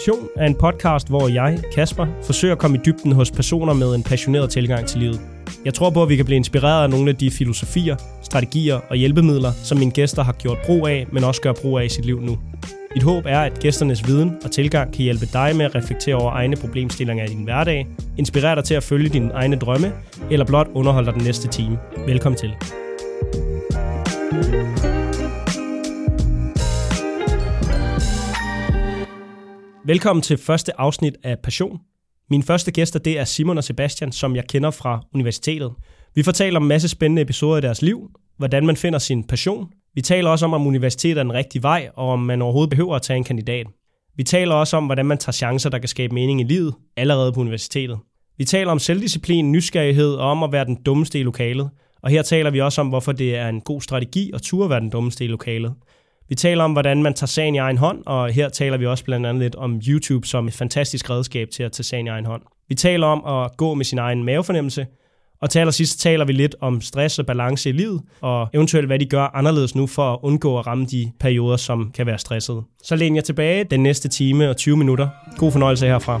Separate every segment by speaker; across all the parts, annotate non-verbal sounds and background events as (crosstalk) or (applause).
Speaker 1: Passion er en podcast, hvor jeg, Kasper, forsøger at komme i dybden hos personer med en passioneret tilgang til livet. Jeg tror på, at vi kan blive inspireret af nogle af de filosofier, strategier og hjælpemidler, som mine gæster har gjort brug af, men også gør brug af i sit liv nu. Mit håb er, at gæsternes viden og tilgang kan hjælpe dig med at reflektere over egne problemstillinger i din hverdag, inspirere dig til at følge dine egne drømme, eller blot underholde dig den næste time. Velkommen til. Velkommen til første afsnit af Passion. Mine første gæster det er Simon og Sebastian, som jeg kender fra universitetet. Vi fortæller om en masse spændende episoder i deres liv, hvordan man finder sin passion. Vi taler også om, om universitetet er den rigtige vej, og om man overhovedet behøver at tage en kandidat. Vi taler også om, hvordan man tager chancer, der kan skabe mening i livet, allerede på universitetet. Vi taler om selvdisciplin, nysgerrighed og om at være den dummeste i lokalet. Og her taler vi også om, hvorfor det er en god strategi at turde være den dummeste i lokalet. Vi taler om, hvordan man tager sagen i egen hånd, og her taler vi også blandt andet lidt om YouTube som et fantastisk redskab til at tage sagen i egen hånd. Vi taler om at gå med sin egen mavefornemmelse, og til allersidst taler vi lidt om stress og balance i livet, og eventuelt hvad de gør anderledes nu for at undgå at ramme de perioder, som kan være stressede. Så læn jeg tilbage den næste time og 20 minutter. God fornøjelse herfra.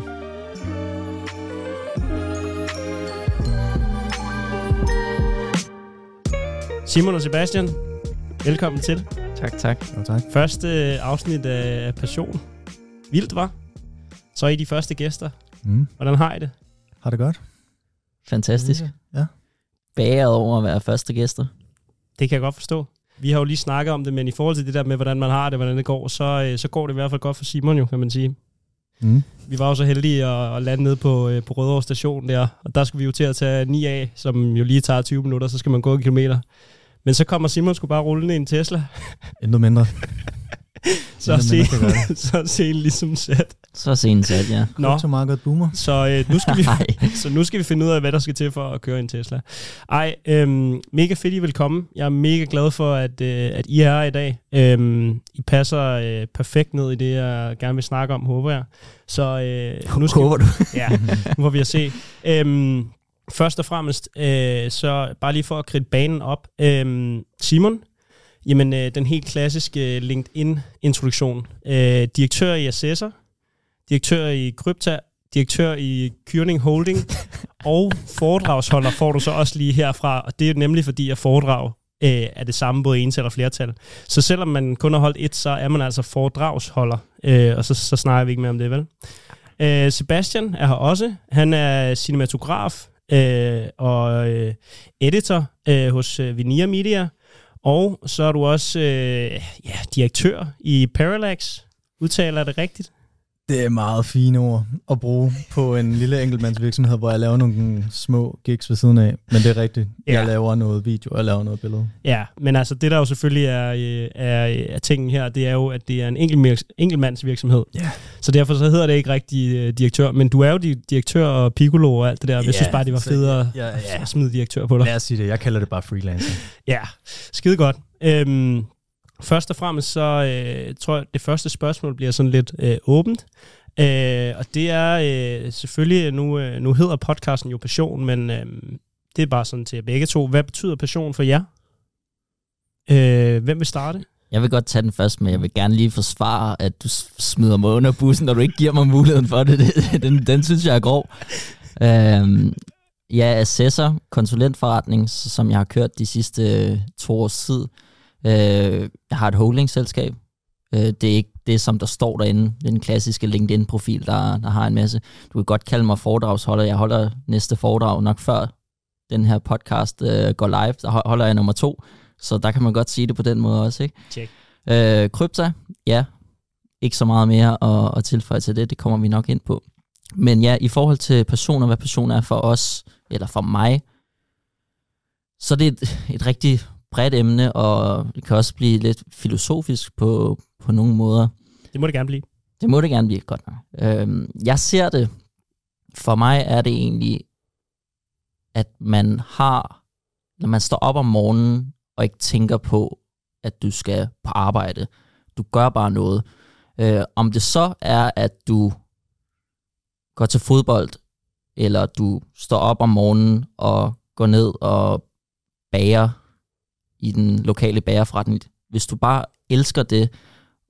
Speaker 1: Simon og Sebastian, velkommen til.
Speaker 2: Tak, tak.
Speaker 3: Jo, tak.
Speaker 1: Første afsnit af Passion. Vildt, var. Så er I de første gæster.
Speaker 3: Mm.
Speaker 1: Hvordan har I det?
Speaker 3: Har det godt?
Speaker 2: Fantastisk.
Speaker 3: Ja.
Speaker 2: Bæret over at være første gæster.
Speaker 1: Det kan jeg godt forstå. Vi har jo lige snakket om det, men i forhold til det der med, hvordan man har det, hvordan det går, så, øh, så går det i hvert fald godt for Simon jo, kan man sige.
Speaker 3: Mm.
Speaker 1: Vi var jo så heldige at, at lande ned på, øh, på Rødovre station der, og der skulle vi jo til at tage 9 af, som jo lige tager 20 minutter, så skal man gå en kilometer. Men så kommer Simon skulle bare rulle i en Tesla, (laughs)
Speaker 3: Intet mindre. (laughs) (laughs)
Speaker 1: så se,
Speaker 3: mindre det.
Speaker 1: så er scenen ligesom sat.
Speaker 2: Så sent sat, ja.
Speaker 1: Nå,
Speaker 3: Krypto market boomer.
Speaker 1: så øh, nu skal vi. Så nu skal vi finde ud af, hvad der skal til for at køre en Tesla. Ej, øhm, mega fedt, I vil komme. Jeg er mega glad for, at, øh, at I er her i dag. Øhm, I passer øh, perfekt ned i det, jeg gerne vil snakke om, håber jeg. Så øh, nu skal
Speaker 2: Håber du?
Speaker 1: ja, nu får vi at se. Øhm, først og fremmest, øh, så bare lige for at kridte banen op. Øhm, Simon, jamen øh, den helt klassiske LinkedIn-introduktion. Øh, direktør i Assessor, direktør i Krypta, direktør i Kyrning Holding, (laughs) og foredragsholder får du så også lige herfra, og det er nemlig fordi, at foredrag øh, er det samme både ental og flertal. Så selvom man kun har holdt et, så er man altså foredragsholder, øh, og så, så snakker vi ikke mere om det, vel? Øh, Sebastian er her også. Han er cinematograf øh, og øh, editor øh, hos øh, Vinia Media, og så er du også øh, ja, direktør i Parallax. Udtaler jeg det rigtigt?
Speaker 3: Det er meget fine ord at bruge på en lille enkeltmandsvirksomhed, hvor jeg laver nogle små gigs ved siden af. Men det er rigtigt.
Speaker 1: Ja.
Speaker 3: Jeg laver noget video, jeg laver noget billede.
Speaker 1: Ja, men altså det der jo selvfølgelig er, øh, er, er tingen her, det er jo, at det er en enkelt, enkeltmandsvirksomhed.
Speaker 3: Ja.
Speaker 1: Så derfor så hedder det ikke rigtig øh, direktør, men du er jo di- direktør og piccolo og alt det der. Ja, jeg synes bare, det var
Speaker 3: så-
Speaker 1: federe
Speaker 3: Ja, ja.
Speaker 1: at smide direktør på dig.
Speaker 3: Lad os sige det. Jeg kalder det bare freelancer.
Speaker 1: Ja, skide godt. Øhm, først og fremmest så øh, tror jeg, det første spørgsmål bliver sådan lidt øh, åbent. Øh, og det er øh, selvfølgelig, nu, øh, nu hedder podcasten jo Passion, men øh, det er bare sådan til jer begge to. Hvad betyder passion for jer? Øh, hvem vil starte?
Speaker 2: Jeg vil godt tage den først, men jeg vil gerne lige forsvare, at du smider mig under bussen, når du ikke giver mig muligheden for det. det (laughs) den, den synes jeg er grov. Øhm, jeg er assessor, konsulentforretning, som jeg har kørt de sidste øh, to års tid. Øh, jeg har et holdingselskab. Øh, det er ikke det, som der står derinde. Den klassiske LinkedIn-profil, der, der har en masse. Du kan godt kalde mig foredragsholder. Jeg holder næste foredrag nok før den her podcast øh, går live. Der ho- holder jeg nummer to. Så der kan man godt sige det på den måde også, ikke?
Speaker 1: Check.
Speaker 2: Øh, krypta, ja. Ikke så meget mere at, at tilføje til det, det kommer vi nok ind på. Men ja, i forhold til personer, hvad personer er for os, eller for mig, så det er et, et rigtig bredt emne, og det kan også blive lidt filosofisk på, på nogle måder.
Speaker 1: Det må det gerne blive.
Speaker 2: Det må det gerne blive godt nok. Øhm, jeg ser det, for mig er det egentlig, at man har, når man står op om morgenen, og ikke tænker på, at du skal på arbejde. Du gør bare noget. Øh, om det så er, at du går til fodbold, eller du står op om morgenen og går ned og bager i den lokale bagerforretning. Hvis du bare elsker det,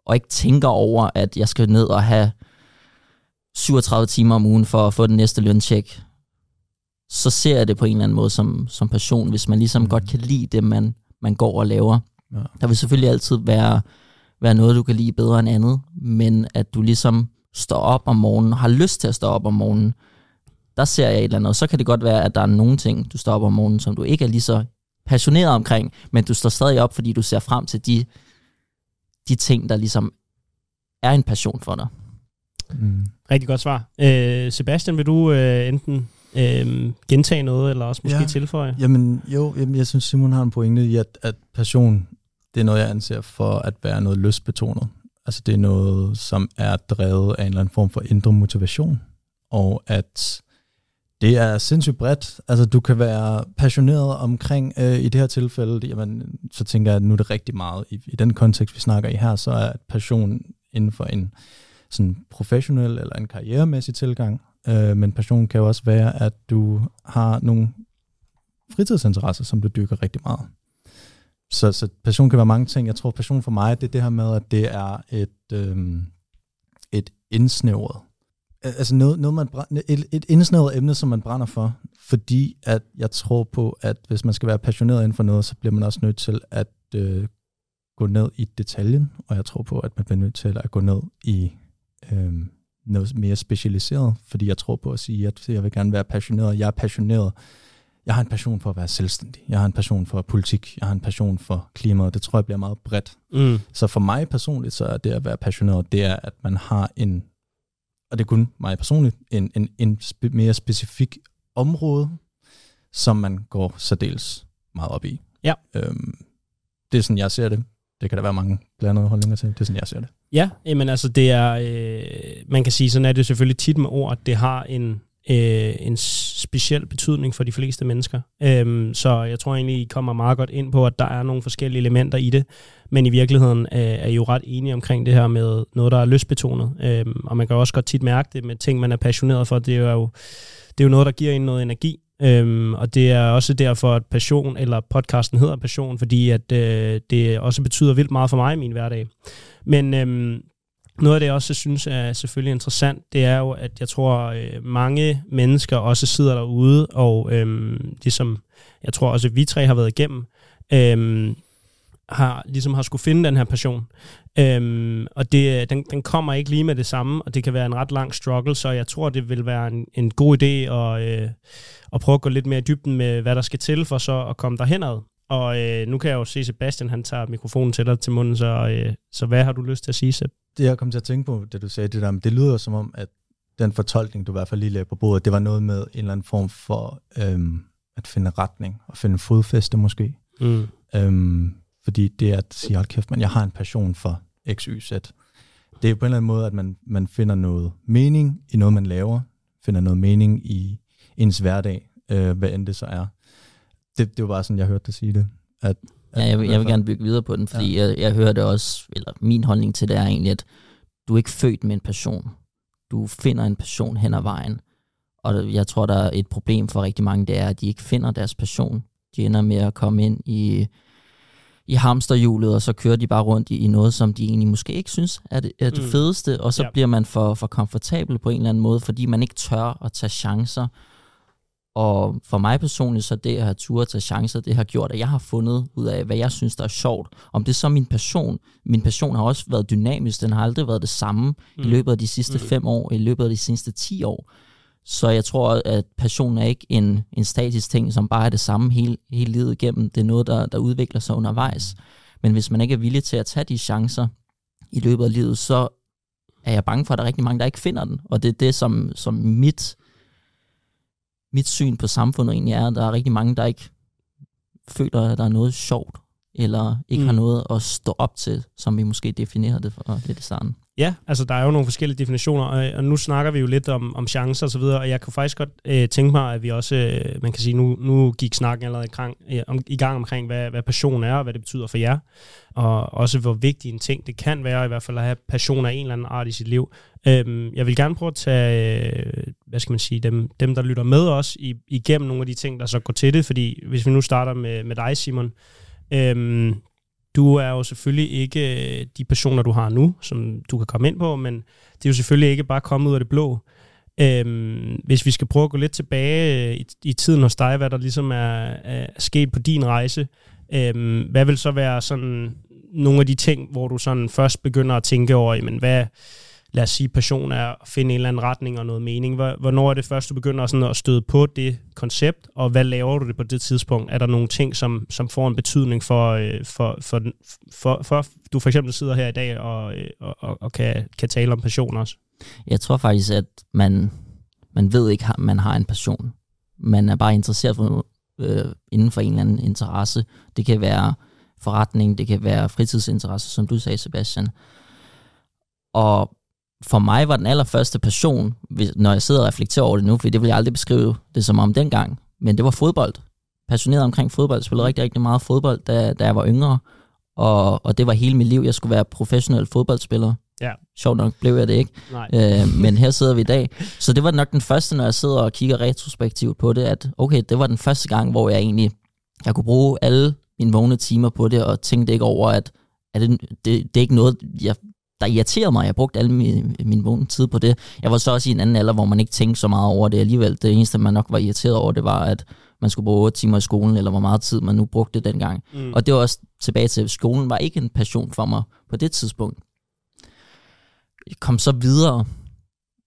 Speaker 2: og ikke tænker over, at jeg skal ned og have 37 timer om ugen for at få den næste løntjek, så ser jeg det på en eller anden måde som, som passion, hvis man ligesom mm. godt kan lide det, man, man går og laver. Ja. Der vil selvfølgelig altid være, være noget, du kan lide bedre end andet, men at du ligesom står op om morgenen, har lyst til at stå op om morgenen, der ser jeg et eller andet. Og så kan det godt være, at der er nogle ting, du står op om morgenen, som du ikke er lige så passioneret omkring, men du står stadig op, fordi du ser frem til de, de ting, der ligesom er en passion for dig.
Speaker 1: Mm. Rigtig godt svar. Øh, Sebastian, vil du øh, enten øh, gentage noget, eller også måske ja. tilføje?
Speaker 3: Jamen jo, jamen, jeg synes Simon har en pointe i, at, at passion, det er noget, jeg anser for at være noget lystbetonet. Altså det er noget, som er drevet af en eller anden form for indre motivation, og at det er sindssygt bredt. Altså, du kan være passioneret omkring, øh, i det her tilfælde, jamen, så tænker jeg, at nu er det rigtig meget. I, I den kontekst, vi snakker i her, så er passion inden for en sådan professionel eller en karrieremæssig tilgang. Øh, men passion kan jo også være, at du har nogle fritidsinteresser, som du dykker rigtig meget. Så, så passion kan være mange ting. Jeg tror, passion for mig, det er det her med, at det er et, øh, et indsnævret altså noget, noget man brænder, et, et indsnævret emne, som man brænder for, fordi at jeg tror på, at hvis man skal være passioneret inden for noget, så bliver man også nødt til at øh, gå ned i detaljen, og jeg tror på, at man bliver nødt til at gå ned i øh, noget mere specialiseret, fordi jeg tror på at sige, at jeg vil gerne være passioneret, jeg er passioneret, jeg har en passion for at være selvstændig, jeg har en passion for politik, jeg har en passion for klimaet, det tror jeg bliver meget bredt. Mm. Så for mig personligt, så er det at være passioneret, det er, at man har en og det er kun mig personligt, en, en, en spe, mere specifik område, som man går særdeles meget op i.
Speaker 1: Ja.
Speaker 3: Øhm, det er sådan, jeg ser det. Det kan der være mange blandede holdninger til. Det er sådan, jeg ser det.
Speaker 1: Ja, men altså det er, øh, man kan sige, sådan er det selvfølgelig tit med ord, at det har en, øh, en speciel betydning for de fleste mennesker. Øhm, så jeg tror egentlig, I kommer meget godt ind på, at der er nogle forskellige elementer i det, men i virkeligheden øh, er I jo ret enige omkring det her med noget, der er løsbetonet, Øhm, og man kan også godt tit mærke det med ting, man er passioneret for. Det er jo, det er jo noget, der giver en noget energi. Øhm, og det er også derfor, at passion, eller podcasten hedder passion, fordi at øh, det også betyder vildt meget for mig i min hverdag. Men øhm, noget af det, jeg også synes er selvfølgelig interessant, det er jo, at jeg tror, øh, mange mennesker også sidder derude, og øh, det som jeg tror også, vi tre har været igennem, øh, har, ligesom har skulle finde den her passion. Øhm, og det, øh, den, den kommer ikke lige med det samme, og det kan være en ret lang struggle, så jeg tror, det vil være en, en god idé at, øh, at prøve at gå lidt mere i dybden med, hvad der skal til for så at komme derhenad. Og øh, nu kan jeg jo se, Sebastian han tager mikrofonen til dig til munden, så, øh, så hvad har du lyst til at sige, Seb?
Speaker 3: Det jeg kom til at tænke på, da du sagde det der, det lyder som om, at den fortolkning, du i hvert fald lige lagde på bordet, det var noget med en eller anden form for øhm, at finde retning, og finde fodfæste måske. Mm. Øhm, fordi det er at sige, hold kæft, men jeg har en passion for X, Y, Z. Det er jo på en eller anden måde, at man, man finder noget mening i noget, man laver, finder noget mening i ens hverdag, øh, hvad end det så er det, det var bare sådan, jeg hørte dig sige det. At,
Speaker 2: at ja, jeg vil, jeg vil gerne bygge videre på den, fordi ja. jeg, jeg hører det også, eller min holdning til det er egentlig, at du er ikke født med en passion. Du finder en passion hen ad vejen. Og jeg tror, der er et problem for rigtig mange, det er, at de ikke finder deres passion. De ender med at komme ind i, i hamsterhjulet, og så kører de bare rundt i, i noget, som de egentlig måske ikke synes er det, er det mm. fedeste, og så ja. bliver man for, for komfortabel på en eller anden måde, fordi man ikke tør at tage chancer, og for mig personligt, så det at have tur tage chancer, det har gjort, at jeg har fundet ud af, hvad jeg synes, der er sjovt. Om det er så min passion. Min passion har også været dynamisk. Den har aldrig været det samme mm. i løbet af de sidste mm. fem år, i løbet af de sidste ti år. Så jeg tror, at passion er ikke en, en statisk ting, som bare er det samme hele, hele livet igennem. Det er noget, der, der udvikler sig undervejs. Men hvis man ikke er villig til at tage de chancer i løbet af livet, så er jeg bange for, at der er rigtig mange, der ikke finder den. Og det er det, som, som mit mit syn på samfundet egentlig er, at der er rigtig mange, der ikke føler, at der er noget sjovt, eller ikke mm. har noget at stå op til, som vi måske definerer det for lidt i starten.
Speaker 1: Ja, altså der er jo nogle forskellige definitioner, og, og nu snakker vi jo lidt om, om chancer og så videre, og jeg kunne faktisk godt øh, tænke mig, at vi også, øh, man kan sige, nu, nu gik snakken allerede i gang, øh, om, i gang omkring, hvad, hvad passion er, og hvad det betyder for jer, og også hvor vigtig en ting det kan være, i hvert fald at have passion af en eller anden art i sit liv. Øh, jeg vil gerne prøve at tage, øh, hvad skal man sige, dem, dem der lytter med os i, igennem nogle af de ting, der så går til det, fordi hvis vi nu starter med, med dig, Simon, Øhm, du er jo selvfølgelig ikke øh, de personer, du har nu, som du kan komme ind på, men det er jo selvfølgelig ikke bare kommet ud af det blå. Øhm, hvis vi skal prøve at gå lidt tilbage øh, i, i tiden hos dig, hvad der ligesom er, er sket på din rejse, øhm, hvad vil så være sådan nogle af de ting, hvor du sådan først begynder at tænke over, jamen hvad, lad os sige, passion er at finde en eller anden retning og noget mening. Hvornår er det først, du begynder sådan at støde på det koncept, og hvad laver du det på det tidspunkt? Er der nogle ting, som, som får en betydning for, øh, for, for, for, for, du for eksempel sidder her i dag og, øh, og, og, og kan, kan tale om passion også?
Speaker 2: Jeg tror faktisk, at man, man ved ikke, at man har en passion. Man er bare interesseret for, øh, inden for en eller anden interesse. Det kan være forretning, det kan være fritidsinteresse, som du sagde, Sebastian. Og for mig var den allerførste passion, når jeg sidder og reflekterer over det nu, for det vil jeg aldrig beskrive det som om dengang, men det var fodbold. Passioneret omkring fodbold. Spillede rigtig, rigtig meget fodbold, da, da jeg var yngre, og, og det var hele mit liv. Jeg skulle være professionel fodboldspiller.
Speaker 1: Ja.
Speaker 2: Sjovt nok blev jeg det ikke. Øh, (laughs) men her sidder vi i dag. Så det var nok den første, når jeg sidder og kigger retrospektivt på det, at okay, det var den første gang, hvor jeg egentlig jeg kunne bruge alle mine vågne timer på det, og tænkte ikke over, at, at det, det, det er ikke noget, jeg der irriterede mig. Jeg brugte alle min, min vågne tid på det. Jeg var så også i en anden alder, hvor man ikke tænkte så meget over det alligevel. Det eneste, man nok var irriteret over, det var, at man skulle bruge 8 timer i skolen, eller hvor meget tid man nu brugte dengang. Mm. Og det var også tilbage til, at skolen var ikke en passion for mig på det tidspunkt. Jeg kom så videre,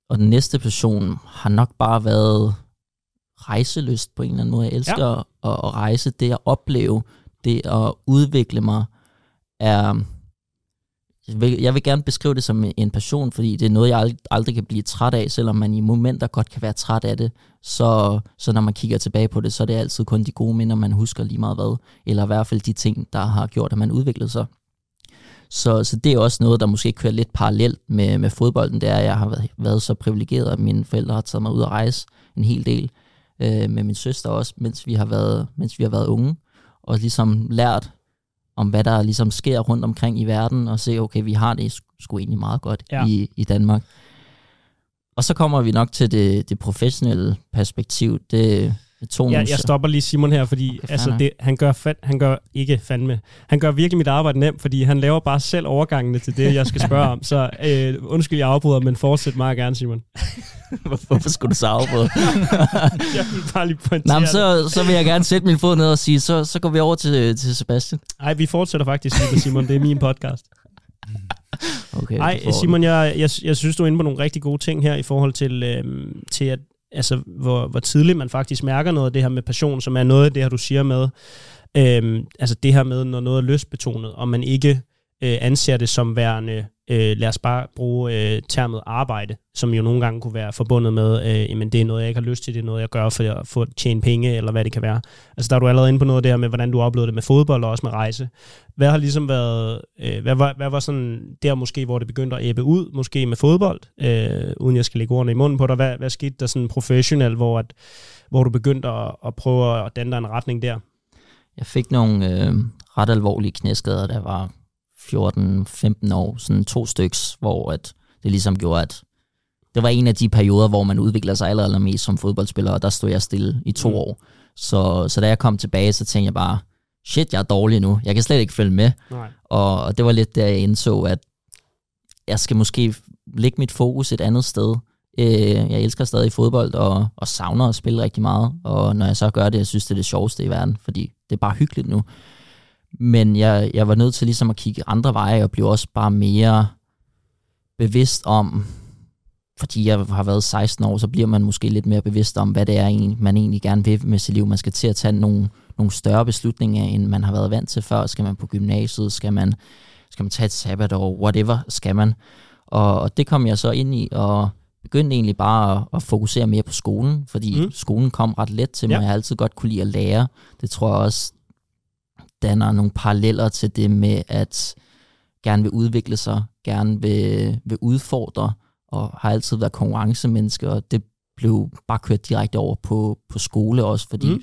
Speaker 2: og den næste passion har nok bare været rejseløst på en eller anden måde. Jeg elsker ja. at, at rejse. Det at opleve, det at udvikle mig, er jeg vil, jeg vil gerne beskrive det som en passion, fordi det er noget, jeg aldrig, aldrig kan blive træt af, selvom man i momenter godt kan være træt af det. Så, så når man kigger tilbage på det, så er det altid kun de gode minder, man husker lige meget hvad. Eller i hvert fald de ting, der har gjort, at man udviklede sig. Så, så det er også noget, der måske kører lidt parallelt med, med fodbolden. Det er, at jeg har været, været så privilegeret, at mine forældre har taget mig ud at rejse en hel del. Øh, med min søster også, mens vi har været, mens vi har været unge. Og ligesom lært om hvad der ligesom sker rundt omkring i verden, og se, okay, vi har det sgu egentlig meget godt ja. i, i Danmark. Og så kommer vi nok til det, det professionelle perspektiv. Det,
Speaker 1: det ja, jeg stopper lige Simon her, fordi okay, altså, det, han, gør fat, han gør ikke fandme. Han gør virkelig mit arbejde nemt, fordi han laver bare selv overgangene til det, jeg skal (laughs) spørge om. Så øh, undskyld, jeg afbryder, men fortsæt meget gerne, Simon. (laughs)
Speaker 2: Hvorfor skulle du så afbryde? (laughs)
Speaker 1: jeg vil bare lige pointere
Speaker 2: Nå, så, så vil jeg gerne sætte min fod ned og sige, så, så går vi over til, til Sebastian.
Speaker 1: Nej, vi fortsætter faktisk Simon. Det er min podcast. Okay, Ej, Simon, jeg, jeg, jeg synes, du er inde på nogle rigtig gode ting her i forhold til, øh, til at altså, hvor, hvor tidligt man faktisk mærker noget af det her med passion, som er noget af det her, du siger med, øh, altså det her med, når noget er lystbetonet, og man ikke øh, anser det som værende øh, lad os bare bruge øh, termet arbejde, som jo nogle gange kunne være forbundet med, øh, men det er noget, jeg ikke har lyst til, det er noget, jeg gør for at få at tjene penge, eller hvad det kan være. Altså der er du allerede inde på noget der med, hvordan du oplevede det med fodbold og også med rejse. Hvad har ligesom været, øh, hvad, var, hvad var sådan der måske, hvor det begyndte at æbbe ud, måske med fodbold, øh, uden jeg skal lægge ordene i munden på dig, hvad, hvad skete der sådan professionelt, hvor, at, hvor du begyndte at, at prøve at danne en retning der?
Speaker 2: Jeg fik nogle øh, ret alvorlige knæskader, der var 14-15 år, sådan to styks, hvor at det ligesom gjorde, at det var en af de perioder, hvor man udvikler sig allerede mest som fodboldspiller, og der stod jeg stille i to mm. år. Så, så da jeg kom tilbage, så tænkte jeg bare, shit, jeg er dårlig nu. Jeg kan slet ikke følge med. Nej. Og, og det var lidt der, jeg indså, at jeg skal måske lægge mit fokus et andet sted. Øh, jeg elsker stadig fodbold og, og savner at spille rigtig meget. Og når jeg så gør det, jeg synes, det er det sjoveste i verden, fordi det er bare hyggeligt nu. Men jeg, jeg var nødt til ligesom at kigge andre veje og blive også bare mere bevidst om, fordi jeg har været 16 år, så bliver man måske lidt mere bevidst om, hvad det er, man egentlig gerne vil med sit liv. Man skal til at tage nogle, nogle større beslutninger, end man har været vant til før. Skal man på gymnasiet? Skal man, skal man tage et sabbatår? Whatever skal man. Og, og det kom jeg så ind i, og begyndte egentlig bare at, at fokusere mere på skolen, fordi mm. skolen kom ret let til mig. Ja. Jeg har altid godt kunne lide at lære. Det tror jeg også, danner nogle paralleller til det med at gerne vil udvikle sig, gerne vil, vil udfordre, og har altid været konkurrencemenneske, og det blev bare kørt direkte over på, på skole også, fordi mm.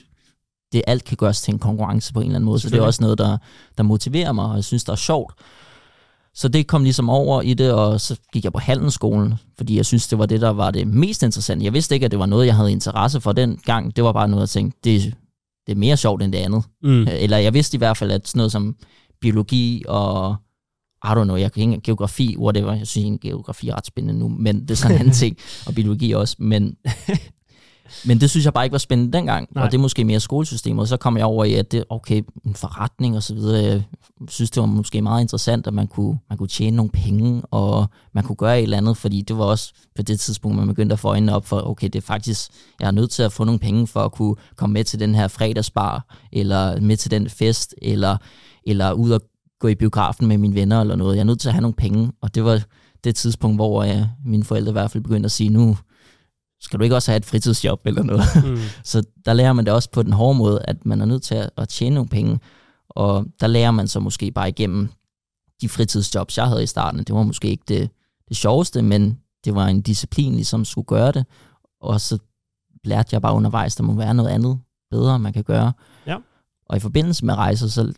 Speaker 2: det alt kan gøres til en konkurrence på en eller anden måde, så det er også noget, der, der motiverer mig, og jeg synes, det er sjovt. Så det kom ligesom over i det, og så gik jeg på handelsskolen, fordi jeg synes, det var det, der var det mest interessante. Jeg vidste ikke, at det var noget, jeg havde interesse for den gang. Det var bare noget, jeg tænkte, det, det er mere sjovt end det andet. Mm. Øh, eller jeg vidste i hvert fald, at sådan noget som biologi og, I don't know, jeg kan ikke geografi, whatever, jeg synes ikke, geografi er ret spændende nu, men det er sådan en anden (laughs) ting, og biologi også, men men det synes jeg bare ikke var spændende dengang, Nej. og det er måske mere skolesystemet. Og så kom jeg over i, at det okay, en forretning og så videre. Jeg synes, det var måske meget interessant, at man kunne, man kunne tjene nogle penge, og man kunne gøre et eller andet, fordi det var også på det tidspunkt, man begyndte at få øjnene op for, okay, det er faktisk, jeg er nødt til at få nogle penge for at kunne komme med til den her fredagsbar, eller med til den fest, eller, eller ud og gå i biografen med mine venner eller noget. Jeg er nødt til at have nogle penge, og det var det tidspunkt, hvor jeg, mine forældre i hvert fald begyndte at sige, nu, skal du ikke også have et fritidsjob eller noget? Mm. (laughs) så der lærer man det også på den hårde måde, at man er nødt til at, at tjene nogle penge. Og der lærer man så måske bare igennem de fritidsjobs, jeg havde i starten. Det var måske ikke det, det sjoveste, men det var en disciplin, ligesom skulle gøre det. Og så lærte jeg bare undervejs, der må være noget andet bedre, man kan gøre.
Speaker 1: Ja.
Speaker 2: Og i forbindelse med rejser, så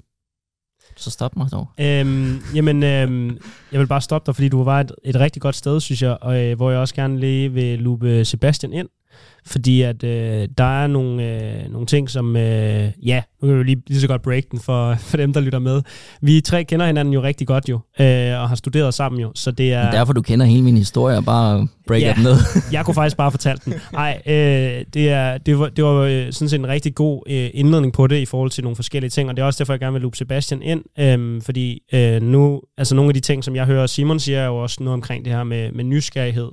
Speaker 2: så stop mig dog.
Speaker 1: Øhm, jamen, øhm, jeg vil bare stoppe dig, fordi du var et, et rigtig godt sted, synes jeg, og øh, hvor jeg også gerne lige vil lupe øh, Sebastian ind fordi at øh, der er nogle, øh, nogle ting, som, øh, ja, nu kan vi lige, lige så godt break den for, (laughs) for dem, der lytter med. Vi tre kender hinanden jo rigtig godt jo, øh, og har studeret sammen jo, så det er...
Speaker 2: Derfor du kender hele min historie og bare break ja, den ned. (laughs)
Speaker 1: jeg kunne faktisk bare fortælle den. Nej, øh, det, er, det var, det var øh, sådan set en rigtig god øh, indledning på det i forhold til nogle forskellige ting, og det er også derfor, jeg gerne vil lupe Sebastian ind, øh, fordi øh, nu, altså nogle af de ting, som jeg hører Simon siger, er jo også noget omkring det her med, med nysgerrighed,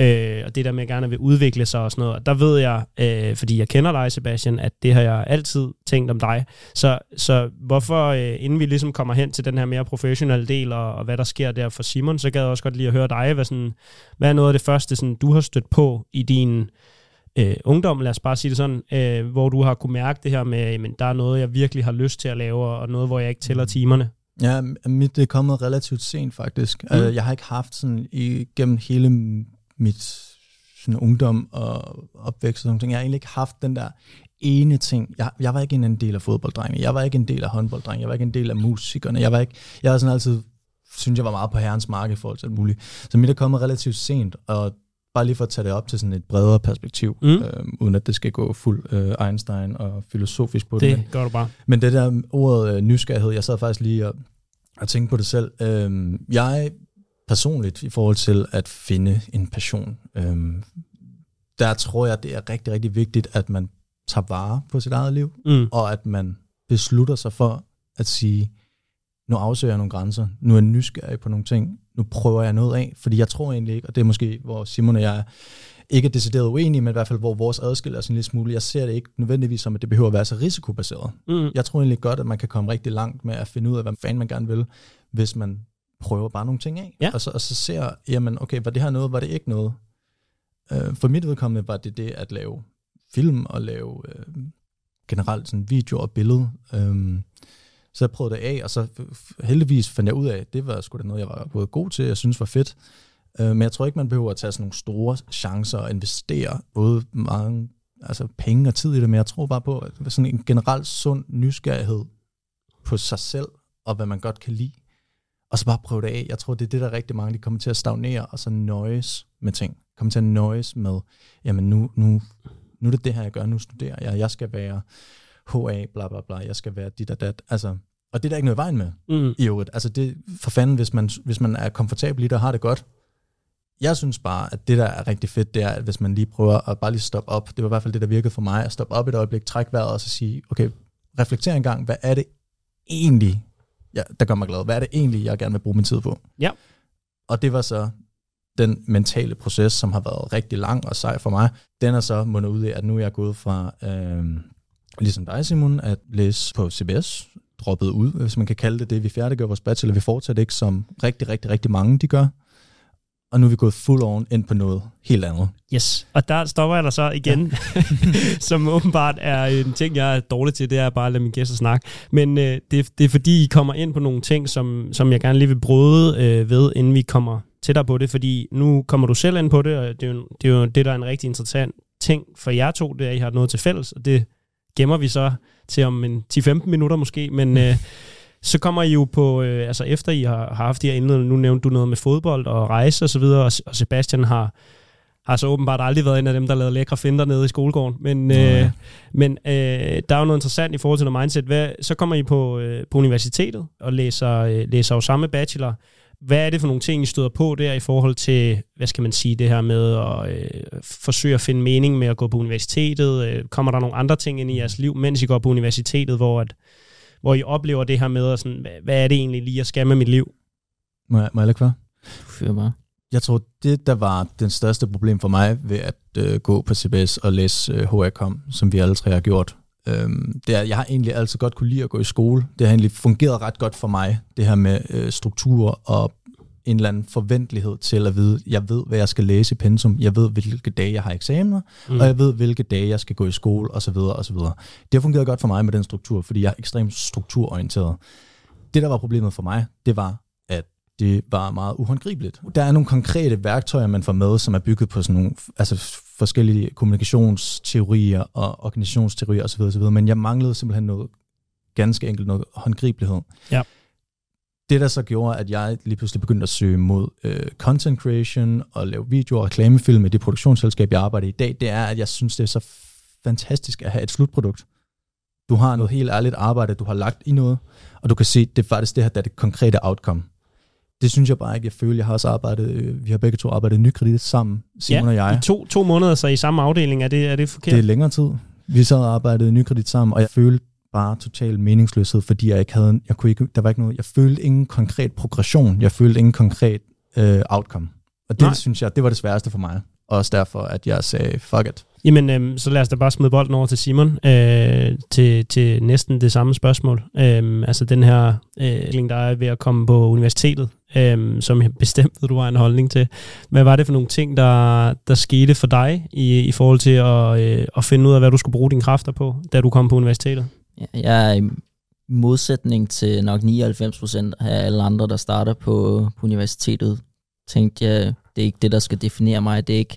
Speaker 1: øh, og det der med, at gerne vil udvikle sig og sådan noget. Og der ved jeg, øh, fordi jeg kender dig, Sebastian, at det har jeg altid tænkt om dig. Så, så hvorfor, øh, inden vi ligesom kommer hen til den her mere professionelle del, og, og hvad der sker der for Simon, så gad jeg også godt lige at høre dig, hvad, sådan, hvad er noget af det første, sådan, du har stødt på i din øh, ungdom, lad os bare sige det sådan, øh, hvor du har kunne mærke det her med, at der er noget, jeg virkelig har lyst til at lave, og noget, hvor jeg ikke tæller mm. timerne?
Speaker 3: Ja, mit det er kommet relativt sent faktisk. Mm. Altså, jeg har ikke haft sådan igennem hele mit sådan ungdom og opvækst og sådan ting. Jeg har egentlig ikke haft den der ene ting. Jeg, jeg var ikke en del af fodbolddrengene. Jeg var ikke en del af håndbolddrengene. Jeg var ikke en del af musikerne. Jeg var ikke, jeg var sådan altid, synes jeg var meget på herrens mark i forhold til alt muligt. Så mit er kommet relativt sent, og bare lige for at tage det op til sådan et bredere perspektiv, mm. øh, uden at det skal gå fuld øh, Einstein og filosofisk på
Speaker 1: det.
Speaker 3: Det
Speaker 1: gør du bare.
Speaker 3: Men det der ordet øh, nysgerrighed, jeg sad faktisk lige og, og tænkte på det selv. Øh, jeg personligt i forhold til at finde en passion. Øhm, der tror jeg, det er rigtig, rigtig vigtigt, at man tager vare på sit eget liv, mm. og at man beslutter sig for at sige, nu afsøger jeg nogle grænser, nu er jeg nysgerrig på nogle ting, nu prøver jeg noget af, fordi jeg tror egentlig ikke, og det er måske, hvor Simon og jeg ikke er decideret uenige, men i hvert fald, hvor vores adskiller er sådan lidt smule. Jeg ser det ikke nødvendigvis som, at det behøver at være så risikobaseret. Mm. Jeg tror egentlig godt, at man kan komme rigtig langt med at finde ud af, hvad fanden man gerne vil, hvis man prøver bare nogle ting af,
Speaker 1: ja.
Speaker 3: og, så, og så ser, jamen okay, var det her noget, var det ikke noget? Øh, for mit vedkommende var det det at lave film og lave øh, generelt sådan video og billede. Øh, så jeg prøvede det af, og så heldigvis fandt jeg ud af, at det var sgu da noget, jeg var både god til, jeg synes var fedt. Øh, men jeg tror ikke, man behøver at tage sådan nogle store chancer og investere både mange altså penge og tid i det, men jeg tror bare på, at sådan en generelt sund nysgerrighed på sig selv, og hvad man godt kan lide, og så bare prøve det af. Jeg tror, det er det, der rigtig mange, de kommer til at stagnere, og så nøjes med ting. Kommer til at nøjes med, jamen nu, nu, nu er det det her, jeg gør, nu studerer jeg, jeg skal være HA, bla bla bla, jeg skal være dit og dat. Altså, og det er der ikke noget vejen med, mm. i øvrigt. Altså det, for fanden, hvis man, hvis man er komfortabel i det og har det godt. Jeg synes bare, at det, der er rigtig fedt, det er, at hvis man lige prøver at bare lige stoppe op, det var i hvert fald det, der virkede for mig, at stoppe op et øjeblik, trække vejret og så sige, okay, reflektere en gang, hvad er det egentlig, ja, der gør mig glad. Hvad er det egentlig, jeg gerne vil bruge min tid på?
Speaker 1: Ja.
Speaker 3: Og det var så den mentale proces, som har været rigtig lang og sej for mig. Den er så mundet ud af, at nu er jeg gået fra, øh, ligesom dig Simon, at læse på CBS, droppet ud, hvis man kan kalde det det. Vi færdiggør vores bachelor, vi fortsætter ikke som rigtig, rigtig, rigtig mange, de gør og nu er vi gået full on ind på noget helt andet.
Speaker 1: Yes, og der stopper jeg dig så igen, ja. (laughs) som åbenbart er en ting, jeg er dårlig til, det er bare at lade min gæster snakke. Men øh, det, det er fordi, I kommer ind på nogle ting, som, som jeg gerne lige vil bryde øh, ved, inden vi kommer tættere på det, fordi nu kommer du selv ind på det, og det er jo det, er jo det der er en rigtig interessant ting for jer to, det er, at I har noget til fælles, og det gemmer vi så til om en 10-15 minutter måske, men... Øh, så kommer I jo på, øh, altså efter I har, har haft de her indledninger, nu nævnte du noget med fodbold og rejse og så videre, og, og Sebastian har, har så åbenbart aldrig været en af dem, der lavede lækre finder nede i skolegården. Men, øh,
Speaker 3: ja.
Speaker 1: men øh, der er jo noget interessant i forhold til noget mindset. Hvad, så kommer I på, øh, på universitetet og læser, øh, læser jo samme bachelor. Hvad er det for nogle ting, I støder på der i forhold til, hvad skal man sige, det her med at øh, forsøge at finde mening med at gå på universitetet? Øh, kommer der nogle andre ting ind i jeres liv, mens I går på universitetet, hvor, at, hvor I oplever det her med, at sådan, hvad, hvad er det egentlig lige, jeg skal med mit liv?
Speaker 3: Må jeg, må jeg lægge hvad?
Speaker 2: Fyr bare.
Speaker 3: Jeg tror, det der var den største problem for mig ved at øh, gå på CBS og læse øh, HRCOM, som vi alle tre har gjort, øhm, det er, jeg har egentlig altid godt kunne lide at gå i skole. Det har egentlig fungeret ret godt for mig, det her med øh, struktur og en eller anden forventelighed til at vide, jeg ved, hvad jeg skal læse i pensum, jeg ved, hvilke dage jeg har eksamener, mm. og jeg ved, hvilke dage jeg skal gå i skole, osv. osv. Det har fungeret godt for mig med den struktur, fordi jeg er ekstremt strukturorienteret. Det, der var problemet for mig, det var, at det var meget uhåndgribeligt. Der er nogle konkrete værktøjer, man får med, som er bygget på sådan nogle altså forskellige kommunikationsteorier og organisationsteorier osv., osv. Men jeg manglede simpelthen noget ganske enkelt, noget håndgribelighed.
Speaker 1: Ja.
Speaker 3: Det, der så gjorde, at jeg lige pludselig begyndte at søge mod øh, content creation og lave videoer og reklamefilm i det produktionsselskab, jeg arbejder i i dag, det er, at jeg synes, det er så fantastisk at have et slutprodukt. Du har noget helt ærligt arbejde, du har lagt i noget, og du kan se, det er faktisk det her, der er det konkrete outcome. Det synes jeg bare ikke, jeg føler. Jeg har også arbejdet, øh, vi har begge to arbejdet Nykredit sammen, Simon
Speaker 1: ja,
Speaker 3: og jeg.
Speaker 1: i to, to måneder så i samme afdeling. Er det, er det forkert?
Speaker 3: Det er længere tid. Vi sad og arbejdede Nykredit sammen, og jeg følte bare total meningsløshed, fordi jeg ikke havde, jeg kunne ikke, der var ikke noget, jeg følte ingen konkret progression, jeg følte ingen konkret øh, outcome. Og det.
Speaker 1: Nej.
Speaker 3: synes jeg, det var det sværeste for mig. Også derfor, at jeg sagde, fuck it.
Speaker 1: Jamen, øhm, så lad os da bare smide bolden over til Simon, øh, til, til næsten det samme spørgsmål. Øhm, altså den her øh, der er ved at komme på universitetet, øhm, som jeg bestemt ved, du har en holdning til. Hvad var det for nogle ting, der, der skete for dig i, i forhold til at, øh, at finde ud af, hvad du skulle bruge dine kræfter på, da du kom på universitetet?
Speaker 2: Jeg er i modsætning til nok 99 procent af alle andre, der starter på, på universitetet, tænkte jeg, det er ikke det, der skal definere mig. Det er ikke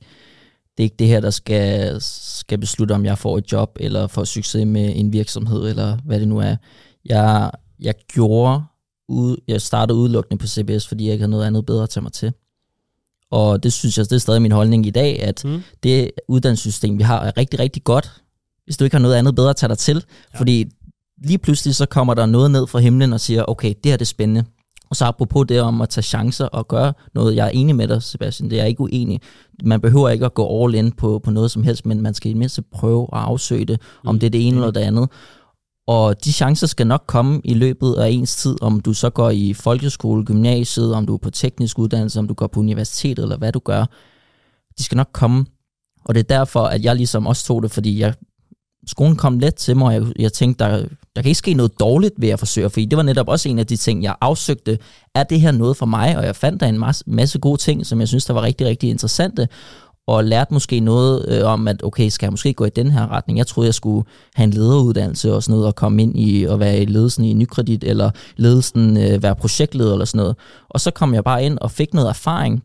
Speaker 2: det, er ikke det her, der skal, skal beslutte, om jeg får et job, eller får succes med en virksomhed, eller hvad det nu er. Jeg, jeg gjorde, ud, jeg startede udelukkende på CBS, fordi jeg ikke havde noget andet bedre at tage mig til. Og det synes jeg, det er stadig min holdning i dag, at
Speaker 1: Mm.
Speaker 2: det uddannelsessystem, vi har, er rigtig, rigtig godt, hvis du ikke har noget andet bedre at tage dig til.
Speaker 1: Ja.
Speaker 2: Fordi lige pludselig så kommer der noget ned fra himlen og siger, okay, det her det er spændende. Og så apropos det om at tage chancer og gøre noget, jeg er enig med dig, Sebastian, det er jeg ikke uenig. Man behøver ikke at gå all in på, på noget som helst, men man skal i det mindste prøve at afsøge det, om
Speaker 1: Mm.
Speaker 2: det er det ene eller det andet. Og de chancer skal nok komme i løbet af ens tid, om du så går i folkeskole, gymnasiet, om du er på teknisk uddannelse, om du går på universitetet, eller hvad du gør. De skal nok komme. Og det er derfor, at jeg ligesom også tog det, fordi jeg, skolen kom let til mig, og jeg, jeg tænkte, der, der kan ikke ske noget dårligt ved at forsøge, fordi det var netop også en af de ting, jeg afsøgte. Er det her noget for mig? Og jeg fandt der en masse, masse gode ting, som jeg synes, der var rigtig, rigtig interessante og lærte måske noget øh, om, at okay, skal jeg måske gå i den her retning? Jeg troede, jeg skulle have en lederuddannelse og sådan noget, og komme ind i at være i ledelsen i Nykredit, eller ledelsen øh, være projektleder eller sådan noget. Og så kom jeg bare ind og fik noget erfaring,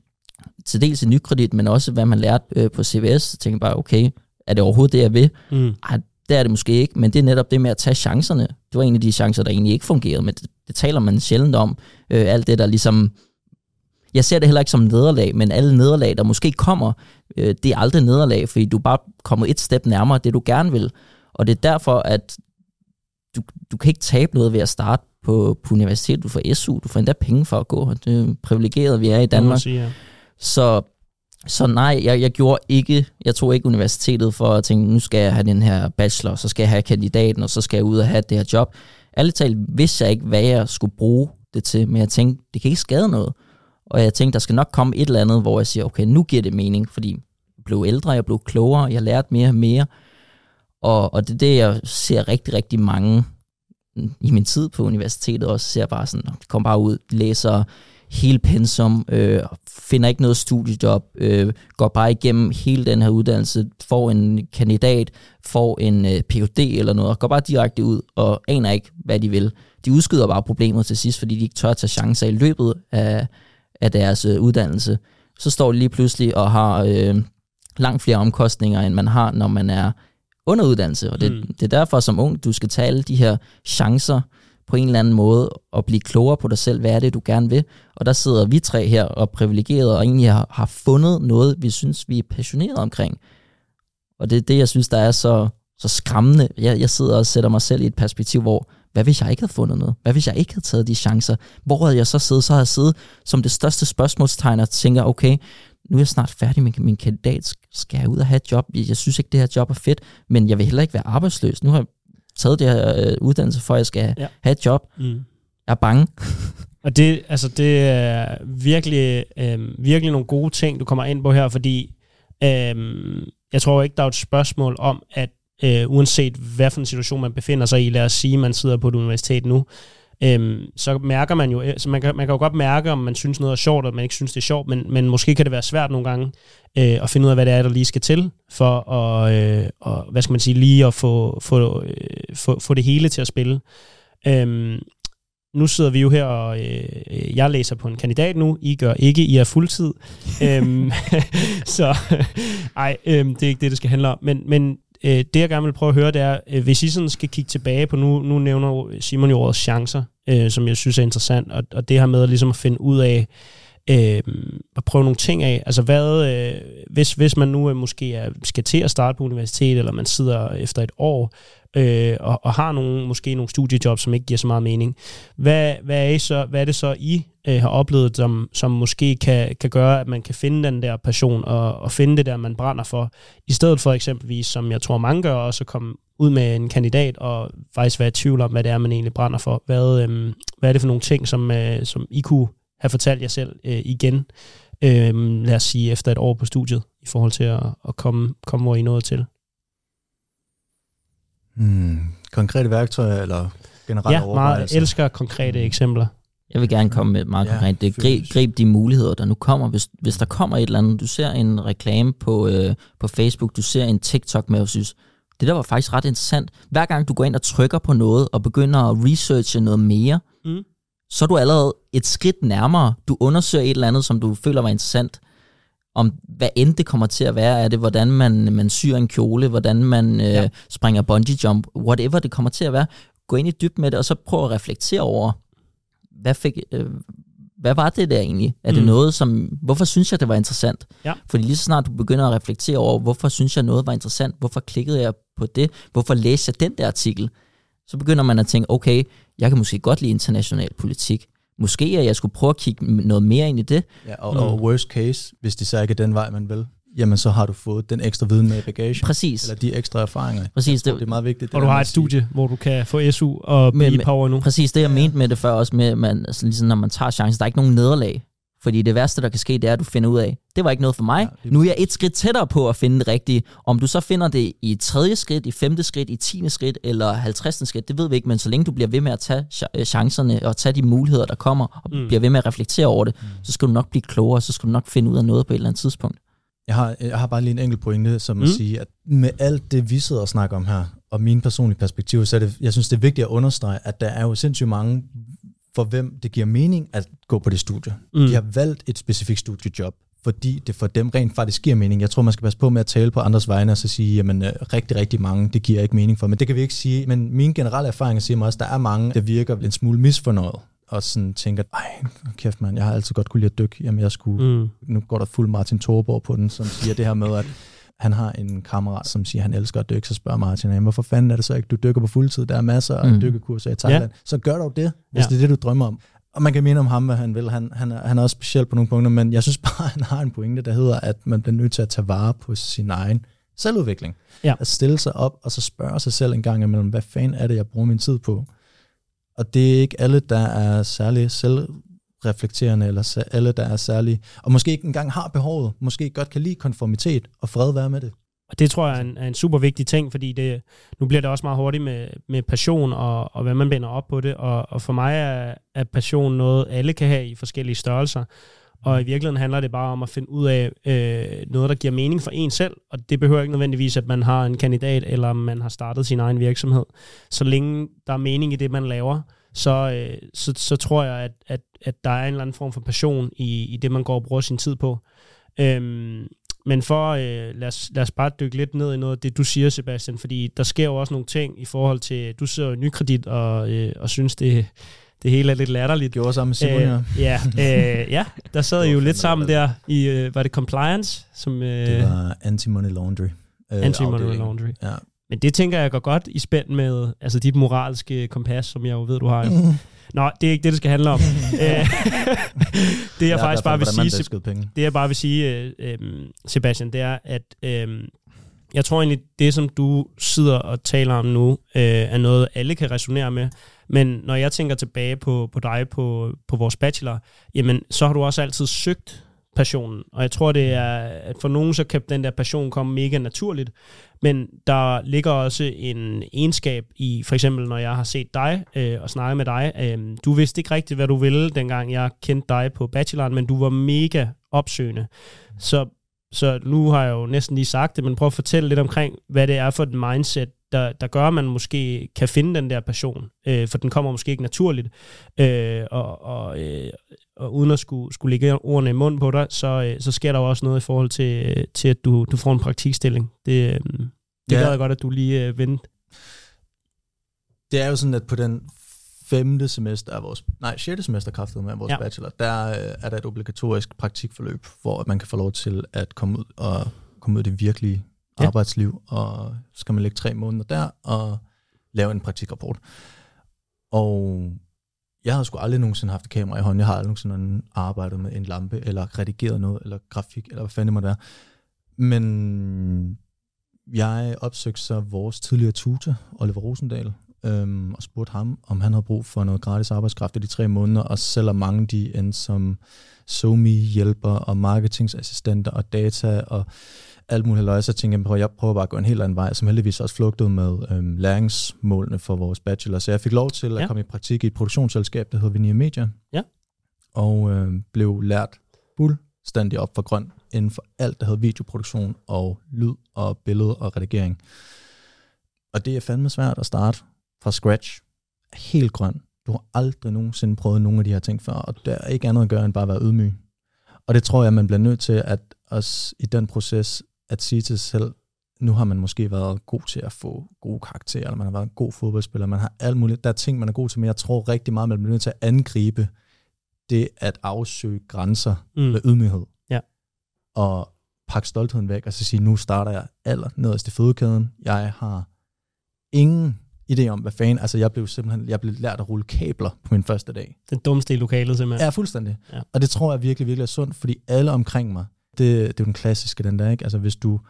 Speaker 2: til dels i Nykredit, men også hvad man lærte øh, på CVS. Så tænkte jeg bare, okay, er det overhovedet det, jeg vil?
Speaker 1: Mm.
Speaker 2: Ej, det er det måske ikke, men det er netop det med at tage chancerne. Det var en af de chancer, der egentlig ikke fungerede, men det, det taler man sjældent om. Øh, alt det, der ligesom... Jeg ser det heller ikke som nederlag, men alle nederlag, der måske kommer, øh, det er aldrig nederlag, fordi du bare kommet et step nærmere det, du gerne vil. Og det er derfor, at du, du kan ikke tabe noget ved at starte på, på universitet. Du får SU, du får endda penge for at gå. Det er privilegeret, vi er i Danmark.
Speaker 1: Sige, ja.
Speaker 2: Så, så nej, jeg, jeg gjorde ikke, jeg tog ikke universitetet for at tænke, nu skal jeg have den her bachelor, så skal jeg have kandidaten, og så skal jeg ud og have det her job. Ærligt talt vidste jeg ikke, hvad jeg skulle bruge det til, men jeg tænkte, det kan ikke skade noget. Og jeg tænkte, der skal nok komme et eller andet, hvor jeg siger, okay, nu giver det mening, fordi jeg blev ældre, jeg blev klogere, jeg lærte mere og mere. Og, og det er det, jeg ser rigtig, rigtig mange i min tid på universitetet også, ser bare sådan, de kommer bare ud, læser hele pensum, øh, finder ikke noget studiejob, øh, går bare igennem hele den her uddannelse, får en kandidat, får en øh, Ph.D. eller noget, og går bare direkte ud og aner ikke, hvad de vil. De udskyder bare problemet til sidst, fordi de ikke tør at tage chancer i løbet af, af deres øh, uddannelse. Så står de lige pludselig og har øh, langt flere omkostninger, end man har, når man er under uddannelse. Og det,
Speaker 1: mm.
Speaker 2: det er derfor som ung, du skal tage alle de her chancer, på en eller anden måde at blive klogere på dig selv, hvad er det, du gerne vil. Og der sidder vi tre her og privilegeret og egentlig har, har fundet noget, vi synes, vi er passionerede omkring. Og det er det, jeg synes, der er så, så skræmmende. Jeg, jeg sidder og sætter mig selv i et perspektiv, hvor hvad hvis jeg ikke havde fundet noget? Hvad hvis jeg ikke havde taget de chancer? Hvor havde jeg så siddet? Så havde jeg siddet som det største spørgsmålstegn og tænker, okay, nu er jeg snart færdig med min kandidat. Skal jeg ud og have et job? Jeg synes ikke, det her job er fedt, men jeg vil heller ikke være arbejdsløs. Nu har jeg taget det her øh, uddannelse, for at jeg skal ja. have et job. Mm. Jeg er bange.
Speaker 1: og det, altså, det er virkelig, øh, virkelig nogle gode ting, du kommer ind på her, fordi øh, jeg tror ikke, der er et spørgsmål om, at øh, uanset hvad for en situation man befinder sig i, lad os sige, man sidder på et universitet nu, øhm, så mærker man jo, øh, så man kan, man kan jo godt mærke, om man synes noget er sjovt, eller man ikke synes, det er sjovt, men, men måske kan det være svært nogle gange øh, at finde ud af, hvad det er, der lige skal til, for at, øh, og, hvad skal man sige, lige at få, få, øh, få, få det hele til at spille. Øhm, nu sidder vi jo her, og øh, jeg læser på en kandidat nu. I gør ikke, I er fuldtid. øhm, (laughs) så (laughs) ej, øh, det er ikke det, det skal handle om. Men, men øh, det jeg gerne vil prøve at høre, det er, øh, hvis I sådan skal kigge tilbage på, nu, nu nævner Simon jo ordet chancer, øh, som jeg synes er interessant, og, og det her med at, ligesom at finde ud af, øh, at prøve nogle ting af. Altså hvad, øh, hvis, hvis man nu øh, måske er, skal til at starte på universitet, eller man sidder efter et år, øh, og, og har nogle, måske nogle studiejobs, som ikke giver så meget mening. Hvad, hvad, er, I så, hvad er det så, I øh, har oplevet, som, som måske kan, kan gøre, at man kan finde den der passion, og, og finde det der, man brænder for, i stedet for eksempelvis, som jeg tror mange gør, også at komme ud med en kandidat, og faktisk være i tvivl om, hvad det er, man egentlig brænder for. Hvad, øh, hvad er det for nogle ting, som, øh, som I kunne have fortalt jer selv øh, igen, øh, lad os sige, efter et år på studiet, i forhold til at, at komme, komme, hvor I nåede til?
Speaker 3: Hmm, konkrete værktøjer eller generelle
Speaker 1: Ja, meget elsker konkrete hmm. eksempler.
Speaker 2: Jeg vil gerne komme med meget konkret. Det grib, grib de muligheder, der nu kommer. Hvis, hvis der kommer et eller andet, du ser en reklame på, øh, på Facebook, du ser en TikTok med, og synes, det der var faktisk ret interessant. Hver gang du går ind og trykker på noget, og begynder at researche noget mere, mm. så er du allerede et skridt nærmere. Du undersøger et eller andet, som du føler var interessant om hvad end det kommer til at være, er det hvordan man, man syr en kjole, hvordan man øh, ja. springer bungee jump, whatever det kommer til at være. Gå ind i dyb med det, og så prøv at reflektere over, hvad, fik, øh, hvad var det der egentlig? Er mm. det noget, som, hvorfor synes jeg, det var interessant? Ja. Fordi lige så snart du begynder at reflektere over, hvorfor synes jeg noget var interessant, hvorfor klikkede jeg på det, hvorfor læste jeg den der artikel, så begynder man at tænke, okay, jeg kan måske godt lide international politik, måske at jeg skulle prøve at kigge noget mere ind i det.
Speaker 3: Ja, og, mm. og worst case, hvis det så ikke er den vej, man vil, jamen så har du fået den ekstra viden med i bagagen.
Speaker 2: Præcis.
Speaker 3: Eller de ekstra erfaringer.
Speaker 2: Præcis.
Speaker 3: det, det er meget vigtigt.
Speaker 1: Det og du har et studie, sige. hvor du kan få SU og blive power nu.
Speaker 2: Præcis, det jeg ja. mente med det før også, med, man, altså, ligesom når man tager chancen, der er ikke nogen nederlag. Fordi det værste, der kan ske, det er, at du finder ud af, det var ikke noget for mig. Ja, nu er jeg et skridt tættere på at finde det rigtige. Om du så finder det i tredje skridt, i femte skridt, i tiende skridt eller halvtredste skridt, det ved vi ikke. Men så længe du bliver ved med at tage øh, chancerne og tage de muligheder, der kommer, og mm. bliver ved med at reflektere over det, mm. så skal du nok blive klogere, så skal du nok finde ud af noget på et eller andet tidspunkt.
Speaker 3: Jeg har, jeg har bare lige en enkelt pointe, som mm. at sige, at med alt det, vi sidder og snakker om her, og mine personlige perspektiver, så er det, jeg synes, det er vigtigt at understrege, at der er jo sindssygt mange for hvem det giver mening at gå på det studie. Mm. De har valgt et specifikt studiejob, fordi det for dem rent faktisk giver mening. Jeg tror, man skal passe på med at tale på andres vegne og så sige, jamen øh, rigtig, rigtig mange, det giver ikke mening for. Men det kan vi ikke sige. Men mine generelle erfaringer siger mig også, at der er mange, der virker en smule misfornøjet og sådan tænker, ej, kæft mand, jeg har altid godt kunne lide at dykke. Jamen jeg skulle, mm. nu går der fuld Martin Thorborg på den, som siger det her med, at han har en kammerat, som siger, at han elsker at dykke, så spørger Martin, hvorfor fanden er det så ikke, du dykker på fuldtid? Der er masser af mm. dykkekurser i Thailand. Ja. Så gør dog det, hvis ja. det er det, du drømmer om. Og man kan mene om ham, hvad han vil. Han, han, er, han er også speciel på nogle punkter, men jeg synes bare, at (laughs) han har en pointe, der hedder, at man bliver nødt til at tage vare på sin egen selvudvikling. Ja. At stille sig op og så spørge sig selv en gang imellem, hvad fanden er det, jeg bruger min tid på? Og det er ikke alle, der er særlig selvreflekterende, eller alle, der er særlig, og måske ikke engang har behovet, måske godt kan lide konformitet, og fred være med det.
Speaker 1: Og det tror jeg er en, er en super vigtig ting, fordi det, nu bliver det også meget hurtigt med, med passion, og, og hvad man binder op på det, og, og for mig er, er passion noget, alle kan have i forskellige størrelser, og i virkeligheden handler det bare om at finde ud af øh, noget, der giver mening for en selv, og det behøver ikke nødvendigvis, at man har en kandidat, eller man har startet sin egen virksomhed. Så længe der er mening i det, man laver, så, øh, så, så tror jeg, at, at, at der er en eller anden form for passion i, i det, man går og bruger sin tid på. Øhm, men for, øh, lad, os, lad os bare dykke lidt ned i noget af det, du siger, Sebastian, fordi der sker jo også nogle ting i forhold til, du sidder i nykredit og, øh, og synes, det, det hele er lidt latterligt.
Speaker 3: Gjorde sammen med Simon,
Speaker 1: øh, ja. øh, ja, der sad I jo lidt sammen der i, øh, var det compliance? Som, øh,
Speaker 3: det var anti-money laundry.
Speaker 1: Øh, anti-money laundry. Ja. Men det tænker jeg går godt i spænd med altså dit moralske kompas, som jeg jo ved, du har. Jo. Nå, det er ikke det, det skal handle om. (laughs) Øh, det jeg faktisk bare vil sige, det jeg bare vil sige, øh, Sebastian, det er, at øh, jeg tror egentlig, det som du sidder og taler om nu, øh, er noget, alle kan resonere med. Men når jeg tænker tilbage på, på dig på, på vores bachelor, jamen, så har du også altid søgt passionen. Og jeg tror, det er, at for nogen, så kan den der passion komme mega naturligt. Men der ligger også en egenskab i, for eksempel når jeg har set dig øh, og snakket med dig. Øh, du vidste ikke rigtigt, hvad du ville, dengang jeg kendte dig på bacheloren, men du var mega opsøgende. Så, så nu har jeg jo næsten lige sagt det, men prøv at fortælle lidt omkring, hvad det er for et mindset, der, der gør, at man måske kan finde den der passion, øh, for den kommer måske ikke naturligt, øh, og, og, øh, og uden at skulle, skulle lægge ordene i munden på dig, så, øh, så sker der jo også noget i forhold til, til at du, du får en praktikstilling. Det, øh, det ja. glæder jeg godt, at du lige øh, vendte.
Speaker 3: Det er jo sådan, at på den femte semester af vores, nej, sjette semester kraftet med vores ja. bachelor, der øh, er der et obligatorisk praktikforløb, hvor man kan få lov til at komme ud og komme ud i det virkelige ja. arbejdsliv, og skal man lægge tre måneder der og lave en praktikrapport. Og jeg har sgu aldrig nogensinde haft et kamera i hånden. Jeg har aldrig nogensinde arbejdet med en lampe, eller redigeret noget, eller grafik, eller hvad fanden det må være. Men jeg opsøgte så vores tidligere tutor, Oliver Rosendal, øhm, og spurgte ham, om han havde brug for noget gratis arbejdskraft i de tre måneder, og selvom mange de endte som SoMe-hjælper og marketingassistenter og data og alt muligt løg, så tænkte jeg, at jeg prøver bare at gå en helt anden vej, som heldigvis også flugtede med øhm, læringsmålene for vores bachelor. Så jeg fik lov til at ja. komme i praktik i et produktionsselskab, der hedder Vinia Media,
Speaker 1: ja.
Speaker 3: og øhm, blev lært fuldstændig op for grøn inden for alt, der hedder videoproduktion og lyd og billede og redigering. Og det er fandme svært at starte fra scratch, helt grøn. Du har aldrig nogensinde prøvet nogle af de her ting før, og der er ikke andet at gøre end bare at være ydmyg. Og det tror jeg, man bliver nødt til at også i den proces at sige til sig selv, nu har man måske været god til at få gode karakterer, eller man har været en god fodboldspiller, man har alt muligt. Der er ting, man er god til, men jeg tror rigtig meget, man bliver nødt til at angribe det at afsøge grænser mm. med ydmyghed.
Speaker 1: Ja.
Speaker 3: Og pakke stoltheden væk, og så sige, nu starter jeg aller nederst i fødekæden. Jeg har ingen idé om, hvad fanden, altså jeg blev simpelthen, jeg blev lært at rulle kabler på min første dag.
Speaker 1: Den dummeste i lokalet simpelthen.
Speaker 3: Ja, fuldstændig. Ja. Og det tror jeg virkelig, virkelig er sundt, fordi alle omkring mig, det, det er jo den klassiske, den der, ikke? Altså hvis du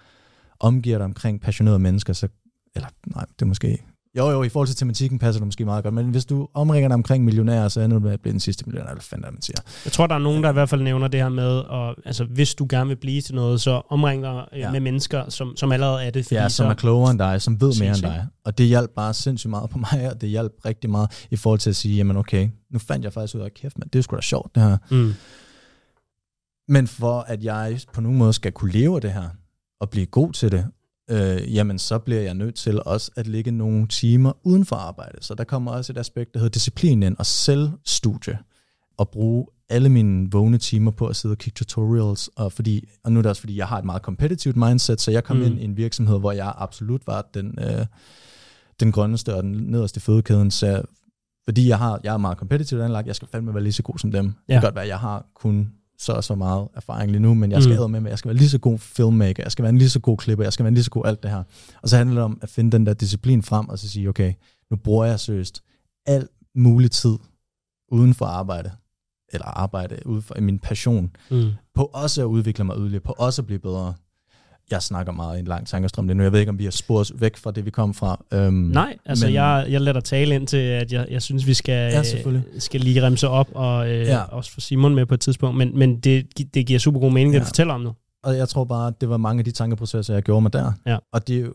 Speaker 3: omgiver dig omkring passionerede mennesker, så, eller nej, det er måske jo, jo, i forhold til tematikken passer det måske meget godt, men hvis du omringer dig omkring millionærer, så er du med at blive den sidste millionær, eller fanden man siger.
Speaker 1: Jeg tror, der er nogen, der i hvert fald nævner det her med, at, altså, hvis du gerne vil blive til noget, så omring dig øh, ja. med mennesker, som, som allerede er det.
Speaker 3: Fordi ja, som så, er klogere end dig, som ved mere end dig. Og det hjalp bare sindssygt meget på mig, og det hjalp rigtig meget i forhold til at sige, jamen okay, nu fandt jeg faktisk ud af, kæft, men det er sgu da sjovt, det her. Mm. Men for at jeg på nogen måde skal kunne leve det her, og blive god til det, øh, jamen så bliver jeg nødt til også at ligge nogle timer uden for arbejde. Så der kommer også et aspekt, der hedder disciplin ind, og selvstudie, og bruge alle mine vågne timer på at sidde og kigge tutorials, og, fordi, og nu er det også fordi, jeg har et meget competitive mindset, så jeg kom mm. ind i en virksomhed, hvor jeg absolut var den, øh, den grønneste og den nederste fødekæden, så fordi jeg, har, jeg er meget competitive anlagt, jeg skal fandme være lige så god som dem. Ja. Det kan godt være, at jeg har kun så og så meget erfaring lige nu, men jeg skal mm. med, jeg skal være lige så god filmmaker, jeg skal være en lige så god klipper, jeg skal være en lige så god alt det her. Og så handler det om at finde den der disciplin frem, og så sige, okay, nu bruger jeg seriøst al mulig tid uden for arbejde, eller arbejde uden for min passion, mm. på også at udvikle mig yderligere, på også at blive bedre jeg snakker meget i en lang tankestrøm det nu. Jeg ved ikke, om vi har sporet væk fra det, vi kom fra.
Speaker 1: Øhm, Nej, altså men, jeg, jeg lader dig tale ind til, at jeg, jeg synes, vi skal, ja, øh, skal lige remse op, og øh, ja. også få Simon med på et tidspunkt. Men, men det, det giver super god mening, det ja. du fortæller om nu.
Speaker 3: Og jeg tror bare, at det var mange af de tankeprocesser, jeg gjorde mig der.
Speaker 1: Ja.
Speaker 3: Og det er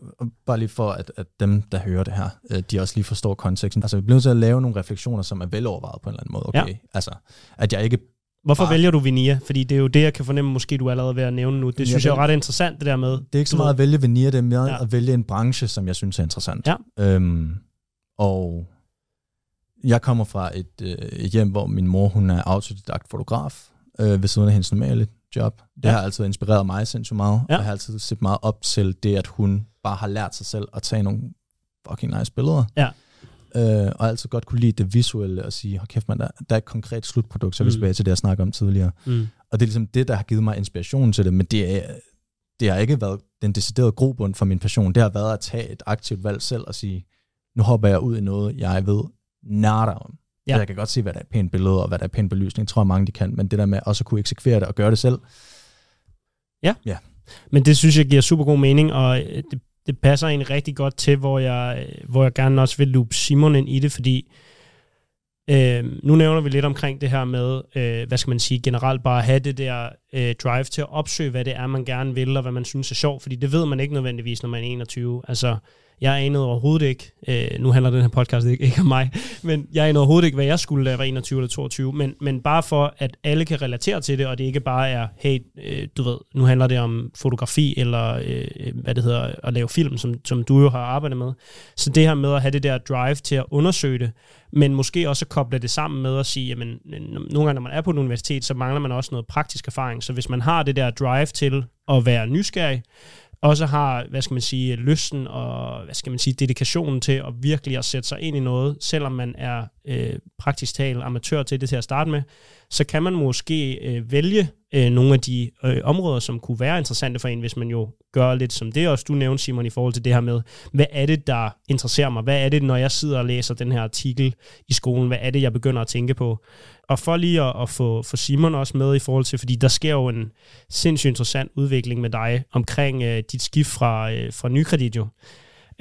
Speaker 3: bare lige for, at, at dem, der hører det her, øh, de også lige forstår konteksten. Altså, vi bliver nødt til at lave nogle refleksioner, som er velovervejet på en eller anden måde. Okay? Ja. Altså, at jeg ikke
Speaker 1: Hvorfor bare... vælger du Vinia? Fordi det er jo det, jeg kan fornemme, måske du er allerede ved at nævne nu. Det jeg synes jeg er ret interessant, det der med.
Speaker 3: Det er ikke så meget at vælge Vinia, det er mere ja. at vælge en branche, som jeg synes er interessant.
Speaker 1: Ja.
Speaker 3: Øhm, og jeg kommer fra et, øh, et hjem, hvor min mor hun er autodidakt fotograf, øh, ved siden af hendes normale job. Det
Speaker 1: Ja.
Speaker 3: har altid inspireret mig sindssygt meget.
Speaker 1: Ja.
Speaker 3: Jeg har altid set meget op til det, at hun bare har lært sig selv at tage nogle fucking nice billeder.
Speaker 1: Ja.
Speaker 3: Øh, og altid godt kunne lide det visuelle og sige, hold kæft man, der, der er et konkret slutprodukt, så er vi
Speaker 1: Mm.
Speaker 3: tilbage til det, jeg snakkede om tidligere.
Speaker 1: Mm.
Speaker 3: Og det er ligesom det, der har givet mig inspiration til det, men det, er, det har ikke været den deciderede grobund for min passion. Det har været at tage et aktivt valg selv og sige, nu hopper jeg ud i noget, jeg ved nada om.
Speaker 1: Ja.
Speaker 3: Ja. Jeg kan godt se, hvad der er et pænt billede, og hvad der er pæn belysning, tror jeg mange de kan, men det der med også at kunne eksekvere det og gøre det selv,
Speaker 1: Men det synes jeg giver super god mening, og øh, det, det passer egentlig rigtig godt til, hvor jeg, hvor jeg gerne også vil loop Simon ind i det, fordi øh, nu nævner vi lidt omkring det her med, øh, hvad skal man sige, generelt bare have det der øh, drive til at opsøge, hvad det er, man gerne vil, og hvad man synes er sjovt, fordi det ved man ikke nødvendigvis, når man er 21. Altså, jeg anede overhovedet ikke, øh, nu handler den her podcast ikke, ikke om mig, men jeg anede overhovedet ikke, hvad jeg skulle, da jeg var 21 eller 22, men, men bare for, at alle kan relatere til det, og det ikke bare er, hey, øh, du ved, nu handler det om fotografi, eller øh, hvad det hedder, at lave film, som, som du jo har arbejdet med. Så det her med at have det der drive til at undersøge det, men måske også koble det sammen med at sige, jamen, nogle gange, når man er på et universitet, så mangler man også noget praktisk erfaring. Så hvis man har det der drive til at være nysgerrig, også har, hvad skal man sige, lysten og, hvad skal man sige, dedikationen til at virkelig at sætte sig ind i noget, selvom man er øh, praktisk talt amatør til det til at starte med, så kan man måske øh, vælge øh, nogle af de øh, områder, som kunne være interessante for en, hvis man jo gør lidt som det også du nævnte, Simon, i forhold til det her med, hvad er det, der interesserer mig? Hvad er det, når jeg sidder og læser den her artikel i skolen? Hvad er det, jeg begynder at tænke på? Og for lige at, at få, få Simon også med i forhold til, fordi der sker jo en sindssygt interessant udvikling med dig omkring øh, dit skift fra, øh, fra Nykredit jo.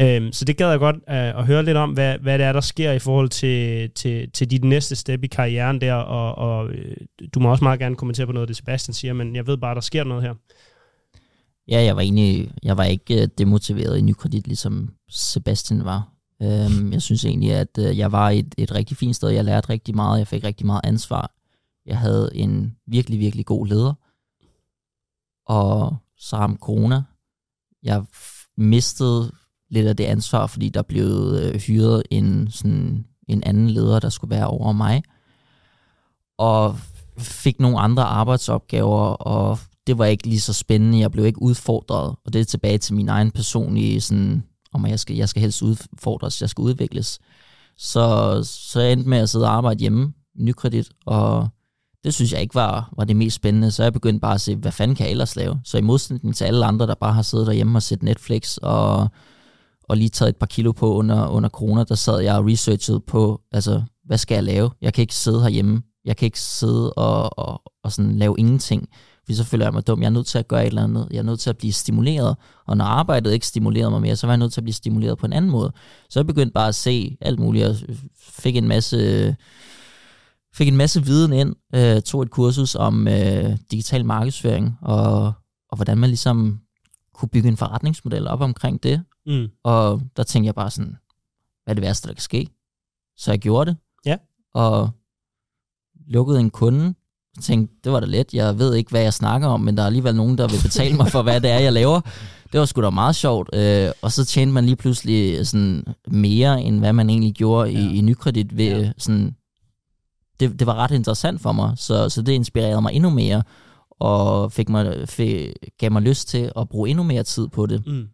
Speaker 1: Øhm, så det gad jeg godt øh, at høre lidt om, hvad, hvad det er, der sker i forhold til, til, til dit næste step i karrieren der, og, og øh, du må også meget gerne kommentere på noget af det, Sebastian siger, men jeg ved bare, der sker noget her.
Speaker 2: Ja, jeg var egentlig, jeg var ikke øh, demotiveret i Nykredit, ligesom Sebastian var. Øhm, jeg synes egentlig, at øh, jeg var et, et rigtig fint sted. Jeg lærte rigtig meget. Jeg fik rigtig meget ansvar. Jeg havde en virkelig, virkelig god leder. Og så om corona. Jeg mistede lidt af det ansvar, fordi der blev øh, hyret en, sådan, en anden leder, der skulle være over mig. Og fik nogle andre arbejdsopgaver, og det var ikke lige så spændende. Jeg blev ikke udfordret, og det er tilbage til min egen personlige, sådan, om at jeg skal, jeg skal helst udfordres, jeg skal udvikles. Så, så jeg endte med at sidde og arbejde hjemme, nykredit, og det synes jeg ikke var, var det mest spændende, så jeg begyndte bare at se, hvad fanden kan jeg ellers lave? Så i modsætning til alle andre, der bare har siddet derhjemme og set Netflix, og, og lige taget et par kilo på under, under corona, der sad jeg og researchede på, altså, hvad skal jeg lave? Jeg kan ikke sidde herhjemme. Jeg kan ikke sidde og, og, og sådan lave ingenting, fordi så føler jeg mig dum. Jeg er nødt til at gøre et eller andet. Jeg er nødt til at blive stimuleret, og når arbejdet ikke stimulerede mig mere, så var jeg nødt til at blive stimuleret på en anden måde. Så jeg begyndte bare at se alt muligt. Jeg fik en masse, fik en masse viden ind, øh, tog et kursus om øh, digital markedsføring, og, og hvordan man ligesom kunne bygge en forretningsmodel op omkring det.
Speaker 1: Mm.
Speaker 2: Og der tænkte jeg bare sådan, hvad er det værste, der kan ske? Så jeg gjorde det.
Speaker 1: Ja.
Speaker 2: Og lukkede en kunde. Jeg tænkte, det var da let. Jeg ved ikke, hvad jeg snakker om, men der er alligevel nogen, der vil betale mig for, hvad det er, jeg laver. Det var sgu da meget sjovt. Øh, og så tjente man lige pludselig sådan mere, end hvad man egentlig gjorde i,
Speaker 1: Ja.
Speaker 2: i nykredit. Ved,
Speaker 1: Ja.
Speaker 2: sådan, det, det var ret interessant for mig, så, så det inspirerede mig endnu mere, og fik mig, fik, gav mig lyst til at bruge endnu mere tid på det.
Speaker 1: Mm.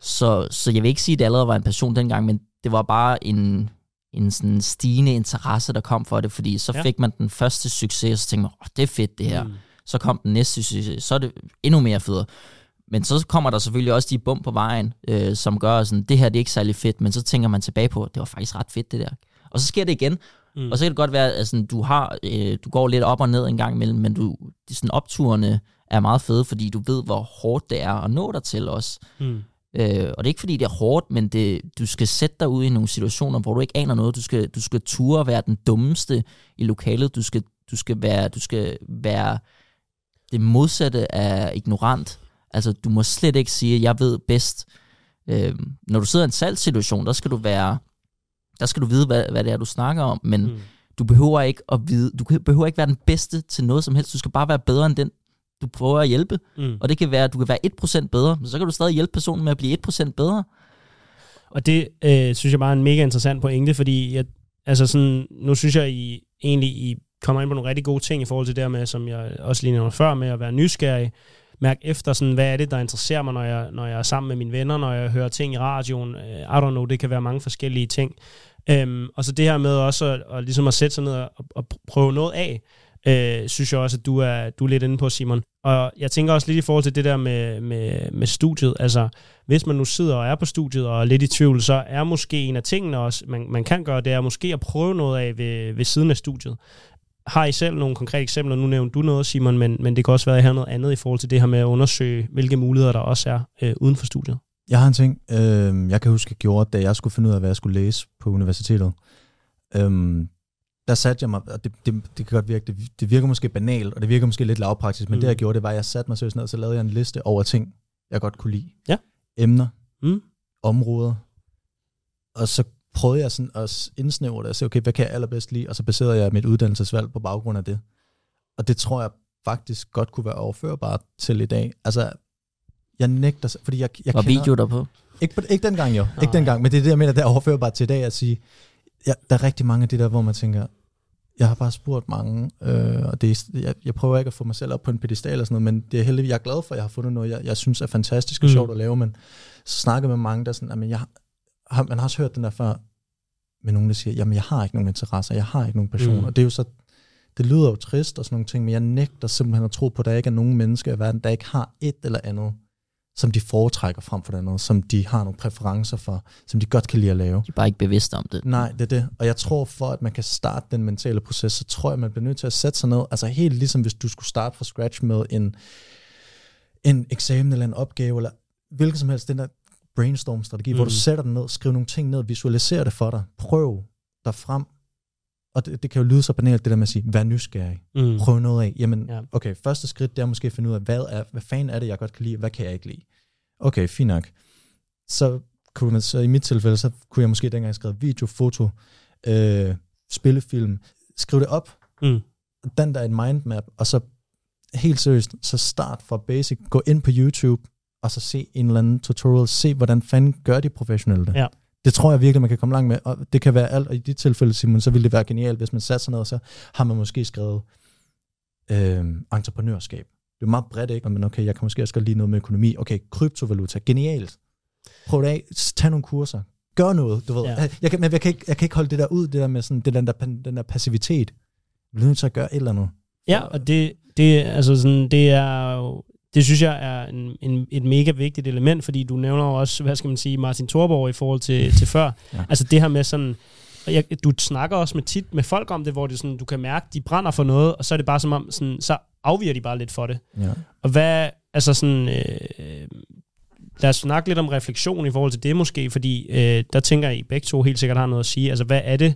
Speaker 2: Så, så jeg vil ikke sige, at det allerede var en passion dengang, men det var bare en, en sådan stigende interesse, der kom for det, fordi så
Speaker 1: Ja.
Speaker 2: fik man den første succes, og så tænkte man, oh, det er fedt det her.
Speaker 1: Mm.
Speaker 2: Så kom den næste succes, så er det endnu mere fedt. Men så kommer der selvfølgelig også de bump på vejen, øh, som gør sådan, det her det er ikke særlig fedt, men så tænker man tilbage på, det var faktisk ret fedt det der. Og så sker det igen,
Speaker 1: Mm.
Speaker 2: og så kan det godt være, at sådan, du, har, øh, du går lidt op og ned en gang imellem, men du, de sådan opturene er meget fede, fordi du ved, hvor hårdt det er at nå dig til os.
Speaker 1: Mm.
Speaker 2: Øh, og det er ikke fordi, det er hårdt, men det, du skal sætte dig ud i nogle situationer, hvor du ikke aner noget. Du skal, du skal ture være den dummeste i lokalet. Du skal, du skal, være, du skal være det modsatte af ignorant. Altså, du må slet ikke sige, at jeg ved bedst. Øh, når du sidder i en salgssituation, der skal du være, der skal du vide, hvad, hvad det er, du snakker om, men
Speaker 1: Mm.
Speaker 2: du behøver ikke at vide, du behøver ikke være den bedste til noget som helst. Du skal bare være bedre end den, du prøver at hjælpe.
Speaker 1: Mm.
Speaker 2: Og det kan være, at du kan være 1% bedre, men så kan du stadig hjælpe personen med at blive 1% bedre.
Speaker 1: Og det øh, synes jeg bare er en mega interessant pointe, fordi jeg, altså sådan, nu synes jeg I, egentlig, I kommer ind på nogle rigtig gode ting i forhold til det der med, som jeg også lige nævnte før, med at være nysgerrig, mærke efter, sådan, hvad er det, der interesserer mig, når jeg, når jeg er sammen med mine venner, når jeg hører ting i radioen. Uh, I don't know, det kan være mange forskellige ting. Um, og så det her med også at, at, ligesom at sætte sig ned og, og prøve noget af, øh, synes jeg også, at du er, du er lidt inde på, Simon. Og jeg tænker også lidt i forhold til det der med, med, med studiet. Altså, hvis man nu sidder og er på studiet og er lidt i tvivl, så er måske en af tingene også, man, man kan gøre, det er måske at prøve noget af ved, ved siden af studiet. Har I selv nogle konkrete eksempler? Nu nævnte du noget, Simon, men, men det kan også være, at I har noget andet i forhold til det her med at undersøge, hvilke muligheder der også er øh, uden for studiet.
Speaker 3: Jeg har en ting, øh, jeg kan huske, jeg gjorde, da jeg skulle finde ud af, hvad jeg skulle læse på universitetet. Øh, der satte jeg mig, og det, det, det kan godt virke, det, det virker måske banalt, og det virker måske lidt lavpraktisk, men mm. det jeg gjorde, det var, at jeg satte mig seriøst ned, og så lavede jeg en liste over ting, jeg godt kunne lide.
Speaker 1: Ja.
Speaker 3: Emner,
Speaker 1: Mm.
Speaker 3: områder, og så prøvede jeg sådan at indsnævre det og se, okay, hvad kan jeg allerbedst lide, og så baserede jeg mit uddannelsesvalg på baggrund af det. Og det tror jeg faktisk godt kunne være overførbart til i dag. Altså, jeg nægter, fordi jeg, jeg
Speaker 2: Var
Speaker 3: kender,
Speaker 2: video der på?
Speaker 3: ikke, ikke dengang jo, ikke dengang, men det er det, jeg mener, der er overførbart til i dag at sige, ja, der er rigtig mange af de der, hvor man tænker, jeg har bare spurgt mange, øh, og det er, jeg, jeg prøver ikke at få mig selv op på en pedestal eller sådan noget, men det er heldigvis, jeg er glad for, at jeg har fundet noget, jeg, jeg synes er fantastisk og
Speaker 1: Mm.
Speaker 3: sjovt at lave, men så snakker med mange, der er sådan, jamen, jeg har, man har også hørt den der før, med nogen, der siger, jamen jeg har ikke nogen interesser, jeg har ikke nogen passion,
Speaker 1: mm.
Speaker 3: og det er jo så, det lyder jo trist og sådan nogle ting, men jeg nægter simpelthen at tro på, at der ikke er nogen mennesker i verden, der ikke har et eller andet, som de foretrækker frem for det andet, som de har nogle præferencer for, som de godt kan lide at lave.
Speaker 2: De er bare ikke bevidste om det.
Speaker 3: Nej, det er det. Og jeg tror, for at man kan starte den mentale proces, så tror jeg, man bliver nødt til at sætte sig ned. Altså helt ligesom hvis du skulle starte fra scratch med en, en eksamen eller en opgave, eller hvilken som helst, den der brainstorm-strategi, mm. hvor du sætter den ned, skriver nogle ting ned, visualiserer det for dig, prøv dig frem. Og det, det kan jo lyde så banalt, det der med at sige, vær nysgerrig,
Speaker 1: Mm.
Speaker 3: prøv noget af. Jamen,
Speaker 1: Ja.
Speaker 3: okay, første skridt, det er måske at finde ud af, hvad, er, hvad fanden er det, jeg godt kan lide, hvad kan jeg ikke lide. Okay, fint nok. Så, kunne man, så i mit tilfælde, så kunne jeg måske dengang skrevet video, foto, øh, spillefilm, skrive det op,
Speaker 1: Mm.
Speaker 3: den der er en mindmap, og så helt seriøst, så start fra basic, gå ind på YouTube, og så se en eller anden tutorial, se hvordan fanden gør de professionelle det.
Speaker 1: Ja.
Speaker 3: Det tror jeg virkelig, man kan komme langt med, og det kan være alt, og i dit tilfælde, Simon, så ville det være genialt, hvis man satte sig ned, og så har man måske skrevet øh, entreprenørskab. Det er meget bredt, ikke? Men okay, jeg kan måske også godt lide noget med økonomi. Okay, kryptovaluta, genialt. Prøv det af, tag nogle kurser. Gør noget, du ved.
Speaker 1: Ja.
Speaker 3: Jeg, kan, men jeg kan, ikke, jeg kan ikke holde det der ud, det der med sådan, det den, der, den der passivitet. Jeg bliver nødt til at gøre et eller andet.
Speaker 1: Ja, og det, det, altså sådan, det er jo, det synes jeg er en, en, et mega vigtigt element, fordi du nævner jo også, hvad skal man sige, Martin Thorborg i forhold til, til før.
Speaker 3: Ja.
Speaker 1: Altså det her med sådan, og jeg, du snakker også med tit med folk om det, hvor det sådan, du kan mærke, de brænder for noget, og så er det bare som om, sådan, så afviger de bare lidt for det.
Speaker 3: Ja.
Speaker 1: Og hvad, altså sådan, øh, lad os snakke lidt om refleksion i forhold til det måske, fordi øh, der tænker jeg, I begge to helt sikkert har noget at sige. Altså hvad er det,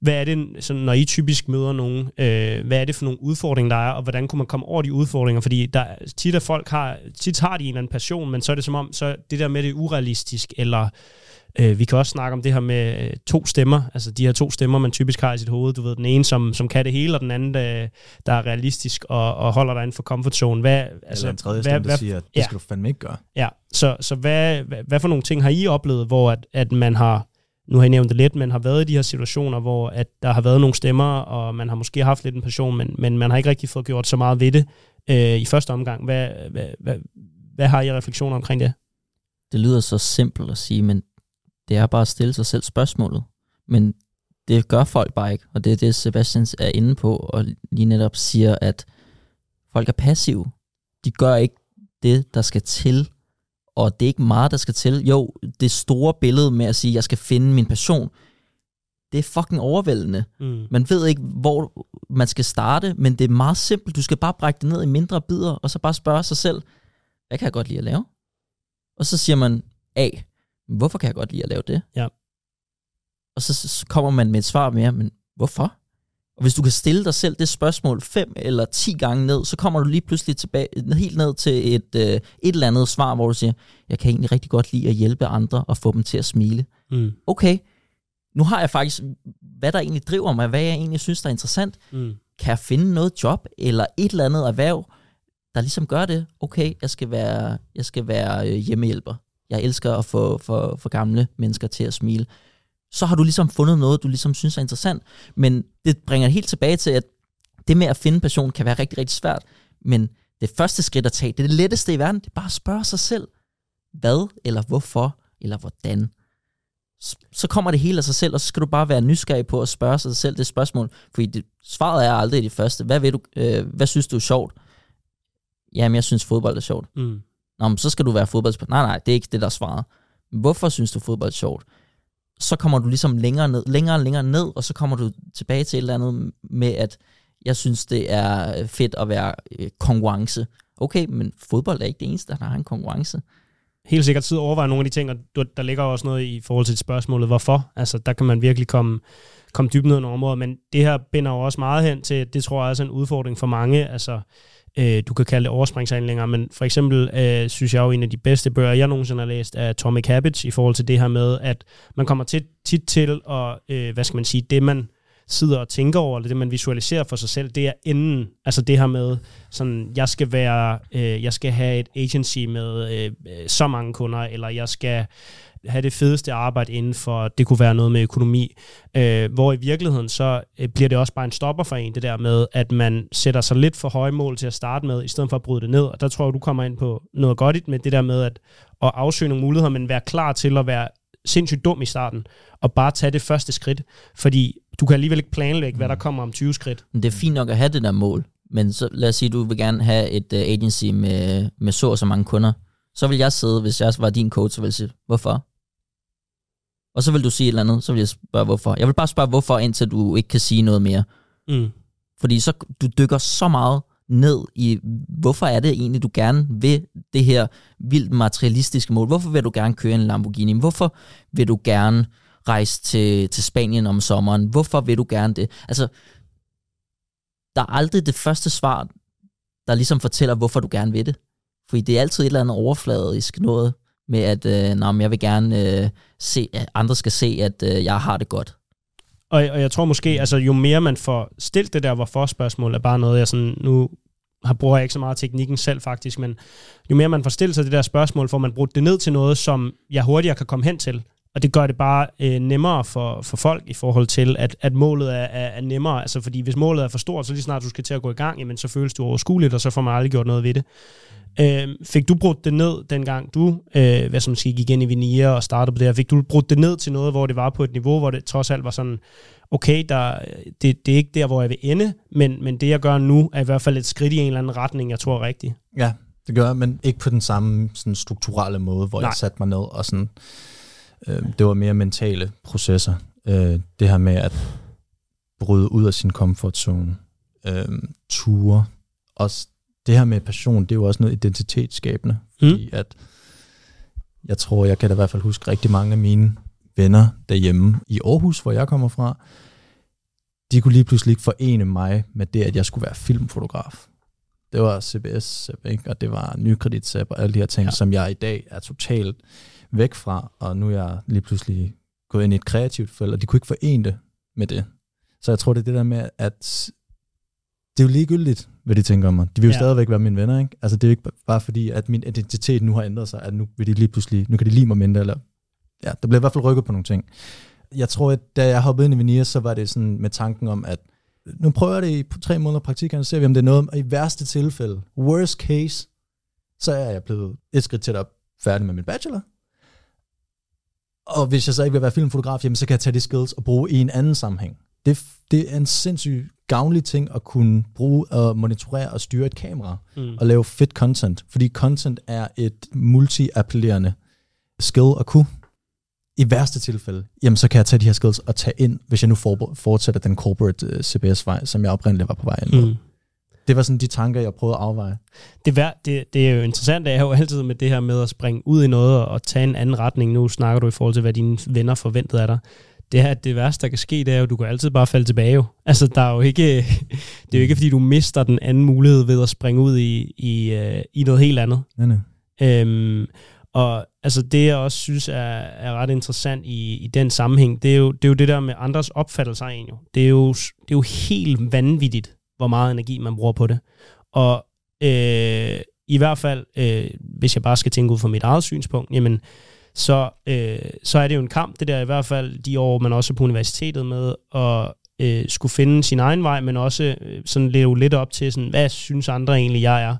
Speaker 1: hvad er det, sådan, når I typisk møder nogen, øh, hvad er det for nogle udfordringer, der er, og hvordan kunne man komme over de udfordringer? Fordi der, er- tit at folk har, tit har de en eller anden passion, men så er det som om, så det der med det er urealistisk, eller øh, vi kan også snakke om det her med øh, to stemmer, altså de her to stemmer, man typisk har i sit hoved. Du ved, den ene, som, som kan det hele, og den anden, der, der er realistisk og, og holder dig inden for comfort zone. Hvad,
Speaker 3: Altså, eller en tredje
Speaker 1: hvad,
Speaker 3: stemme, der
Speaker 1: hvad,
Speaker 3: siger, at det
Speaker 1: ja.
Speaker 3: skal du fandme ikke gøre.
Speaker 1: Ja, så, så hvad, hvad, hvad for nogle ting har I oplevet, hvor at, at man har, nu har I nævnt det lidt, men har været i de her situationer, hvor at der har været nogle stemmer, og man har måske haft lidt en passion, men, men man har ikke rigtig fået gjort så meget ved det øh, i første omgang. Hvad, hvad, hvad, hvad har I refleksioner omkring det?
Speaker 2: Det lyder så simpelt at sige, men det er bare at stille sig selv spørgsmålet. Men det gør folk bare ikke, og det er det, Sebastian er inde på, og lige netop siger, at folk er passive. De gør ikke det, der skal til, og det er ikke meget, der skal til. Jo, det store billede med at sige, at jeg skal finde min passion, det er fucking overvældende.
Speaker 1: Mm.
Speaker 2: Man ved ikke, hvor man skal starte, men det er meget simpelt. Du skal bare brække det ned i mindre bidder, og så bare spørge sig selv, hvad kan jeg godt lide at lave? Og så siger man A, hvorfor kan jeg godt lide at lave det?
Speaker 1: Ja.
Speaker 2: Og så, så kommer man med et svar mere, men hvorfor? Og hvis du kan stille dig selv det spørgsmål fem eller ti gange ned, så kommer du lige pludselig tilbage, helt ned til et, øh, et eller andet svar, hvor du siger, jeg kan egentlig rigtig godt lide at hjælpe andre og få dem til at smile
Speaker 1: Mm.
Speaker 2: okay, nu har jeg faktisk, hvad der egentlig driver mig, hvad jeg egentlig synes, der er interessant.
Speaker 1: Mm.
Speaker 2: Kan jeg finde noget job eller et eller andet erhverv, der ligesom gør det? Okay, jeg skal være, jeg skal være øh, hjemmehjælper. Jeg elsker at få for, for gamle mennesker til at smile. Så har du ligesom fundet noget, du ligesom synes er interessant. Men det bringer helt tilbage til, at det med at finde passion kan være rigtig, rigtig svært, men det første skridt at tage, det er det letteste i verden, det er bare at spørge sig selv, hvad eller hvorfor eller hvordan. Så kommer det hele af sig selv, og så skal du bare være nysgerrig på at spørge sig selv det spørgsmål, fordi det, svaret er aldrig det første. Hvad, vil du, øh, hvad synes du er sjovt? Jamen, jeg synes fodbold er sjovt. Mm. Nå, men så skal du være fodboldspiller. Nej, nej, det er ikke det, der svarer. Hvorfor synes du fodbold er sjovt? Så kommer du ligesom længere ned, længere og længere ned, og så kommer du tilbage til et eller andet med, at jeg synes, det er øh, fedt at være øh, konkurrence. Okay, men fodbold er ikke det eneste, der har en konkurrence.
Speaker 1: Helt sikkert sidde og overveje nogle af de ting, og der ligger også noget i forhold til spørgsmålet, hvorfor. Altså, der kan man virkelig komme, komme dybt ned i nogle områder, men det her binder jo også meget hen til, det tror jeg er en udfordring for mange. Altså, øh, du kan kalde det overspringshandlinger, men for eksempel øh, synes jeg jo, en af de bedste bøger, jeg nogensinde har læst, er Atomic Habits, i forhold til det her med, at man kommer tit, tit til at, øh, hvad skal man sige, det man sidder og tænker over, eller det man visualiserer for sig selv, det er inden, Altså det her med, sådan, jeg skal være, øh, jeg skal have et agency med øh, øh så mange kunder, eller jeg skal have det fedeste arbejde inden for, det kunne være noget med økonomi, øh, hvor i virkeligheden så øh, bliver det også bare en stopper for en, det der med, at man sætter sig lidt for høje mål til at starte med, i stedet for at bryde det ned, og der tror jeg, du kommer ind på noget godt med det der med at, at afsøge nogle muligheder, men være klar til at være sindssygt dum i starten, og bare tage det første skridt, fordi du kan alligevel ikke planlægge, hvad der mm. kommer om 20 skridt.
Speaker 2: Det er fint nok at have det der mål, men så lad os sige, at du vil gerne have et uh, agency med, med så og så mange kunder. Så vil jeg sidde, hvis jeg var din coach, så vil jeg sige, hvorfor? Og så vil du sige et eller andet, så vil jeg spørge, hvorfor. Jeg vil bare spørge, hvorfor, indtil du ikke kan sige noget mere. Mm. Fordi så du dykker så meget ned i, hvorfor er det egentlig, du gerne vil det her vildt materialistiske mål? Hvorfor vil du gerne køre en Lamborghini? Hvorfor vil du gerne rejse til, til Spanien om sommeren? Hvorfor vil du gerne det? Altså, der er aldrig det første svar, der ligesom fortæller, hvorfor du gerne vil det. Fordi det er altid et eller andet overfladisk noget med, at øh, nah, jeg vil gerne øh, se, at andre skal se, at øh, jeg har det godt.
Speaker 1: Og, og jeg tror måske, altså jo mere man får stillet det der hvorfor spørgsmål, er bare noget, jeg sådan, nu har bruger jeg ikke så meget teknikken selv faktisk, men jo mere man får stillet sig det der spørgsmål, får man brugt det ned til noget, som jeg hurtigere kan komme hen til. Og det gør det bare øh, nemmere for, for folk i forhold til, at, at målet er, er, er nemmere. Altså fordi hvis målet er for stort, så lige snart du skal til at gå i gang, jamen, så føles du overskueligt, og så får man aldrig gjort noget ved det. Øh, fik du brudt det ned, dengang du øh, hvad som siger, gik ind i Vinia og startede på det her? Fik du brudt det ned til noget, hvor det var på et niveau, hvor det trods alt var sådan, okay, der, det, det er ikke der, hvor jeg vil ende, men, men det, jeg gør nu, er i hvert fald et skridt i en eller anden retning, jeg tror er rigtigt.
Speaker 3: Ja, det gør jeg, men ikke på den samme sådan, strukturelle måde, hvor Nej. jeg satte mig ned og sådan, øh, det var mere mentale processer. Øh, det her med at bryde ud af sin comfort zone, øh, ture, også det her med passion, det er jo også noget identitetsskabende, mm. fordi at jeg tror, jeg kan da i hvert fald huske rigtig mange af mine venner derhjemme i Aarhus, hvor jeg kommer fra, de kunne lige pludselig ikke forene mig med det, at jeg skulle være filmfotograf. Det var CBS, ikke? og det var nykredit og alle de her ting, ja. som jeg i dag er totalt væk fra, og nu er jeg lige pludselig gået ind i et kreativt felt, og de kunne ikke forene det med det. Så jeg tror, det er det der med, at det er jo ligegyldigt, hvad de tænker om mig. De vil jo ja. stadigvæk være mine venner, ikke? Altså det er jo ikke bare fordi, at min identitet nu har ændret sig, at nu vil de lige pludselig, nu kan de lide mig mindre, eller ja, der bliver i hvert fald rykket på nogle ting. Jeg tror, at da jeg hoppede ind i Venier, så var det sådan med tanken om, at nu prøver jeg det i tre måneder praktik, og ser vi, om det er noget, og i værste tilfælde, worst case, så er jeg blevet et skridt tættere færdig med min bachelor. Og hvis jeg så ikke vil være filmfotograf, jamen, så kan jeg tage de skills og bruge i en anden sammenhæng. Det, det er en sindssygt gavnlig ting at kunne bruge og monitorere og styre et kamera mm. og lave fedt content, fordi content er et multi-appellerende skill at kunne. I værste tilfælde, jamen så kan jeg tage de her skills og tage ind, hvis jeg nu for, fortsætter den corporate uh, øh, CBS-vej, som jeg oprindeligt var på vej ind mm. Det var sådan de tanker, jeg prøvede at afveje.
Speaker 1: Det, er, det, det er jo interessant, det er jo altid med det her med at springe ud i noget og tage en anden retning. Nu snakker du i forhold til, hvad dine venner forventede af dig det her, det værste, der kan ske, det er jo, at du kan altid bare falde tilbage. Jo. Altså, der er jo ikke, (laughs) det er jo ikke, fordi du mister den anden mulighed ved at springe ud i, i, uh, i noget helt andet.
Speaker 3: Nej, nej.
Speaker 1: Øhm, og altså det, jeg også synes er, er ret interessant i, i den sammenhæng, det er, jo, det er jo det der med andres opfattelser af en jo. Det er jo, det er jo helt vanvittigt, hvor meget energi man bruger på det. Og øh, i hvert fald, øh, hvis jeg bare skal tænke ud fra mit eget synspunkt, jamen, så, øh, så er det jo en kamp, det der i hvert fald de år, man også er på universitetet med, og øh, skulle finde sin egen vej, men også øh, sådan leve lidt op til, sådan, hvad synes andre egentlig, jeg er?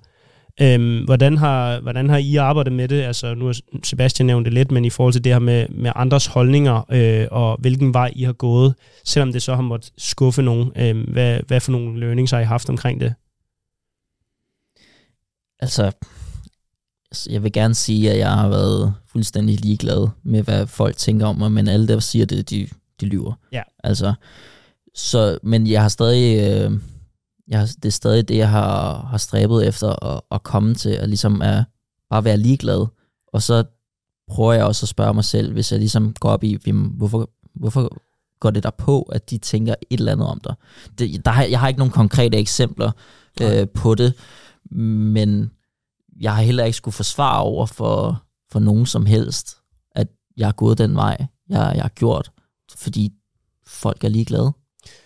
Speaker 1: Øhm, hvordan, har, hvordan har I arbejdet med det? Altså, nu har Sebastian nævnt det lidt, men i forhold til det her med, med andres holdninger, øh, og hvilken vej I har gået, selvom det så har måttet skuffe nogen. Øh, hvad, hvad for nogle learnings har I haft omkring det?
Speaker 2: Altså, jeg vil gerne sige, at jeg har været fuldstændig ligeglad med, hvad folk tænker om mig, men alle der siger det, de, de lyver.
Speaker 1: Ja.
Speaker 2: Altså, så, men jeg har stadig, øh, jeg, det er stadig det, jeg har, har stræbet efter at, at komme til, at ligesom at bare være ligeglad. Og så prøver jeg også at spørge mig selv, hvis jeg ligesom går op i, hvorfor, hvorfor går det der på, at de tænker et eller andet om dig. Det, der har, jeg har ikke nogen konkrete eksempler øh, på det, men jeg har heller ikke skulle forsvare over for, for nogen som helst, at jeg er gået den vej, jeg, jeg har gjort, fordi folk er ligeglade.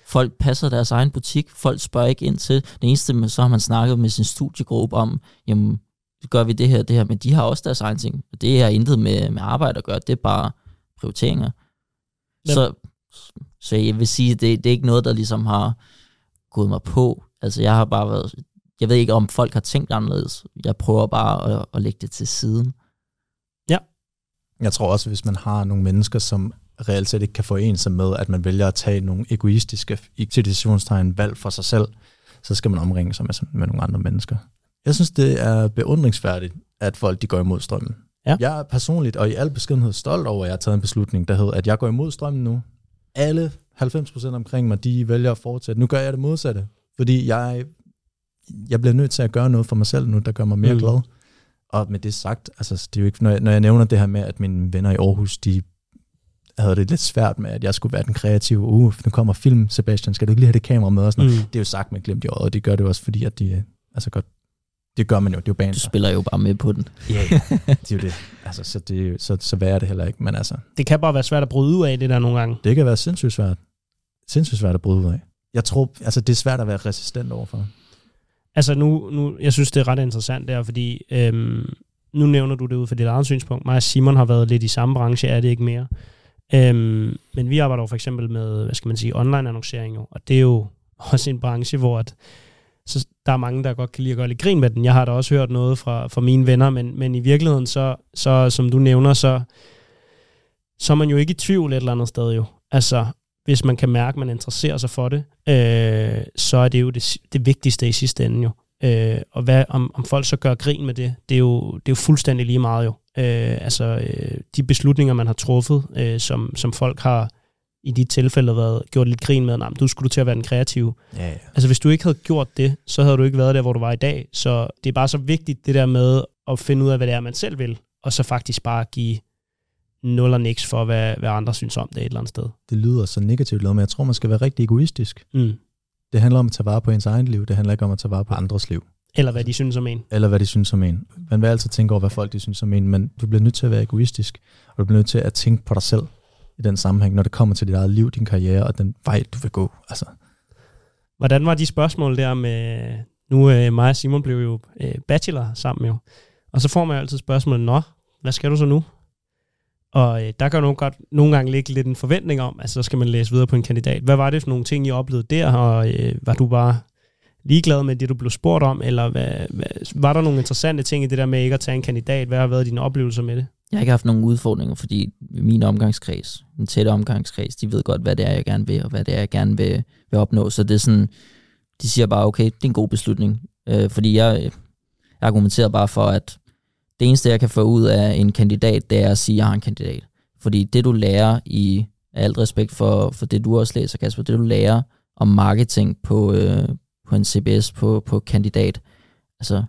Speaker 2: Folk passer deres egen butik, folk spørger ikke ind til. Det eneste, så har man snakket med sin studiegruppe om, jamen, gør vi det her det her, men de har også deres egen ting. Og det har intet med, med arbejde at gøre, det er bare prioriteringer. Så, så jeg vil sige, det, det er ikke noget, der ligesom har gået mig på. Altså jeg har bare været, jeg ved ikke, om folk har tænkt anderledes. Jeg prøver bare at, at lægge det til siden.
Speaker 1: Ja.
Speaker 3: Jeg tror også, hvis man har nogle mennesker, som reelt set ikke kan forene sig med, at man vælger at tage nogle egoistiske, i citationstegn, valg for sig selv, så skal man omringe sig med, med nogle andre mennesker. Jeg synes, det er beundringsværdigt, at folk de går imod strømmen.
Speaker 1: Ja.
Speaker 3: Jeg er personligt og i al beskedenhed stolt over, at jeg har taget en beslutning, der hedder, at jeg går imod strømmen nu. Alle 90% omkring mig, de vælger at fortsætte. Nu gør jeg det modsatte, fordi jeg jeg bliver nødt til at gøre noget for mig selv nu, der gør mig mere mm. glad. Og med det sagt, altså, det er jo ikke, når, jeg, når jeg nævner det her med, at mine venner i Aarhus, de havde det lidt svært med, at jeg skulle være den kreative, uh, nu kommer film, Sebastian, skal du ikke lige have det kamera med? Og sådan mm. Det er jo sagt med glemt i øjet, og det gør det også, fordi at de, altså godt, det gør man jo, det er jo banen.
Speaker 2: Du spiller jo bare med på den.
Speaker 3: Ja, yeah, det er jo det. Altså, så, det, så, så værre det heller ikke, men altså.
Speaker 1: Det kan bare være svært at bryde ud af det der nogle gange.
Speaker 3: Det kan være sindssygt svært. Sindssygt svært at bryde ud af. Jeg tror, altså det er svært at være resistent overfor.
Speaker 1: Altså nu, nu, jeg synes, det er ret interessant der, fordi øhm, nu nævner du det ud fra dit eget synspunkt. Mig og Simon har været lidt i samme branche, er det ikke mere. Øhm, men vi arbejder jo for eksempel med, hvad skal man sige, online annoncering jo, og det er jo også en branche, hvor at, så der er mange, der godt kan lide at gøre lidt grin med den. Jeg har da også hørt noget fra, fra mine venner, men, men i virkeligheden, så, så som du nævner, så, så er man jo ikke i tvivl et eller andet sted jo. Altså, hvis man kan mærke, at man interesserer sig for det, øh, så er det jo det, det vigtigste i sidste ende jo. Øh, og hvad, om, om folk så gør grin med det, det er jo, det er jo fuldstændig lige meget jo. Øh, altså øh, de beslutninger, man har truffet, øh, som, som folk har i de tilfælde været gjort lidt grin med, du skulle du til at være den kreative.
Speaker 3: Ja, ja.
Speaker 1: Altså hvis du ikke havde gjort det, så havde du ikke været der, hvor du var i dag. Så det er bare så vigtigt det der med at finde ud af, hvad det er, man selv vil, og så faktisk bare give nul og niks for, hvad, hvad andre synes om det et eller andet sted.
Speaker 3: Det lyder så negativt, men jeg tror, man skal være rigtig egoistisk.
Speaker 1: Mm.
Speaker 3: Det handler om at tage vare på ens egen liv, det handler ikke om at tage vare på andres liv.
Speaker 1: Eller hvad de synes om en.
Speaker 3: Eller hvad de synes om en. Man vil altid tænke over, hvad folk de synes om en, men du bliver nødt til at være egoistisk, og du bliver nødt til at tænke på dig selv i den sammenhæng, når det kommer til dit eget liv, din karriere og den vej, du vil gå. Altså.
Speaker 1: Hvordan var de spørgsmål der med, nu øh, mig og Simon blev jo øh, bachelor sammen jo, og så får man jo altid spørgsmålet, nå, hvad skal du så nu? Og øh, der kan jo godt nogle gange ligge lidt en forventning om, at så skal man læse videre på en kandidat. Hvad var det for nogle ting, I oplevede der, og øh, var du bare ligeglad med det, du blev spurgt om, eller hvad, hvad, var der nogle interessante ting i det der med ikke at tage en kandidat? Hvad har været dine oplevelser med det?
Speaker 2: Jeg har ikke haft nogen udfordringer, fordi min omgangskreds, min tætte omgangskreds, de ved godt, hvad det er, jeg gerne vil, og hvad det er, jeg gerne vil, vil opnå. Så det er sådan, de siger bare, okay, det er en god beslutning. Øh, fordi jeg, øh, jeg argumenterer bare for, at det eneste, jeg kan få ud af en kandidat, det er at sige, at jeg har en kandidat. Fordi det, du lærer i alt respekt for, for det, du også læser, Kasper, det du lærer om marketing på, øh, på en CBS, på, på kandidat, altså,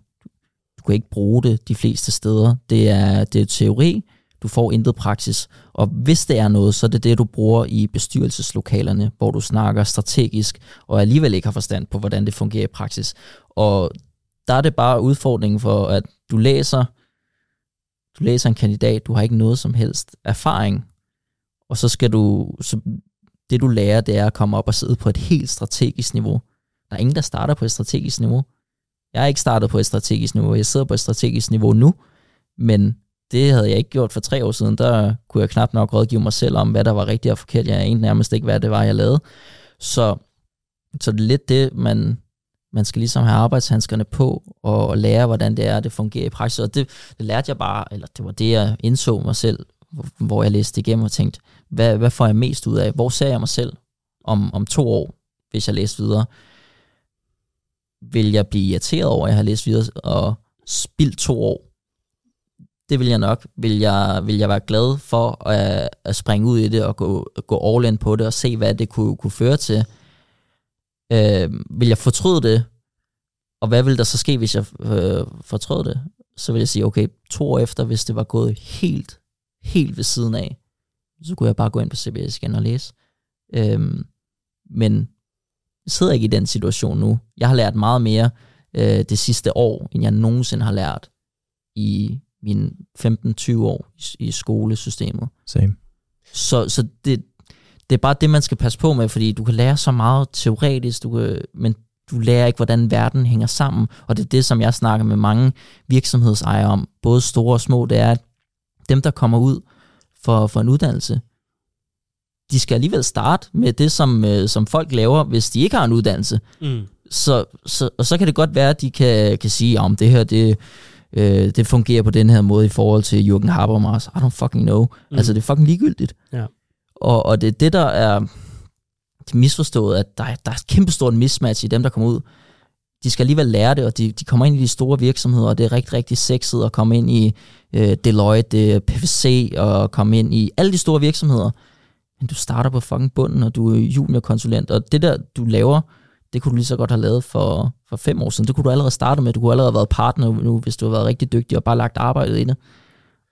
Speaker 2: du kan ikke bruge det de fleste steder. Det er, det er teori, du får intet praksis. Og hvis det er noget, så er det det, du bruger i bestyrelseslokalerne, hvor du snakker strategisk, og alligevel ikke har forstand på, hvordan det fungerer i praksis. Og der er det bare udfordringen for, at du læser du læser en kandidat, du har ikke noget som helst erfaring, og så skal du, så det du lærer, det er at komme op og sidde på et helt strategisk niveau. Der er ingen, der starter på et strategisk niveau. Jeg har ikke startet på et strategisk niveau, jeg sidder på et strategisk niveau nu, men det havde jeg ikke gjort for tre år siden. Der kunne jeg knap nok rådgive mig selv om, hvad der var rigtigt og forkert. Jeg anede nærmest ikke, hvad det var, jeg lavede. Så, så det er lidt det, man, man skal ligesom have arbejdshandskerne på og lære, hvordan det er, det fungerer i praksis. Og det, det lærte jeg bare, eller det var det, jeg indså mig selv, hvor jeg læste igennem og tænkte, hvad, hvad får jeg mest ud af? Hvor ser jeg mig selv om, om to år, hvis jeg læser videre? Vil jeg blive irriteret over, at jeg har læst videre og spildt to år? Det vil jeg nok. Vil jeg, vil jeg være glad for at, at springe ud i det og gå, gå all in på det og se, hvad det kunne, kunne føre til? Øh, vil jeg fortryde det? Og hvad vil der så ske, hvis jeg øh, fortrød det? Så vil jeg sige, okay, to år efter, hvis det var gået helt, helt ved siden af, så kunne jeg bare gå ind på CBS igen og læse. Øhm, men jeg sidder ikke i den situation nu. Jeg har lært meget mere øh, det sidste år, end jeg nogensinde har lært i mine 15-20 år i, i skolesystemet.
Speaker 3: Same.
Speaker 2: Så, så det, det er bare det, man skal passe på med, fordi du kan lære så meget teoretisk, du kan, men du lærer ikke, hvordan verden hænger sammen. Og det er det, som jeg snakker med mange virksomhedsejere om, både store og små, det er, at dem, der kommer ud for, for en uddannelse, de skal alligevel starte med det, som, øh, som folk laver, hvis de ikke har en uddannelse. Mm. Så, så, og så kan det godt være, at de kan, kan sige, om det her, det, øh, det fungerer på den her måde i forhold til Jürgen Habermas. I don't fucking know. Mm. Altså, det er fucking ligegyldigt. Ja. Og, og det er det, der er misforstået, at der, der er et kæmpestort mismatch i dem, der kommer ud. De skal alligevel lære det, og de, de kommer ind i de store virksomheder, og det er rigtig, rigtig sexet at komme ind i øh, Deloitte, øh, PVC, og komme ind i alle de store virksomheder. Men du starter på fucking bunden, og du er juniorkonsulent, og det der, du laver, det kunne du lige så godt have lavet for, for fem år siden. Det kunne du allerede starte med. Du kunne allerede have været partner nu, hvis du har været rigtig dygtig og bare lagt arbejdet i det.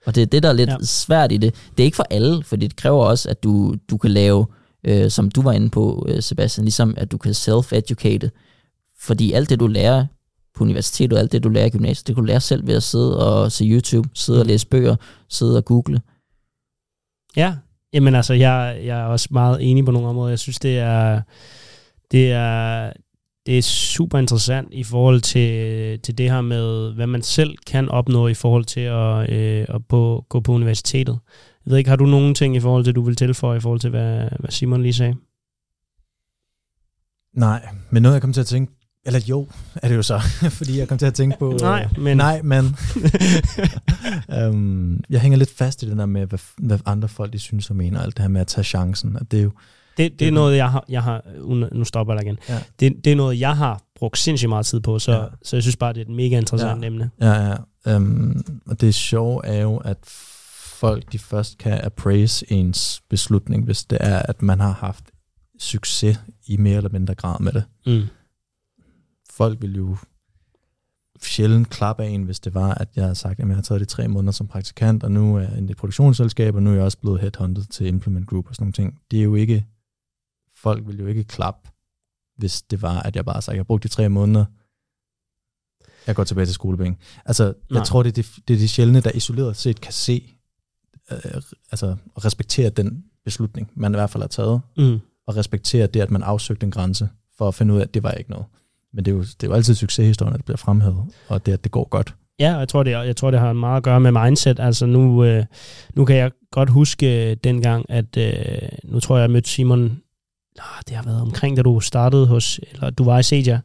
Speaker 2: Og det er det, der er lidt ja. svært i det. Det er ikke for alle, for det kræver også, at du, du kan lave, øh, som du var inde på, øh, Sebastian, ligesom at du kan self-educate. Fordi alt det, du lærer på universitetet, og alt det, du lærer i gymnasiet, det kan du lære selv ved at sidde og se YouTube, sidde og læse bøger, sidde og google.
Speaker 1: Ja, jamen altså, jeg, jeg er også meget enig på nogle områder. Jeg synes, det er, det er, det er super interessant i forhold til, til det her med, hvad man selv kan opnå i forhold til at, øh, at på, gå på universitetet. Jeg ved ikke, har du nogen ting i forhold til, du vil tilføje i forhold til, hvad, hvad Simon lige sagde?
Speaker 3: Nej, men noget jeg kom til at tænke, eller jo, er det jo så, (laughs) fordi jeg kom til at tænke på...
Speaker 1: nej, men...
Speaker 3: Nej, men... um, (laughs) jeg hænger lidt fast i det der med, hvad, hvad andre folk de synes og mener, alt det her med at tage chancen. At det er jo,
Speaker 1: det, det er noget, jeg har, jeg har nu stopper jeg igen. Ja. Det, det er noget, jeg har brugt sindssygt meget tid på, så, ja. så jeg synes bare, det er et mega interessant
Speaker 3: ja.
Speaker 1: emne.
Speaker 3: Ja, ja. Um, og det sjove er jo, at folk de først kan appraise ens beslutning, hvis det er, at man har haft succes i mere eller mindre grad med det. Mm. Folk vil jo sjældent klappe af en, hvis det var, at jeg har sagt, at jeg har taget de tre måneder som praktikant, og nu er jeg i et produktionsselskab, og nu er jeg også blevet headhunted til Implement Group og sådan nogle ting. Det er jo ikke folk vil jo ikke klappe, hvis det var, at jeg bare sagde, jeg har brugt de tre måneder, jeg går tilbage til skolebænken. Altså, Nej. jeg tror, det er de, det er de sjældne, der isoleret set kan se, øh, altså respektere den beslutning, man i hvert fald har taget, mm. og respektere det, at man afsøgte en grænse, for at finde ud af, at det var ikke noget. Men det er jo, det er jo altid succeshistorien, at det bliver fremhævet, og det, at det går godt.
Speaker 1: Ja, jeg tror, det, jeg tror, det har meget at gøre med mindset. Altså nu, øh, nu kan jeg godt huske dengang, at øh, nu tror jeg, jeg mødte Simon det har været omkring, da du startede hos, eller du var i Sedia.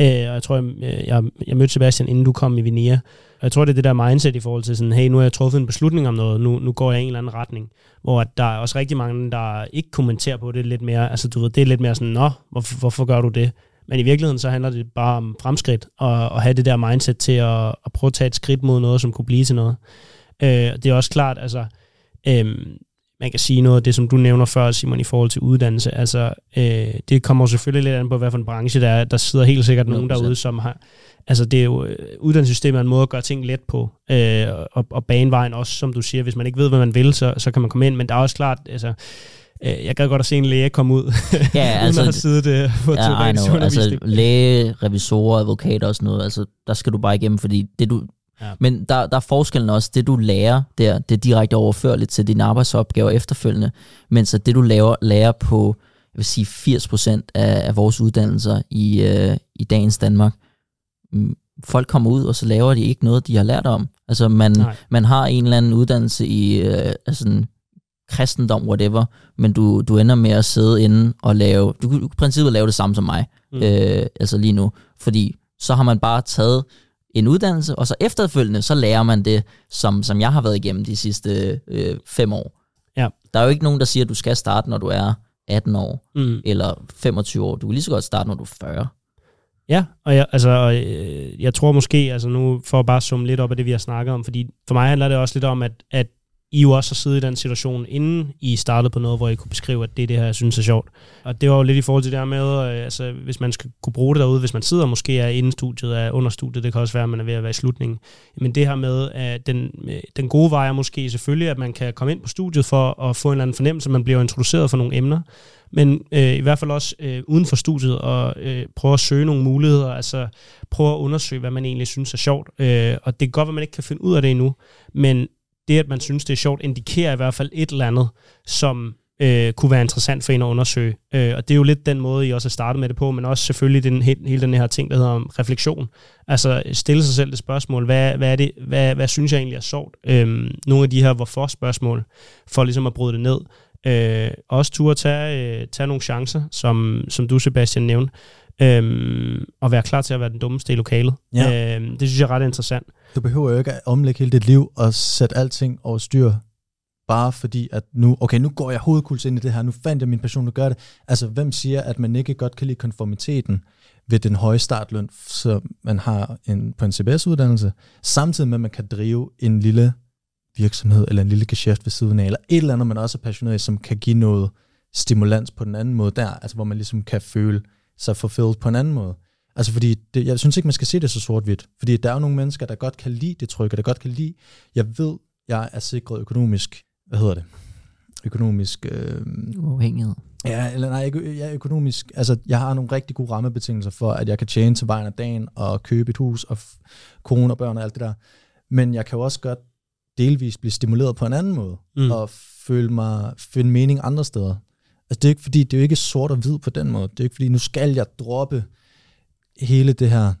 Speaker 1: Øh, og jeg tror, jeg, øh, jeg, jeg mødte Sebastian, inden du kom i Vinea. Og jeg tror, det er det der mindset i forhold til sådan, hey, nu har jeg truffet en beslutning om noget, nu, nu går jeg i en eller anden retning. Hvor der er også rigtig mange, der ikke kommenterer på det lidt mere. Altså, du ved, det er lidt mere sådan, nå, hvorfor, hvorfor gør du det? Men i virkeligheden, så handler det bare om fremskridt, og, og have det der mindset til at, at prøve at tage et skridt mod noget, som kunne blive til noget. Øh, det er også klart, altså, øh, man kan sige noget af det, som du nævner før, Simon, i forhold til uddannelse. Altså, øh, det kommer selvfølgelig lidt an på, hvad for en branche der er. Der sidder helt sikkert 100%. nogen derude, som har... Altså, det er jo, øh, uddannelsessystemet er en måde at gøre ting let på, øh, og, og banevejen også, som du siger. Hvis man ikke ved, hvad man vil, så, så kan man komme ind. Men der er også klart, altså, øh, jeg kan godt at se en læge komme ud, (laughs) ja, altså, uden at sidde det på ja,
Speaker 2: altså, læge, revisorer, advokater og sådan noget, altså, der skal du bare igennem, fordi det du, Ja. Men der, der er forskellen også, det du lærer der, det er direkte overførligt til dine arbejdsopgaver efterfølgende, mens at det du laver, lærer på, jeg vil sige 80% af, af vores uddannelser i, øh, i dagens Danmark, mm, folk kommer ud, og så laver de ikke noget, de har lært om. Altså man, man har en eller anden uddannelse i øh, altså kristendom, whatever, men du, du ender med at sidde inde og lave, du kan i princippet lave det samme som mig, mm. øh, altså lige nu, fordi så har man bare taget en uddannelse, og så efterfølgende, så lærer man det, som, som jeg har været igennem de sidste øh, fem år.
Speaker 1: Ja.
Speaker 2: Der er jo ikke nogen, der siger, at du skal starte, når du er 18 år,
Speaker 1: Mm.
Speaker 2: eller 25 år. Du kan lige så godt starte, når du er 40.
Speaker 1: Ja, og jeg, altså, og, øh, jeg tror måske, altså nu for at bare summe lidt op af det, vi har snakket om, fordi for mig handler det også lidt om, at, at i jo også har siddet i den situation, inden I startede på noget, hvor I kunne beskrive, at det er det her, jeg synes er sjovt. Og det var jo lidt i forhold til det her med, øh, altså hvis man skal kunne bruge det derude, hvis man sidder måske er inden studiet, er under studiet, det kan også være, at man er ved at være i slutningen. Men det her med, at den, øh, den gode vej er måske selvfølgelig, at man kan komme ind på studiet for at få en eller anden fornemmelse, man bliver introduceret for nogle emner, men øh, i hvert fald også øh, uden for studiet og øh, prøve at søge nogle muligheder, altså prøve at undersøge, hvad man egentlig synes er sjovt. Øh, og det kan godt være, at man ikke kan finde ud af det endnu, men det, at man synes, det er sjovt, indikerer i hvert fald et eller andet, som øh, kunne være interessant for en at undersøge. Øh, og det er jo lidt den måde, I også har startet med det på, men også selvfølgelig den, hele den her ting, der hedder om refleksion. Altså stille sig selv det spørgsmål, hvad, hvad, er det, hvad, hvad synes jeg egentlig er sjovt? Øh, nogle af de her hvorfor-spørgsmål, for ligesom at bryde det ned. Øh, også turde tage, øh, tage nogle chancer, som, som du, Sebastian, nævnte, øh, og være klar til at være den dummeste i lokalet.
Speaker 3: Ja.
Speaker 1: Øh, det synes jeg er ret interessant.
Speaker 3: Du behøver jo ikke at omlægge hele dit liv og sætte alting over styr, bare fordi at nu, okay, nu går jeg hovedkuls ind i det her, nu fandt jeg min passion, nu gør det. Altså, hvem siger, at man ikke godt kan lide konformiteten ved den høje startløn, så man har en, på en CBS-uddannelse, samtidig med, at man kan drive en lille virksomhed, eller en lille geschæft ved siden af, eller et eller andet, man også er passioneret i, som kan give noget stimulans på den anden måde der, altså hvor man ligesom kan føle sig fulfilled på en anden måde. Altså fordi, det, jeg synes ikke, man skal se det så sort-hvidt, fordi der er jo nogle mennesker, der godt kan lide det tryk, og der godt kan lide, jeg ved, jeg er sikret økonomisk, hvad hedder det, økonomisk, øh,
Speaker 2: Uafhængighed.
Speaker 3: ja, eller nej, ikke, ja, økonomisk, altså jeg har nogle rigtig gode rammebetingelser for, at jeg kan tjene til vejen af dagen, og købe et hus, og f- kone og børn og alt det der, men jeg kan jo også godt delvis blive stimuleret på en anden måde,
Speaker 1: mm.
Speaker 3: og føle mig, finde mening andre steder. Altså det er ikke fordi, det er jo ikke sort og hvid på den måde. Det er ikke fordi, nu skal jeg droppe hele det her,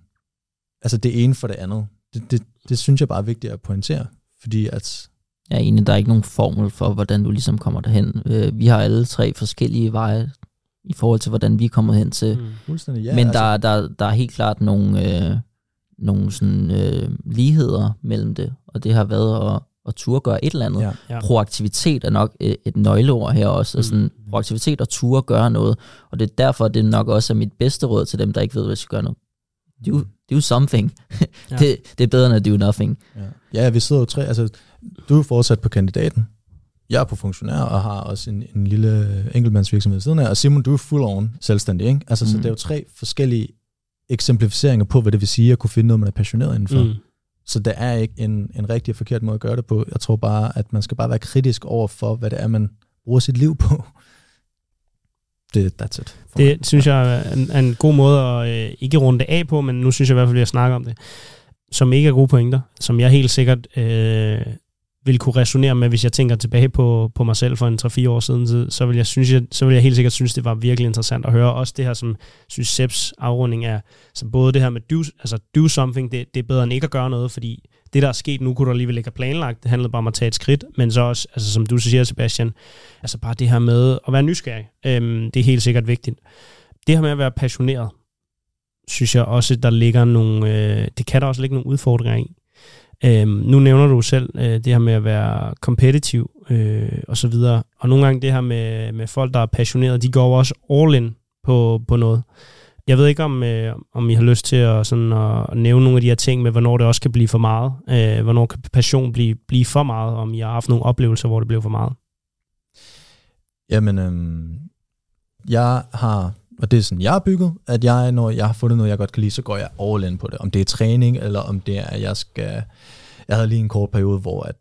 Speaker 3: altså det ene for det andet. Det, det, det synes jeg bare er vigtigt at pointere, fordi at,
Speaker 2: Jeg er enig, der er ikke nogen formel for, hvordan du ligesom kommer derhen. Øh, vi har alle tre forskellige veje i forhold til, hvordan vi er kommet hen til.
Speaker 1: Mm.
Speaker 3: fuldstændig, ja,
Speaker 2: Ja, Men
Speaker 3: altså,
Speaker 2: der, der, der er helt klart nogle, øh, nogle sådan, øh, ligheder mellem det, og det har været at, at turde gøre et eller andet.
Speaker 3: Ja.
Speaker 1: Ja.
Speaker 2: Proaktivitet er nok et, et nøgleord her også. Mm.
Speaker 1: Mm.
Speaker 2: Sådan, proaktivitet og turde gøre noget. Og det er derfor, det nok også er mit bedste råd til dem, der ikke ved, hvad de skal gøre noget. Do, do something. (laughs)
Speaker 1: Ja.
Speaker 2: Det, det er bedre end at do nothing.
Speaker 3: Ja. ja, vi sidder jo tre, altså du er fortsat på kandidaten, jeg er på funktionær og har også en, en lille enkeltmandsvirksomhed siden af, og Simon, du er full on selvstændig, ikke? Altså, mm. så det er jo tre forskellige eksemplificeringer på, hvad det vil sige at kunne finde noget, man er passioneret indenfor. Mm. Så der er ikke en, en rigtig og forkert måde at gøre det på. Jeg tror bare, at man skal bare være kritisk over for, hvad det er, man bruger sit liv på. Det, that's it. for mig.
Speaker 1: Det synes jeg er en, er en god måde at øh, ikke runde det af på, men nu synes jeg i hvert fald, at jeg snakker om det, som ikke er gode pointer, som jeg helt sikkert øh, vil kunne resonere med, hvis jeg tænker tilbage på, på mig selv for en 3-4 år siden, så, så, vil jeg, synes, jeg, så vil jeg helt sikkert synes, det var virkelig interessant at høre. Også det her, som synes Seps afrunding er, som både det her med do, altså do something, det, det er bedre end ikke at gøre noget, fordi det, der er sket nu, kunne du alligevel ikke have planlagt. Det handlede bare om at tage et skridt, men så også, altså, som du siger, Sebastian, altså bare det her med at være nysgerrig. Øhm, det er helt sikkert vigtigt. Det her med at være passioneret, synes jeg også, der ligger nogle, øh, det kan der også ligge nogle udfordringer i. Øhm, nu nævner du selv øh, det her med at være kompetitiv øh, og så videre. Og nogle gange det her med, med folk, der er passionerede, de går også all in på, på noget. Jeg ved ikke, om, øh, om I har lyst til at, sådan, at nævne nogle af de her ting med, hvornår det også kan blive for meget. Øh, hvornår kan passion blive, blive for meget, om I har haft nogle oplevelser, hvor det blev for meget.
Speaker 3: Jamen, øhm, jeg har, og det er sådan, jeg har bygget, at jeg, når jeg har fundet noget, jeg godt kan lide, så går jeg all in på det. Om det er træning, eller om det er, at jeg skal... Jeg havde lige en kort periode, hvor at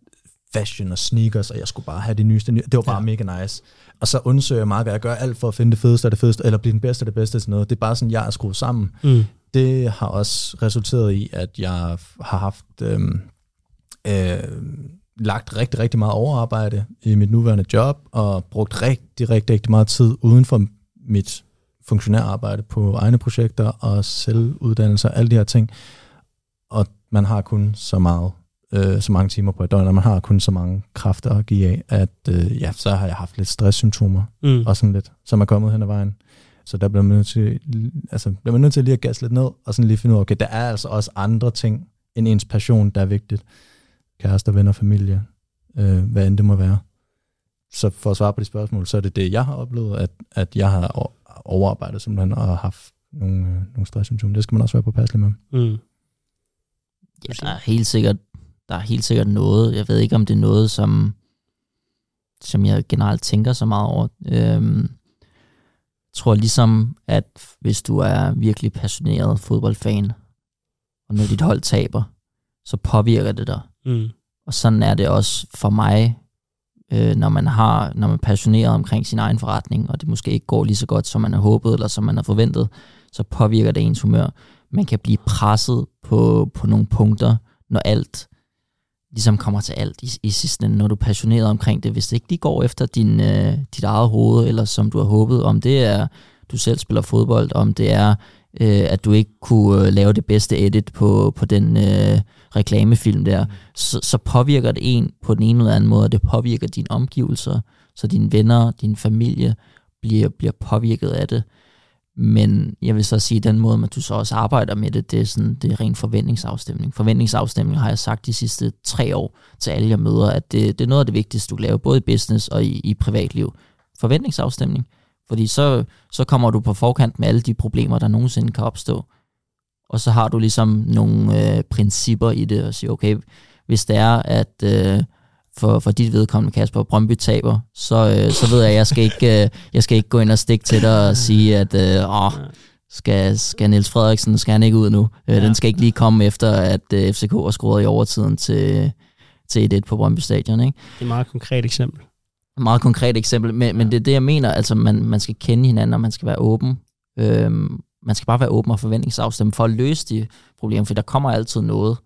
Speaker 3: fashion og sneakers, og jeg skulle bare have det nyeste. nye- Det var bare
Speaker 1: Ja.
Speaker 3: mega nice. Og så undersøger jeg meget, hvad jeg gør alt for at finde det fedeste af det fedeste, eller blive den bedste af det bedste til noget. Det er bare sådan, jeg er skruet sammen.
Speaker 1: Mm.
Speaker 3: Det har også resulteret i, at jeg har haft øhm, øh, lagt rigtig, rigtig meget overarbejde i mit nuværende job, og brugt rigtig, rigtig, rigtig meget tid uden for mit funktionærarbejde på egne projekter og selvuddannelse og alle de her ting. Og man har kun så meget øh, så mange timer på et døgn, og man har kun så mange kræfter at give af, at øh, ja, så har jeg haft lidt stresssymptomer,
Speaker 1: Mm.
Speaker 3: og sådan lidt, som er kommet hen ad vejen. Så der bliver man nødt til, altså, bliver man nødt til lige at gasse lidt ned, og sådan lige finde ud af, okay, der er altså også andre ting end ens passion, der er vigtigt. Kærester, venner, familie, øh, hvad end det må være. Så for at svare på de spørgsmål, så er det det, jeg har oplevet, at, at jeg har overarbejdet simpelthen, og har haft nogle, øh, nogle stresssymptomer. Det skal man også være påpasselig med.
Speaker 1: Mm.
Speaker 2: Ja, der er helt sikkert, der er helt sikkert noget. Jeg ved ikke, om det er noget, som, som jeg generelt tænker så meget over. Øhm, jeg tror ligesom, at hvis du er virkelig passioneret fodboldfan, og når dit hold taber, så påvirker det dig.
Speaker 1: Mm.
Speaker 2: Og sådan er det også for mig, øh, når man har, når man er passioneret omkring sin egen forretning, og det måske ikke går lige så godt, som man har håbet, eller som man har forventet, så påvirker det ens humør. Man kan blive presset på, på nogle punkter, når alt ligesom kommer til alt i, i sidste ende, når du er passioneret omkring det. Hvis det ikke lige går efter din, øh, dit eget hoved, eller som du har håbet, om det er, du selv spiller fodbold, om det er, øh, at du ikke kunne øh, lave det bedste edit på, på den øh, reklamefilm der, så, så påvirker det en på den ene eller anden måde, og det påvirker dine omgivelser, så dine venner, din familie bliver, bliver påvirket af det. Men jeg vil så sige, den måde, at du så også arbejder med det, det er, sådan, det er ren forventningsafstemning. Forventningsafstemning har jeg sagt de sidste tre år til alle, jeg møder, at det, det er noget af det vigtigste, du laver, både i business og i, i privatliv. Forventningsafstemning. Fordi så, så kommer du på forkant med alle de problemer, der nogensinde kan opstå. Og så har du ligesom nogle øh, principper i det, og siger, okay, hvis det er, at øh, for, for dit vedkommende, Kasper, Brøndby taber, så, øh, så ved jeg, at jeg skal, ikke, øh, jeg skal ikke gå ind og stikke til dig og sige, at øh, åh, skal, skal Niels Frederiksen, skal han ikke ud nu? Øh,
Speaker 1: Ja.
Speaker 2: Den skal ikke lige komme efter, at øh, FCK har scoret i overtiden til, til 1-1 på Brøndby Stadion. Ikke?
Speaker 1: Det er et meget konkret eksempel.
Speaker 2: Et meget konkret eksempel, men, men det er det, jeg mener. Altså, man, man skal kende hinanden, og man skal være åben. Øhm, man skal bare være åben og forventningsafstemme for at løse de problemer, for der kommer altid noget.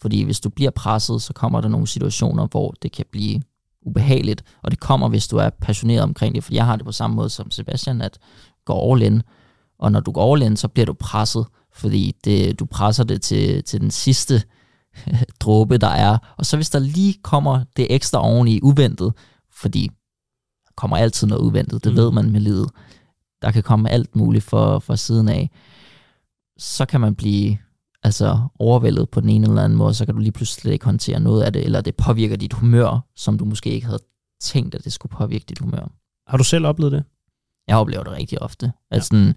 Speaker 2: Fordi hvis du bliver presset, så kommer der nogle situationer, hvor det kan blive ubehageligt, og det kommer, hvis du er passioneret omkring det. For jeg har det på samme måde som Sebastian, at gå all in, og når du går all in, så bliver du presset, fordi det, du presser det til, til den sidste (laughs) dråbe, der er. Og så hvis der lige kommer det ekstra oveni uventet, fordi der kommer altid noget uventet, det
Speaker 1: Mm.
Speaker 2: ved man med livet. Der kan komme alt muligt for, for siden af. Så kan man blive altså overvældet på den ene eller anden måde, så kan du lige pludselig slet ikke håndtere noget af det, eller det påvirker dit humør, som du måske ikke havde tænkt, at det skulle påvirke dit humør.
Speaker 1: Har du selv oplevet det?
Speaker 2: Jeg oplever det rigtig ofte. At sådan,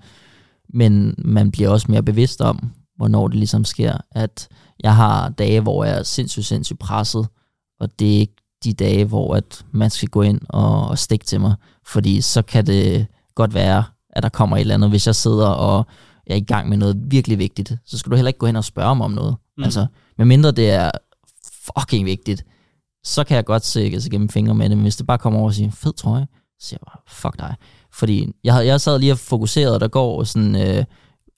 Speaker 2: men man bliver også mere bevidst om, hvornår det ligesom sker. At jeg har dage, hvor jeg er sindssygt, sindssygt presset, og det er ikke de dage, hvor at man skal gå ind og, og stikke til mig. Fordi så kan det godt være, at der kommer et eller andet. Hvis jeg sidder og jeg er i gang med noget virkelig vigtigt, så skal du heller ikke gå hen og spørge mig om noget.
Speaker 1: Mm.
Speaker 2: Altså, medmindre det er fucking vigtigt, så kan jeg godt se altså, gennem fingre med det, men hvis det bare kommer over og siger, fed trøje, så siger jeg bare, fuck dig. Fordi jeg, havde- jeg sad lige og fokuseret, og der går sådan, øh,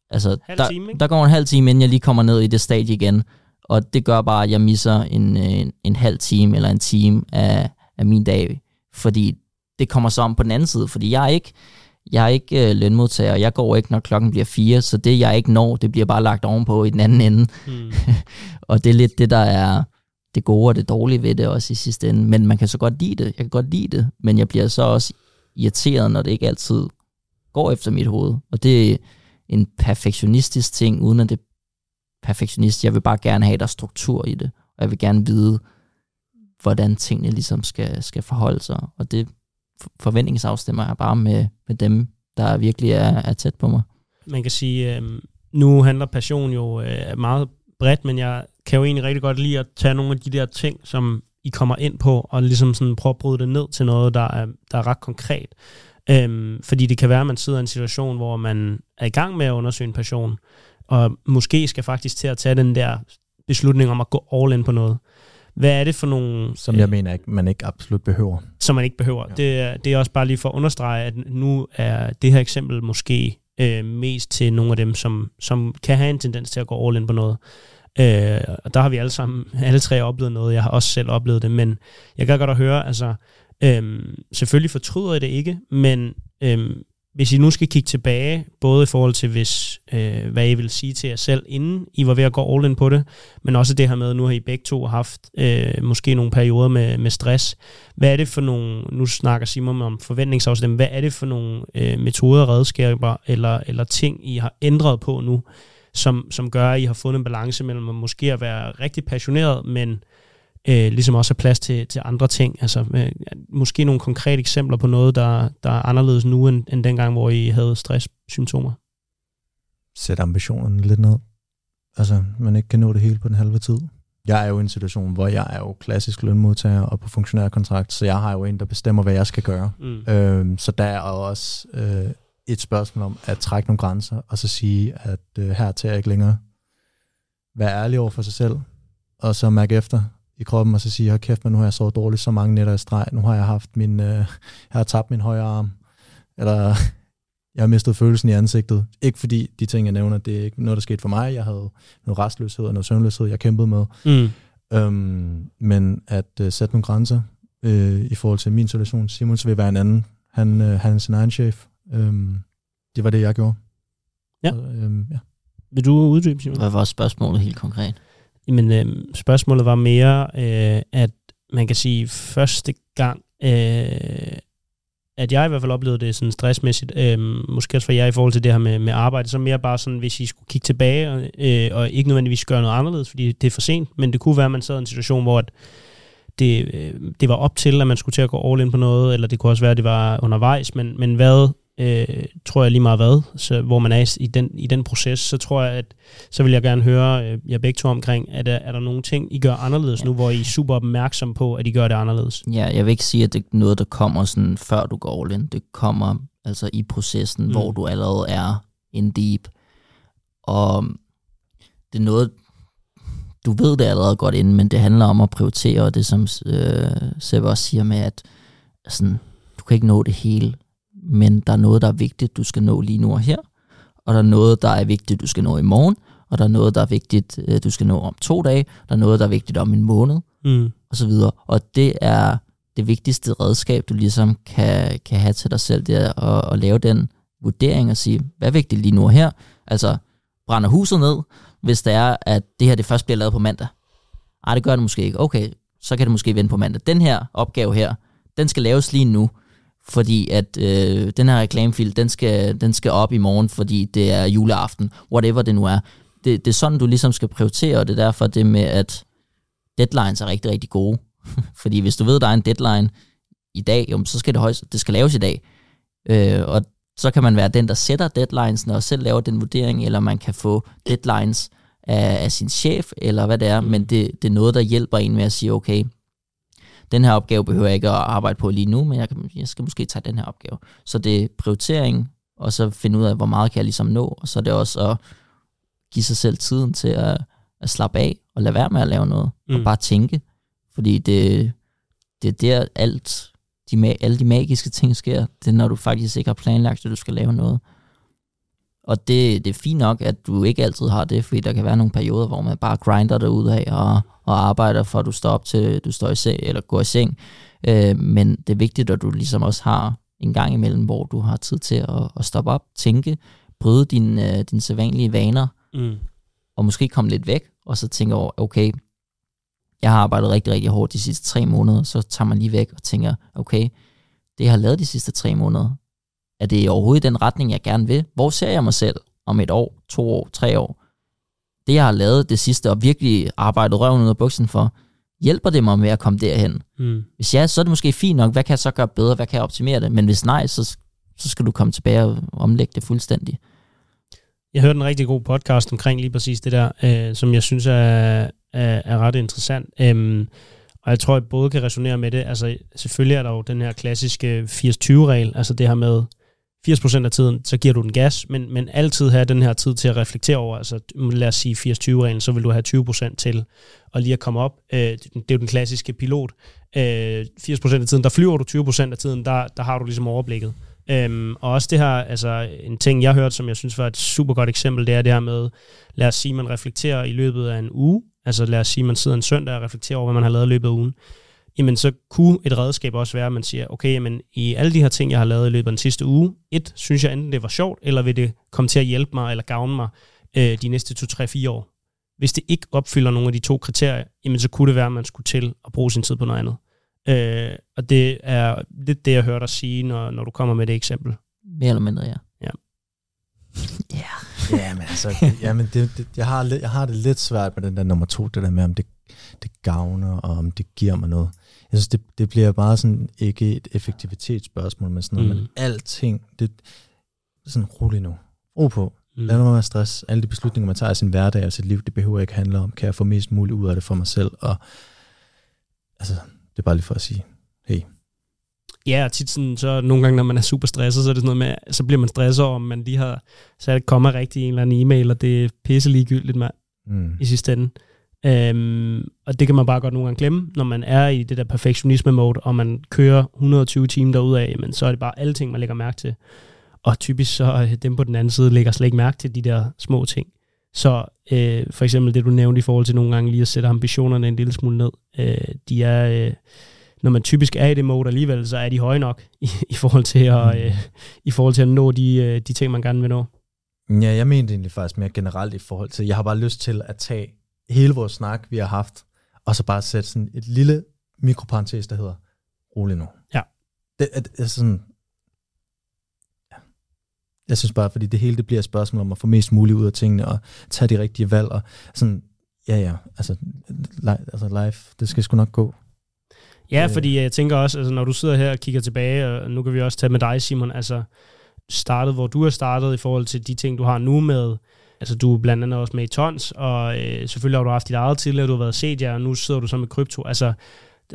Speaker 2: altså,
Speaker 1: Halv
Speaker 2: der,
Speaker 1: time, ikke?
Speaker 2: der går en halv time, inden jeg lige kommer ned i det stadie igen, og det gør bare, at jeg misser en, øh, en, en halv time eller en time af, af min dag, fordi det kommer så om på den anden side, fordi jeg er ikke, jeg er ikke øh, lønmodtager, jeg går ikke, når klokken bliver fire, så det jeg ikke når, det bliver bare lagt ovenpå i den anden ende.
Speaker 1: Mm. (laughs)
Speaker 2: Og det er lidt det, der er det gode og det dårlige ved det også i sidste ende. Men man kan så godt lide det. Jeg kan godt lide det, men jeg bliver så også irriteret, når det ikke altid går efter mit hoved. Og det er en perfektionistisk ting, uden at det perfektionist. Jeg vil bare gerne have, at der er struktur i det. Og jeg vil gerne vide, hvordan tingene ligesom skal, skal forholde sig. Og det forventningsafstemmer jeg bare med, med dem, der virkelig er, er tæt på mig.
Speaker 1: Man kan sige, øh, nu handler passion jo øh, meget bredt, men jeg kan jo egentlig rigtig godt lide at tage nogle af de der ting, som I kommer ind på, og ligesom sådan prøve at bryde det ned til noget, der er, der er ret konkret. Øhm, fordi det kan være, at man sidder i en situation, hvor man er i gang med at undersøge en passion, og måske skal faktisk til at tage den der beslutning om at gå all in på noget. Hvad er det for nogle...
Speaker 3: Som jeg mener, ikke, man ikke absolut behøver.
Speaker 1: som man ikke behøver.
Speaker 3: Ja.
Speaker 1: Det, er- det er også bare lige for at understrege, at nu er det her eksempel måske øh, mest til nogle af dem, som, som kan have en tendens til at gå all in på noget. Øh, og der har vi alle sammen, alle tre oplevet noget. Jeg har også selv oplevet det, men jeg kan godt at høre, altså, øh, selvfølgelig fortryder jeg det ikke, men øh, hvis I nu skal kigge tilbage, både i forhold til, hvis, øh, hvad I vil sige til jer selv, inden I var ved at gå all in på det, men også det her med, nu har I begge to haft øh, måske nogle perioder med, med stress. Hvad er det for nogle, nu snakker Simon om forventningsafstemning, hvad er det for nogle øh, metoder, redskaber eller, eller ting, I har ændret på nu, som, som gør, at I har fundet en balance mellem at måske at være rigtig passioneret, men øh, ligesom også er plads til, til andre ting. Altså øh, måske nogle konkrete eksempler på noget, der, der er anderledes nu, end, end dengang, hvor I havde stresssymptomer.
Speaker 3: Sæt ambitionerne lidt ned. Altså, man ikke kan nå det hele på den halve tid. Jeg er jo i en situation, hvor jeg er jo klassisk lønmodtager og på funktionærkontrakt, så jeg har jo en, der bestemmer, hvad jeg skal gøre. Mm. Øhm, så der er også øh, et spørgsmål om at trække nogle grænser, og så sige, at øh, her tager jeg ikke længere. Vær ærlig over for sig selv, og så mærke efter, i kroppen, og så sige, hold kæft, men nu har jeg sovet dårligt så mange nætter i streg, nu har jeg haft min, øh, jeg har tabt min højre arm, eller (laughs) jeg har mistet følelsen i ansigtet. Ikke fordi de ting, jeg nævner, det er ikke noget, der skete for mig. Jeg havde noget restløshed og noget søvnløshed, jeg kæmpede med. Mm. Øhm, men at øh, sætte nogle grænser øh, i forhold til min situation. Simons vil være en anden. Han, øh, han er sin egen chef. Øhm, det var det, jeg gjorde.
Speaker 1: Ja. Så, øhm, ja. Vil du uddybe, Simon?
Speaker 2: Hvad var spørgsmålet helt konkret?
Speaker 1: Jamen, øh, spørgsmålet var mere, øh, at man kan sige, første gang, øh, at jeg i hvert fald oplevede det sådan stressmæssigt, øh, måske også for jer i forhold til det her med, med arbejde, så mere bare sådan, hvis I skulle kigge tilbage, og, øh, og ikke nødvendigvis gøre noget anderledes, fordi det er for sent, men det kunne være, at man sad i en situation, hvor at det, øh, det var op til, at man skulle til at gå all in på noget, eller det kunne også være, at det var undervejs, men, men hvad øh, tror jeg lige meget hvad, så, hvor man er i den, i den proces, så tror jeg, at så vil jeg gerne høre øh, jer begge to omkring, er der, er der nogle ting, I gør anderledes ja. nu, hvor I er super opmærksom på, at I gør det anderledes?
Speaker 2: Ja, jeg vil ikke sige, at det er noget, der kommer sådan, før du går all in. Det kommer altså i processen, mm. hvor du allerede er in deep. Og det er noget, du ved det allerede godt inden, men det handler om at prioritere, og det som øh, Seb også siger med, at sådan, du kan ikke nå det hele men der er noget, der er vigtigt, du skal nå lige nu og her, og der er noget, der er vigtigt, du skal nå i morgen, og der er noget, der er vigtigt, øh, du skal nå om to dage, der er noget, der er vigtigt om en måned, mm. og så videre. Og det er det vigtigste redskab, du ligesom kan, kan have til dig selv, det er at, at lave den vurdering og sige, hvad er vigtigt lige nu og her? Altså, brænder huset ned, hvis det er, at det her det først bliver lavet på mandag. Ej, det gør det måske ikke. Okay, så kan det måske vende på mandag. Den her opgave her, den skal laves lige nu fordi at øh, den her reklamefil, den skal, den skal op i morgen, fordi det er juleaften, whatever det nu er. Det, det er sådan, du ligesom skal prioritere, og det er derfor det med, at deadlines er rigtig, rigtig gode. (laughs) fordi hvis du ved, der er en deadline i dag, jo, så skal det, højst, det skal laves i dag. Øh, og så kan man være den, der sætter deadlines, og selv laver den vurdering, eller man kan få deadlines af, af sin chef, eller hvad det er, men det, det er noget, der hjælper en med at sige, okay, den her opgave behøver jeg ikke at arbejde på lige nu, men jeg, kan, jeg skal måske tage den her opgave. Så det er prioritering, og så finde ud af, hvor meget kan jeg ligesom nå, og så er det også at give sig selv tiden til at, at slappe af, og lade være med at lave noget, mm. og bare tænke. Fordi det, det er der alt, de, alle de magiske ting sker. Det er, når du faktisk ikke har planlagt, at du skal lave noget. Og det, det er fint nok, at du ikke altid har det, fordi der kan være nogle perioder, hvor man bare grinder dig ud af og, og arbejder for, at du står op til, du står i seng, eller går i seng. Øh, men det er vigtigt, at du ligesom også har en gang imellem, hvor du har tid til at, at stoppe op, tænke, bryde dine, øh, dine sædvanlige vaner, mm. og måske komme lidt væk, og så tænke over, okay, jeg har arbejdet rigtig, rigtig hårdt de sidste tre måneder, så tager man lige væk og tænker, okay, det jeg har lavet de sidste tre måneder, er det overhovedet den retning, jeg gerne vil? Hvor ser jeg mig selv om et år, to år, tre år? Det, jeg har lavet det sidste, og virkelig arbejdet røven ud af buksen for, hjælper det mig med at komme derhen? Mm. Hvis ja, så er det måske fint nok. Hvad kan jeg så gøre bedre? Hvad kan jeg optimere det? Men hvis nej, så, så skal du komme tilbage og omlægge det fuldstændig.
Speaker 1: Jeg hørte en rigtig god podcast omkring lige præcis det der, øh, som jeg synes er, er, er ret interessant. Øhm, og jeg tror, jeg både kan resonere med det. Altså, selvfølgelig er der jo den her klassiske 80-20-regel, altså det her med, 80% af tiden, så giver du den gas, men, men altid have den her tid til at reflektere over, altså lad os sige 80-20-reglen, så vil du have 20% til at lige at komme op. Øh, det er jo den klassiske pilot. Øh, 80% af tiden, der flyver du 20% af tiden, der, der har du ligesom overblikket. Øhm, og også det her, altså en ting, jeg hørte, som jeg synes var et super godt eksempel, det er det her med, lad os sige, man reflekterer i løbet af en uge, altså lad os sige, man sidder en søndag og reflekterer over, hvad man har lavet i løbet af ugen jamen så kunne et redskab også være, at man siger, okay, jamen i alle de her ting, jeg har lavet i løbet af den sidste uge, et, synes jeg enten det var sjovt, eller vil det komme til at hjælpe mig eller gavne mig øh, de næste 2-3-4 år. Hvis det ikke opfylder nogle af de to kriterier, jamen så kunne det være, at man skulle til at bruge sin tid på noget andet. Øh, og det er lidt det, jeg hørte dig sige, når, når du kommer med det eksempel.
Speaker 2: Mere eller mindre, ja.
Speaker 1: Ja. (laughs)
Speaker 2: Ja.
Speaker 3: Ja, men altså, ja, men det, det, jeg, har, jeg har det lidt svært med den der nummer to, det der med, om det, det gavner, og om det giver mig noget. Jeg synes, det, det bliver bare sådan, ikke et effektivitetsspørgsmål, men sådan noget,
Speaker 1: Mm.
Speaker 3: men alting, det sådan rolig nu. Ro på.
Speaker 1: Mm.
Speaker 3: Lad nu være stress. Alle de beslutninger, man tager i sin hverdag og sit liv, det behøver ikke handle om, kan jeg få mest muligt ud af det for mig selv, og altså, det er bare lige for at sige, hey,
Speaker 1: Ja, og tit sådan, så nogle gange, når man er super stresset, så er det sådan noget med, så bliver man stresset over, om man lige har sat et komma rigtigt i en eller anden e-mail, og det er pisse ligegyldigt mand,
Speaker 3: mm,
Speaker 1: i sidste ende. Øhm, og det kan man bare godt nogle gange glemme, når man er i det der perfektionisme-mode, og man kører 120 timer derudad, men så er det bare alle ting, man lægger mærke til. Og typisk så er dem på den anden side lægger slet ikke mærke til de der små ting. Så øh, for eksempel det, du nævnte i forhold til nogle gange lige at sætte ambitionerne en lille smule ned. Øh, de er, øh, når man typisk er i det mode alligevel, så er de høje nok (laughs) i, i, forhold, til at,
Speaker 3: Mm.
Speaker 1: øh, i forhold til at nå de, øh, de ting, man gerne vil nå.
Speaker 3: Ja, jeg mente egentlig faktisk mere generelt i forhold til, jeg har bare lyst til at tage hele vores snak, vi har haft, og så bare sætte sådan et lille mikroparentes, der hedder, rolig nu.
Speaker 1: Ja.
Speaker 3: Det er, det er sådan, ja. Jeg synes bare, fordi det hele det bliver et spørgsmål om at få mest muligt ud af tingene, og tage de rigtige valg, og sådan, ja ja, altså, li- altså life, det skal sgu nok gå.
Speaker 1: Ja,
Speaker 3: Øh.
Speaker 1: fordi jeg tænker også, altså, når du sidder her og kigger tilbage, og nu kan vi også tage med dig, Simon, altså startet, hvor du er startet i forhold til de ting, du har nu med, altså du er blandt andet også med i tons, og øh, selvfølgelig har du haft dit eget tidligere, du har været set og nu sidder du så med krypto. Altså,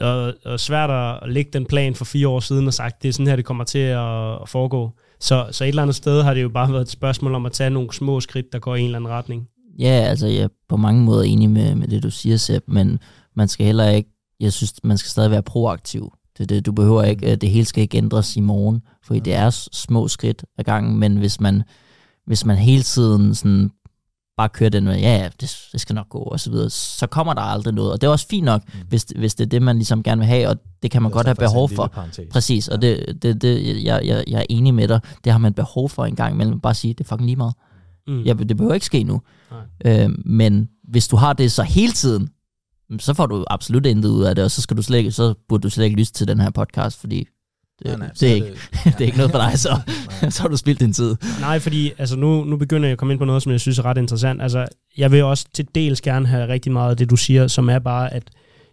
Speaker 1: og, og svært at lægge den plan for fire år siden og sagt, det er sådan her, det kommer til at, at foregå. Så, så et eller andet sted har det jo bare været et spørgsmål om at tage nogle små skridt, der går i en eller anden retning.
Speaker 2: Ja, altså jeg er på mange måder enig med, med det, du siger, Sepp, men man skal heller ikke, jeg synes, man skal stadig være proaktiv. Det, det, du behøver ikke, øh, det hele skal ikke ændres i morgen, fordi det er små skridt ad gangen, men hvis man, hvis man hele tiden sådan bare kører den med, ja, ja, det, det skal nok gå, og så videre, så kommer der aldrig noget. Og det er også fint nok,
Speaker 3: Mm.
Speaker 2: hvis, hvis det er det, man ligesom gerne vil have, og det kan man
Speaker 3: Det
Speaker 2: godt
Speaker 3: så
Speaker 2: have behov for. Præcis, og det, det, det jeg, jeg, jeg er enig med dig. Det har man behov for en gang imellem. Bare sige, det er fucking lige meget.
Speaker 1: Mm.
Speaker 2: Ja, det behøver ikke ske nu.
Speaker 1: Nej.
Speaker 2: Øh, men hvis du har det så hele tiden, så får du absolut intet ud af det, og så, skal du slet ikke, så burde du slet ikke lytte til den her podcast, fordi
Speaker 3: Nej, nej,
Speaker 2: det, er ikke, (laughs) det er ikke noget for dig, så, (laughs) (laughs) så har du spildt din tid.
Speaker 1: Nej, fordi altså nu, nu begynder jeg at komme ind på noget, som jeg synes er ret interessant. Altså, jeg vil også til dels gerne have rigtig meget af det, du siger, som er bare, at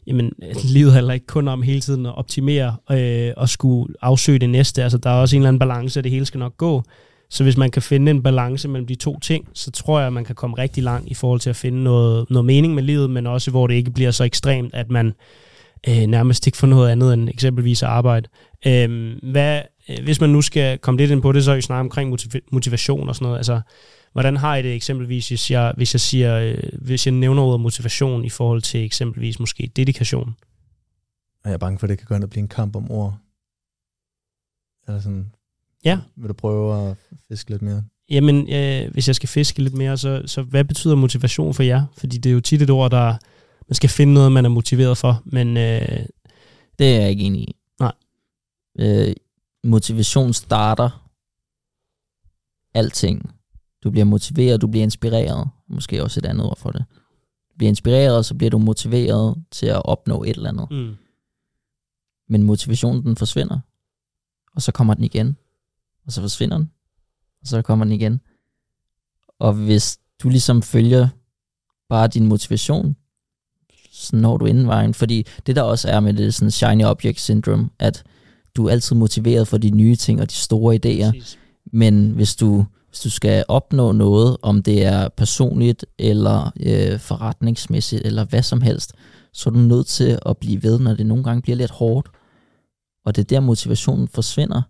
Speaker 1: jamen, livet handler ikke kun om hele tiden at optimere øh, og skulle afsøge det næste. Altså, der er også en eller anden balance, og det hele skal nok gå. Så hvis man kan finde en balance mellem de to ting, så tror jeg, at man kan komme rigtig langt i forhold til at finde noget, noget mening med livet, men også hvor det ikke bliver så ekstremt, at man øh, nærmest ikke får noget andet end eksempelvis at arbejde. Øh, hvad, hvis man nu skal komme lidt ind på det, så er vi snart omkring motiv- motivation og sådan noget. Altså, hvordan har I det eksempelvis, hvis jeg, hvis jeg, siger, øh, hvis jeg nævner ordet motivation i forhold til eksempelvis måske dedikation?
Speaker 3: Jeg er bange for, at det kan gå hen og blive en kamp om ord. Eller sådan,
Speaker 1: Ja.
Speaker 3: vil du prøve at fiske lidt mere?
Speaker 1: Jamen, øh, hvis jeg skal fiske lidt mere, så, så hvad betyder motivation for jer? Fordi det er jo tit et ord, der man skal finde noget, man er motiveret for, men øh,
Speaker 2: Det er jeg ikke enig i.
Speaker 1: Nej.
Speaker 2: Øh, motivation starter alting. Du bliver motiveret, du bliver inspireret. Måske også et andet ord for det. Du bliver inspireret, så bliver du motiveret til at opnå et eller andet.
Speaker 1: mm,
Speaker 2: Men motivationen, den forsvinder. Og så kommer den igen. Og så forsvinder den. Og så kommer den igen. Og hvis du ligesom følger bare din motivation, så når du inden vejen. Fordi det der også er med det sådan shiny object syndrome, at du er altid motiveret for de nye ting og de store idéer.
Speaker 1: præcis.
Speaker 2: Men hvis du, hvis du skal opnå noget, om det er personligt eller øh, forretningsmæssigt eller hvad som helst, så er du nødt til at blive ved, når det nogle gange bliver lidt hårdt. Og det er der motivationen forsvinder.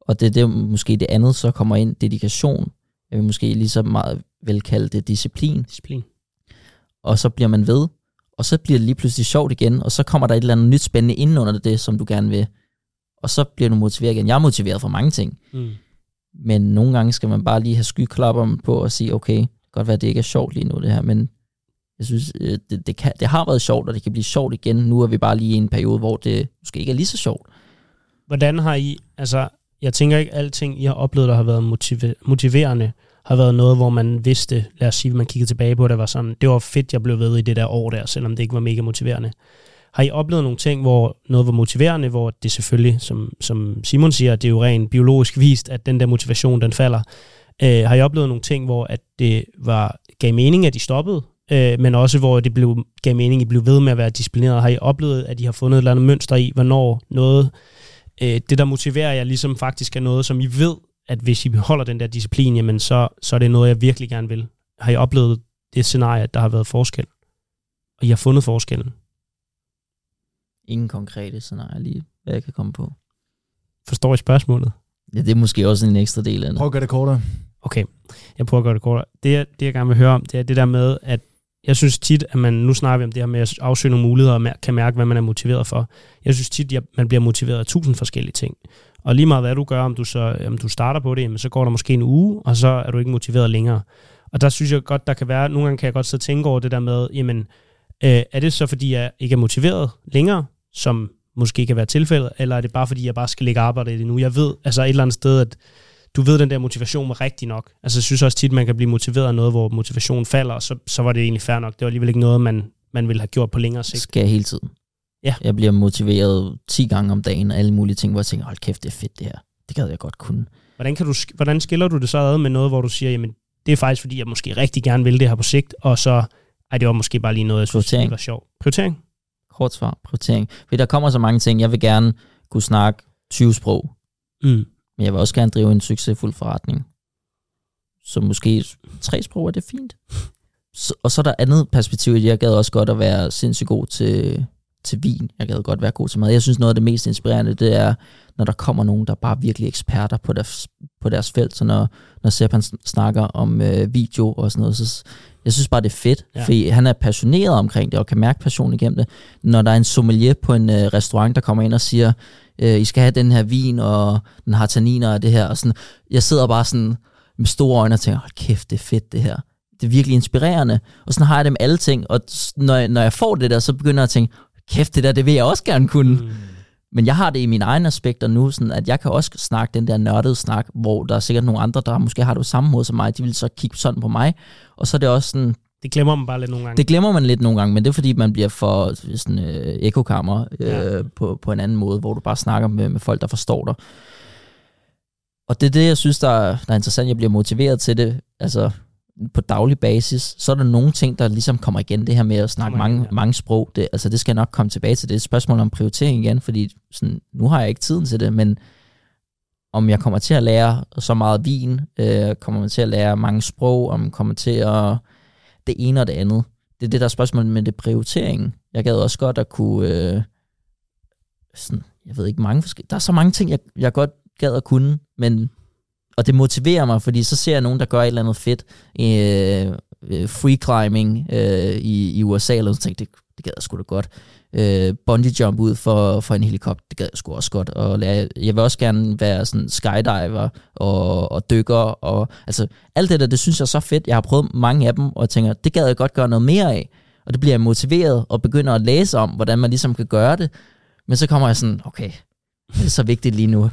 Speaker 2: Og det er der måske det andet så kommer ind, dedikation. Jeg vil måske lige så meget vel kalde det disciplin.
Speaker 1: Disciplin.
Speaker 2: Og så bliver man ved, og så bliver det lige pludselig sjovt igen, og så kommer der et eller andet nyt spændende inden under det, som du gerne vil. Og så bliver du motiveret igen. Jeg er motiveret for mange ting.
Speaker 1: Mm.
Speaker 2: Men nogle gange skal man bare lige have skyklapperne på og sige, okay, godt være, at det ikke er sjovt lige nu det her, men Jeg synes, øh, det, det, kan, det har været sjovt, og det kan blive sjovt igen. Nu er vi bare lige i en periode, hvor det måske ikke er lige så sjovt.
Speaker 1: Hvordan har I, altså, jeg tænker ikke, alting I har oplevet, der har været motive, motiverende, har været noget, hvor man vidste, lad os sige, man kiggede tilbage på det, var sådan, det var fedt, jeg blev ved i det der år der, selvom det ikke var mega motiverende. Har I oplevet nogle ting, hvor noget var motiverende, hvor det selvfølgelig, som, som Simon siger, det er jo rent biologisk vist, at den der motivation, den falder. Øh, har I oplevet nogle ting, hvor at det var, gav mening, at de stoppede, øh, men også hvor det blev, gav mening, at I blev ved med at være disciplineret? Har I oplevet, at I har fundet et eller andet mønster i, hvornår noget, øh, det der motiverer jer, ligesom faktisk er noget, som I ved, at hvis I beholder den der disciplin, jamen så, så er det noget, jeg virkelig gerne vil. Har I oplevet det scenarie, at der har været forskel? Og I har fundet forskellen?
Speaker 2: Ingen konkrete scenarier lige, hvad jeg kan komme på.
Speaker 1: Forstår I spørgsmålet?
Speaker 2: Ja, det er måske også en ekstra del af det.
Speaker 3: Prøv at gøre det kortere.
Speaker 1: Okay, jeg prøver at gøre det kortere. Det, jeg- det jeg gerne vil høre om, det er det der med, at jeg synes tit, at man, nu snakker vi om det her med at afsøge nogle muligheder og mær- kan mærke, hvad man er motiveret for. Jeg synes tit, at man bliver motiveret af tusind forskellige ting. Og lige meget hvad du gør, om du, så, om du starter på det, jamen, så går der måske en uge, og så er du ikke motiveret længere. Og der synes jeg godt, der kan være, nogle gange kan jeg godt sidde og tænke over det der med, jamen, øh, er det så fordi, jeg ikke er motiveret længere, som måske kan være tilfældet, eller er det bare fordi, jeg bare skal lægge arbejde i det nu? Jeg ved altså et eller andet sted, at du ved, den der motivation var rigtig nok. Altså, jeg synes også tit, man kan blive motiveret af noget, hvor motivationen falder, og så, så var det egentlig fair nok. Det var alligevel ikke noget, man, man ville have gjort på længere sigt.
Speaker 2: Skal jeg hele tiden.
Speaker 1: Ja.
Speaker 2: Jeg bliver motiveret 10 gange om dagen, og alle mulige ting, hvor jeg tænker, hold kæft, det er fedt det her. Det gad jeg godt kunne.
Speaker 1: Hvordan, kan du, hvordan skiller du det så ad med noget, hvor du siger, jamen, det er faktisk, fordi jeg måske rigtig gerne vil det her på sigt, og så, ej, det var måske bare lige noget, jeg synes, det var sjovt. Prioritering?
Speaker 2: Kort svar, prioritering. Fordi der kommer så mange ting. Jeg vil gerne kunne snakke 20 sprog,
Speaker 1: Mm
Speaker 2: men jeg vil også gerne drive en succesfuld forretning. Så måske tre sprog er det fint. Så, og så er der andet perspektiv, jeg gad også godt at være sindssygt god til, til vin. Jeg gad godt være god til mad. Jeg synes noget af det mest inspirerende, det er, når der kommer nogen, der bare er virkelig eksperter på deres, på deres felt. Så når, når Sepp snakker om øh, video og sådan noget, så jeg synes bare, det er fedt,
Speaker 1: Ja.
Speaker 2: fordi han er passioneret omkring det, og kan mærke passion igennem det. Når der er en sommelier på en øh, restaurant, der kommer ind og siger, øh, I skal have den her vin, og den har tanniner og det her, og sådan, jeg sidder bare sådan med store øjne og tænker, hold kæft, det er fedt det her. Det er virkelig inspirerende. Og sådan har jeg det med alle ting, og når jeg, når jeg får det der, så begynder jeg at tænke, kæft, det der, det vil jeg også gerne kunne.
Speaker 1: Mm.
Speaker 2: Men jeg har det i mine egne aspekter nu, sådan at jeg kan også snakke den der nørdede snak, hvor der er sikkert nogle andre, der måske har det på samme måde som mig, de vil så kigge sådan på mig. Og så er det også sådan,
Speaker 1: Det glemmer man bare lidt nogle gange.
Speaker 2: det glemmer man lidt nogle gange, men det er fordi, man bliver for sådan øh, ekokammer øh,
Speaker 1: Ja.
Speaker 2: ja. på, på en anden måde, hvor du bare snakker med, med folk, der forstår dig. Og det er det, jeg synes, der, er- der er interessant. Jeg bliver motiveret til det, altså på daglig basis. Så er der nogle ting, der ligesom kommer igen. Det her med at snakke
Speaker 1: Kommer igen,
Speaker 2: mange,
Speaker 1: ja.
Speaker 2: mange sprog, det, altså det skal jeg nok komme tilbage til. Det er et spørgsmål om prioritering igen, fordi sådan, nu har jeg ikke tiden til det, men om jeg kommer til at lære så meget vin, øh, kommer man til at lære mange sprog, om kommer til at det ene og det andet. Det er det, der er spørgsmålet med det prioritering. Jeg gad også godt at kunne, øh, sådan, jeg ved ikke, mange forskellige, der er så mange ting, jeg, jeg godt gad at kunne, men, og det motiverer mig, fordi så ser jeg nogen, der gør et eller andet fedt, øh, øh free climbing øh, i, i USA, eller så tænkte det, det gad jeg sgu da godt. Øh, bungee jump ud for, for en helikopter, det gad jeg sgu også godt. Og lære, jeg vil også gerne være sådan skydiver og, og dykker, og altså alt det der, det synes jeg er så fedt. Jeg har prøvet mange af dem, og jeg tænker, det gad jeg godt gøre noget mere af. Og det bliver jeg motiveret og begynder at læse om, hvordan man ligesom kan gøre det. Men så kommer jeg sådan, okay, det er så vigtigt lige nu.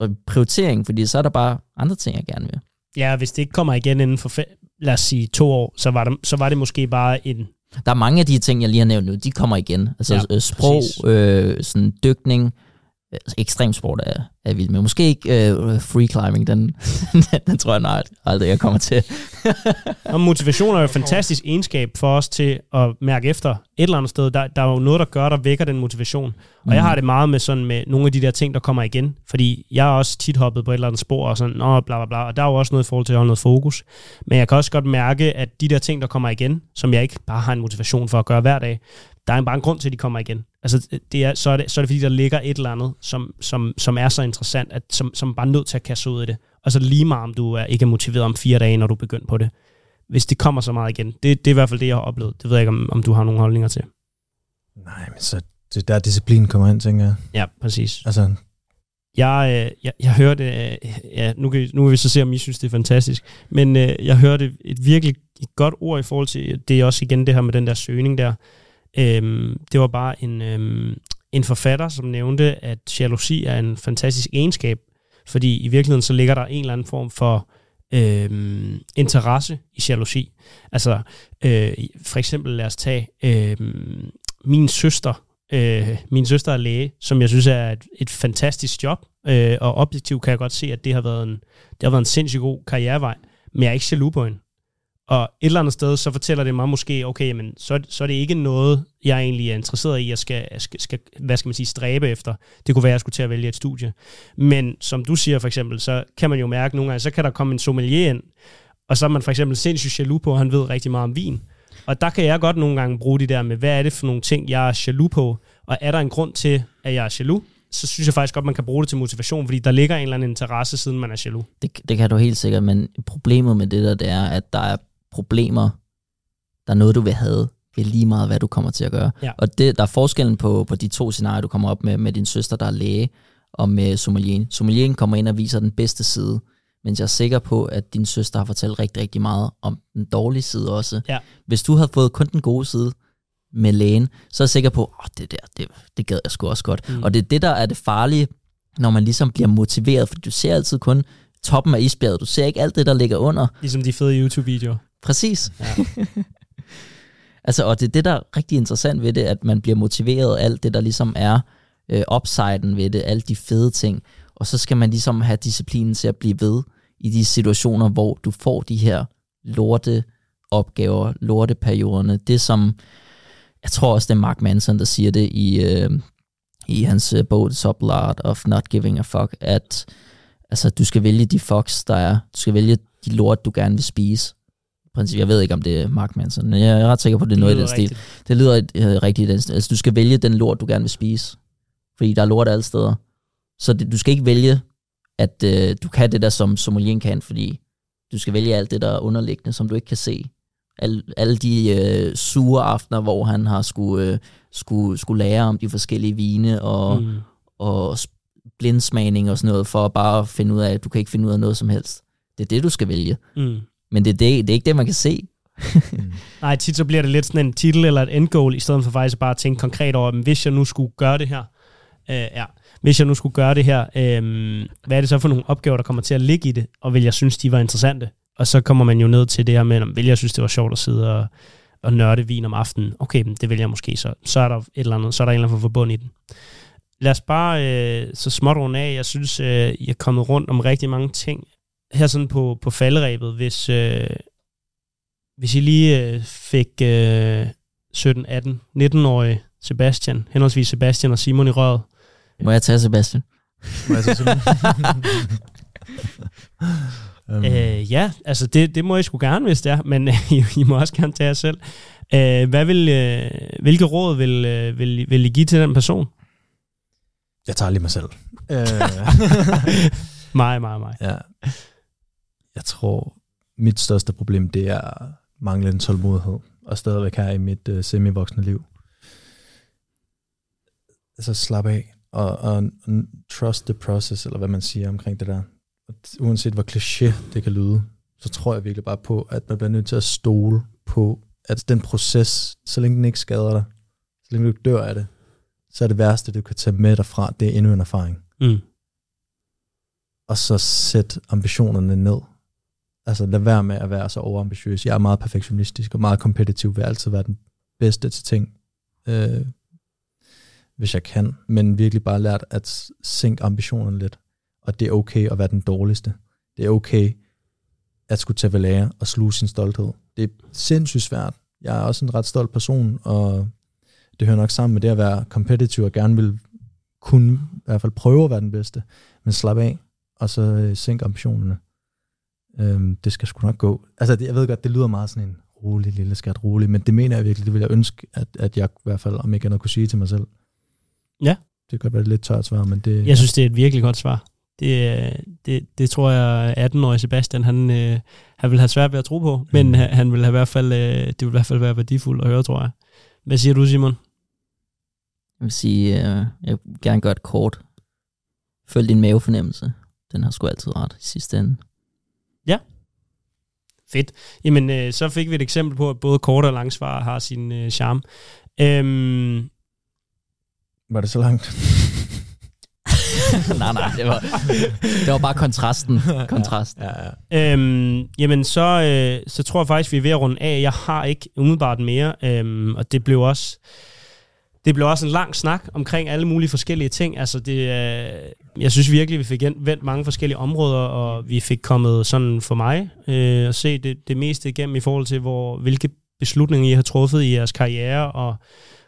Speaker 2: Og prioritering, fordi så er der bare andre ting, jeg gerne vil.
Speaker 1: Ja, hvis det ikke kommer igen inden for, fe- lad os sige, to år, så var, det, så var det måske bare en...
Speaker 2: Der er mange af de ting, jeg lige har nævnt nu, de kommer igen. Altså
Speaker 1: Ja,
Speaker 2: ja, sprog,
Speaker 1: præcis.
Speaker 2: øh, sådan dykning, altså ekstremsport er, er vildt med. Måske ikke øh, free climbing, den, (laughs) den tror jeg nej, aldrig, jeg kommer til. (laughs)
Speaker 1: Og motivation er jo et fantastisk egenskab for os til at mærke efter et eller andet sted. Der, der er jo noget, der gør, der vækker den motivation. Og jeg har det meget med sådan med nogle af de der ting, der kommer igen. Fordi jeg er også tit hoppet på et eller andet spor og sådan, Nå, bla bla bla. Og der er jo også noget i forhold til at holde noget fokus. Men jeg kan også godt mærke, at de der ting, der kommer igen, som jeg ikke bare har en motivation for at gøre hver dag, der er bare en grund til, at de kommer igen. Altså, det er, så, er det, så er det fordi, der ligger et eller andet, som, som, som er så interessant, at, som, som bare er nødt til at kaste ud i det. Og så lige meget, om du er ikke er motiveret om fire dage, når du er begyndt på det. Hvis det kommer så meget igen. Det, det er i hvert fald det, jeg har oplevet. Det ved jeg ikke, om, om du har nogle holdninger til.
Speaker 3: Nej, men så det er der disciplin kommer ind, tænker jeg.
Speaker 1: Ja, præcis.
Speaker 3: Altså,
Speaker 1: Jeg, øh, jeg, jeg hørte, øh, ja, nu kan, nu kan vi så se, om I synes, det er fantastisk, men øh, jeg hørte et virkelig et godt ord i forhold til, det er også igen det her med den der søgning der. Øhm, det var bare en, øhm, en forfatter, som nævnte, at jalousi er en fantastisk egenskab, fordi i virkeligheden så ligger der en eller anden form for øhm, interesse i jalousi. Altså, øh, for eksempel lad os tage øh, min søster, øh, min søster er læge, som jeg synes er et, et fantastisk job, øh, og objektivt kan jeg godt se, at det har været en, det har været en sindssygt god karrierevej, men jeg er ikke jaloux på hende. Og et eller andet sted, så fortæller det mig måske, okay, men så, så er det ikke noget, jeg egentlig er interesseret i, jeg skal, skal, skal, hvad skal man sige, stræbe efter. Det kunne være, at jeg skulle til at vælge et studie. Men som du siger for eksempel, så kan man jo mærke nogle gange, så kan der komme en sommelier ind, og så er man for eksempel sindssygt jaloux på, og han ved rigtig meget om vin. Og der kan jeg godt nogle gange bruge det der med, hvad er det for nogle ting, jeg er jaloux på, og er der en grund til, at jeg er jaloux, så synes jeg faktisk godt, man kan bruge det til motivation, fordi der ligger en eller anden interesse, siden man er jaloux.
Speaker 2: Det, det kan du helt sikkert, men problemet med det der, det er, at der er problemer, der er noget, du vil have, ved lige meget, hvad du kommer til at gøre.
Speaker 1: Ja.
Speaker 2: Og det, der er forskellen på, på de to scenarier, du kommer op med, med din søster, der er læge, og med sommelien. Sommelien kommer ind og viser den bedste side, mens jeg er sikker på, at din søster har fortalt rigtig, rigtig meget om den dårlige side også.
Speaker 1: Ja.
Speaker 2: Hvis du havde fået kun den gode side med lægen, så er jeg sikker på, at det der, det, det gad jeg sgu også godt.
Speaker 1: Mm.
Speaker 2: Og det er det, der er det farlige, når man ligesom bliver motiveret, for du ser altid kun toppen af isbjerget. Du ser ikke alt det, der ligger under.
Speaker 1: Ligesom de fede YouTube-videoer.
Speaker 2: Præcis.
Speaker 1: Ja. (laughs)
Speaker 2: altså, og det er det, der er rigtig interessant ved det, at man bliver motiveret af alt det, der ligesom er øh, upsiden ved det, alle de fede ting. Og så skal man ligesom have disciplinen til at blive ved i de situationer, hvor du får de her lorte opgaver, lorteperioderne. Det som, jeg tror også, det er Mark Manson, der siger det i, øh, i hans øh, bog The Subtle Art of Not Giving a Fuck, at altså, du skal vælge de fucks, der er. Du skal vælge de lort, du gerne vil spise. Princip, jeg ved ikke, om det er Mark Manson, men jeg er ret sikker på, at det er noget i den stil.
Speaker 1: rigtigt.
Speaker 2: Det lyder øh, rigtigt i den stil. Altså, du skal vælge den lort, du gerne vil spise. Fordi der er lort alle steder. Så det, du skal ikke vælge, at øh, du kan det der, som sommelien kan, fordi du skal vælge alt det, der er underliggende, som du ikke kan se. Al, alle de øh, sure aftener, hvor han har skulle, øh, skulle, skulle lære om de forskellige vine og, mm. Og blindsmagning og sådan noget, for at bare finde ud af, at du kan ikke finde ud af noget som helst. Det er det, du skal vælge.
Speaker 1: Mm.
Speaker 2: Men det det, det er ikke det, man kan se. (laughs)
Speaker 1: Nej, tit så bliver det lidt sådan en titel eller et endgoal, i stedet for faktisk bare at tænke konkret over, hvis jeg nu skulle gøre det her, øh, ja, hvis jeg nu skulle gøre det her, øh, hvad er det så for nogle opgaver, der kommer til at ligge i det, og vil jeg synes, de var interessante? Og så kommer man jo ned til det her med, om vil jeg synes, det var sjovt at sidde og, og nørde vin om aftenen? Okay, men det vil jeg måske så. Så er der et eller andet, så er der en eller anden forbund i den. Lad os bare øh, så småt runde af. Jeg synes, øh, jeg er kommet rundt om rigtig mange ting. Her sådan på, på falderæbet, hvis, øh, hvis I lige øh, fik øh, 17, 18, 19-årige Sebastian, henholdsvis Sebastian og Simon i røret,
Speaker 2: Må jeg tage Sebastian?
Speaker 3: Må jeg så sige um,
Speaker 1: Øh, ja, altså det, det må I sgu gerne, hvis det er, men I, I må også gerne tage jer selv. Øh, hvad vil, øh, hvilke råd vil, øh, vil, vil I give til den person?
Speaker 3: Jeg tager lige mig selv. Øh, (laughs)
Speaker 1: Mig, mig, mig.
Speaker 3: ja. Jeg tror, mit største problem, det er manglende tålmodighed, og stadigvæk her i mit uh, semi-voksne liv. Altså slap af, og, og, trust the process, eller hvad man siger omkring det der. Uanset hvor kliché det kan lyde, så tror jeg virkelig bare på, at man bliver nødt til at stole på, at den proces, så længe den ikke skader dig, så længe du ikke dør af det, så er det værste, du kan tage med dig fra, det er endnu en erfaring
Speaker 1: Mm.
Speaker 3: og så sæt ambitionerne ned. Altså lad være med at være så overambitiøs. Jeg er meget perfektionistisk og meget kompetitiv, vil altid være den bedste til ting, øh, hvis jeg kan. Men virkelig bare lært at sænke ambitionerne lidt. Og det er okay at være den dårligste. Det er okay at skulle tage ved lære og sluge sin stolthed. Det er sindssygt svært. Jeg er også en ret stolt person, og det hører nok sammen med det at være kompetitiv og gerne vil kunne i hvert fald prøve at være den bedste. Men slappe af, og så øh, sænk ambitionerne. Øhm, det skal sgu nok gå. Altså, det, jeg ved godt, det lyder meget sådan en rolig lille skat, rolig, men det mener jeg virkelig, det vil jeg ønske, at, at jeg i hvert fald, om ikke andet, kunne sige til mig selv.
Speaker 1: Ja.
Speaker 3: Det kan godt være et lidt tørt svar, men det...
Speaker 1: Jeg synes, det er et virkelig godt svar. Det, det, det tror jeg, 18-årige Sebastian, han, øh, han vil have svært ved at tro på, men
Speaker 3: Mm.
Speaker 1: han, han vil have i hvert fald, øh, det vil i hvert fald være værdifuldt at høre, tror jeg. Hvad siger du, Simon?
Speaker 2: Jeg vil sige, øh, jeg vil gerne gøre det kort. Følg din mavefornemmelse. Den har sgu altid ret i sidste ende.
Speaker 1: Fedt. Jamen, øh, så fik vi et eksempel på, at både kort og lang svar har sin øh, charme. Øhm,
Speaker 3: Var det så langt? (laughs)
Speaker 2: nej, nej, det var, det var bare kontrasten. (laughs) Kontrast.
Speaker 3: Ja, ja.
Speaker 1: Øhm, jamen, så, øh, så tror jeg faktisk, vi er ved at runde af. Jeg har ikke umiddelbart mere, øhm, og det blev også... Det blev også en lang snak omkring alle mulige forskellige ting. Altså det, øh, jeg synes virkelig, vi fik vendt mange forskellige områder, og vi fik kommet sådan for mig øh, at se det, det meste igennem i forhold til, hvor, hvilke beslutninger I har truffet i jeres karriere, og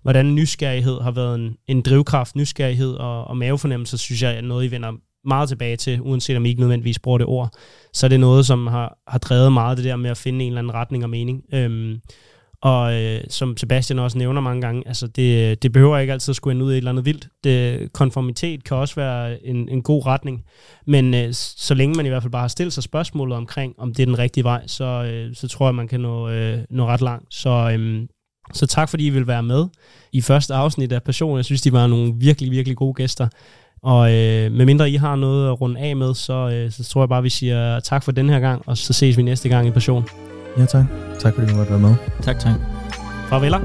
Speaker 1: hvordan nysgerrighed har været en, en drivkraft. Nysgerrighed og, og mavefornemmelse, synes jeg er noget, I vender meget tilbage til, uanset om I ikke nødvendigvis bruger det ord. Så er det noget, som har, har drevet meget det der med at finde en eller anden retning og mening. Øhm, og øh, som Sebastian også nævner mange gange, altså det, øh, det behøver ikke altid at skulle ende ud i et eller andet vildt. Det, konformitet kan også være en, en god retning, men øh, så længe man i hvert fald bare har stillet sig spørgsmålet omkring, om det er den rigtige vej, så, øh, så tror jeg, man kan nå, øh, nå ret langt. Så, øh, så tak fordi I vil være med i første afsnit af Passion. Jeg synes, de var nogle virkelig, virkelig gode gæster. Og øh, medmindre I har noget at runde af med, så, øh, så tror jeg bare, vi siger tak for den her gang, og så ses vi næste gang i Passion.
Speaker 3: Ja, tak. Tak fordi du måtte være med.
Speaker 2: Tak, tak.
Speaker 1: Farveler.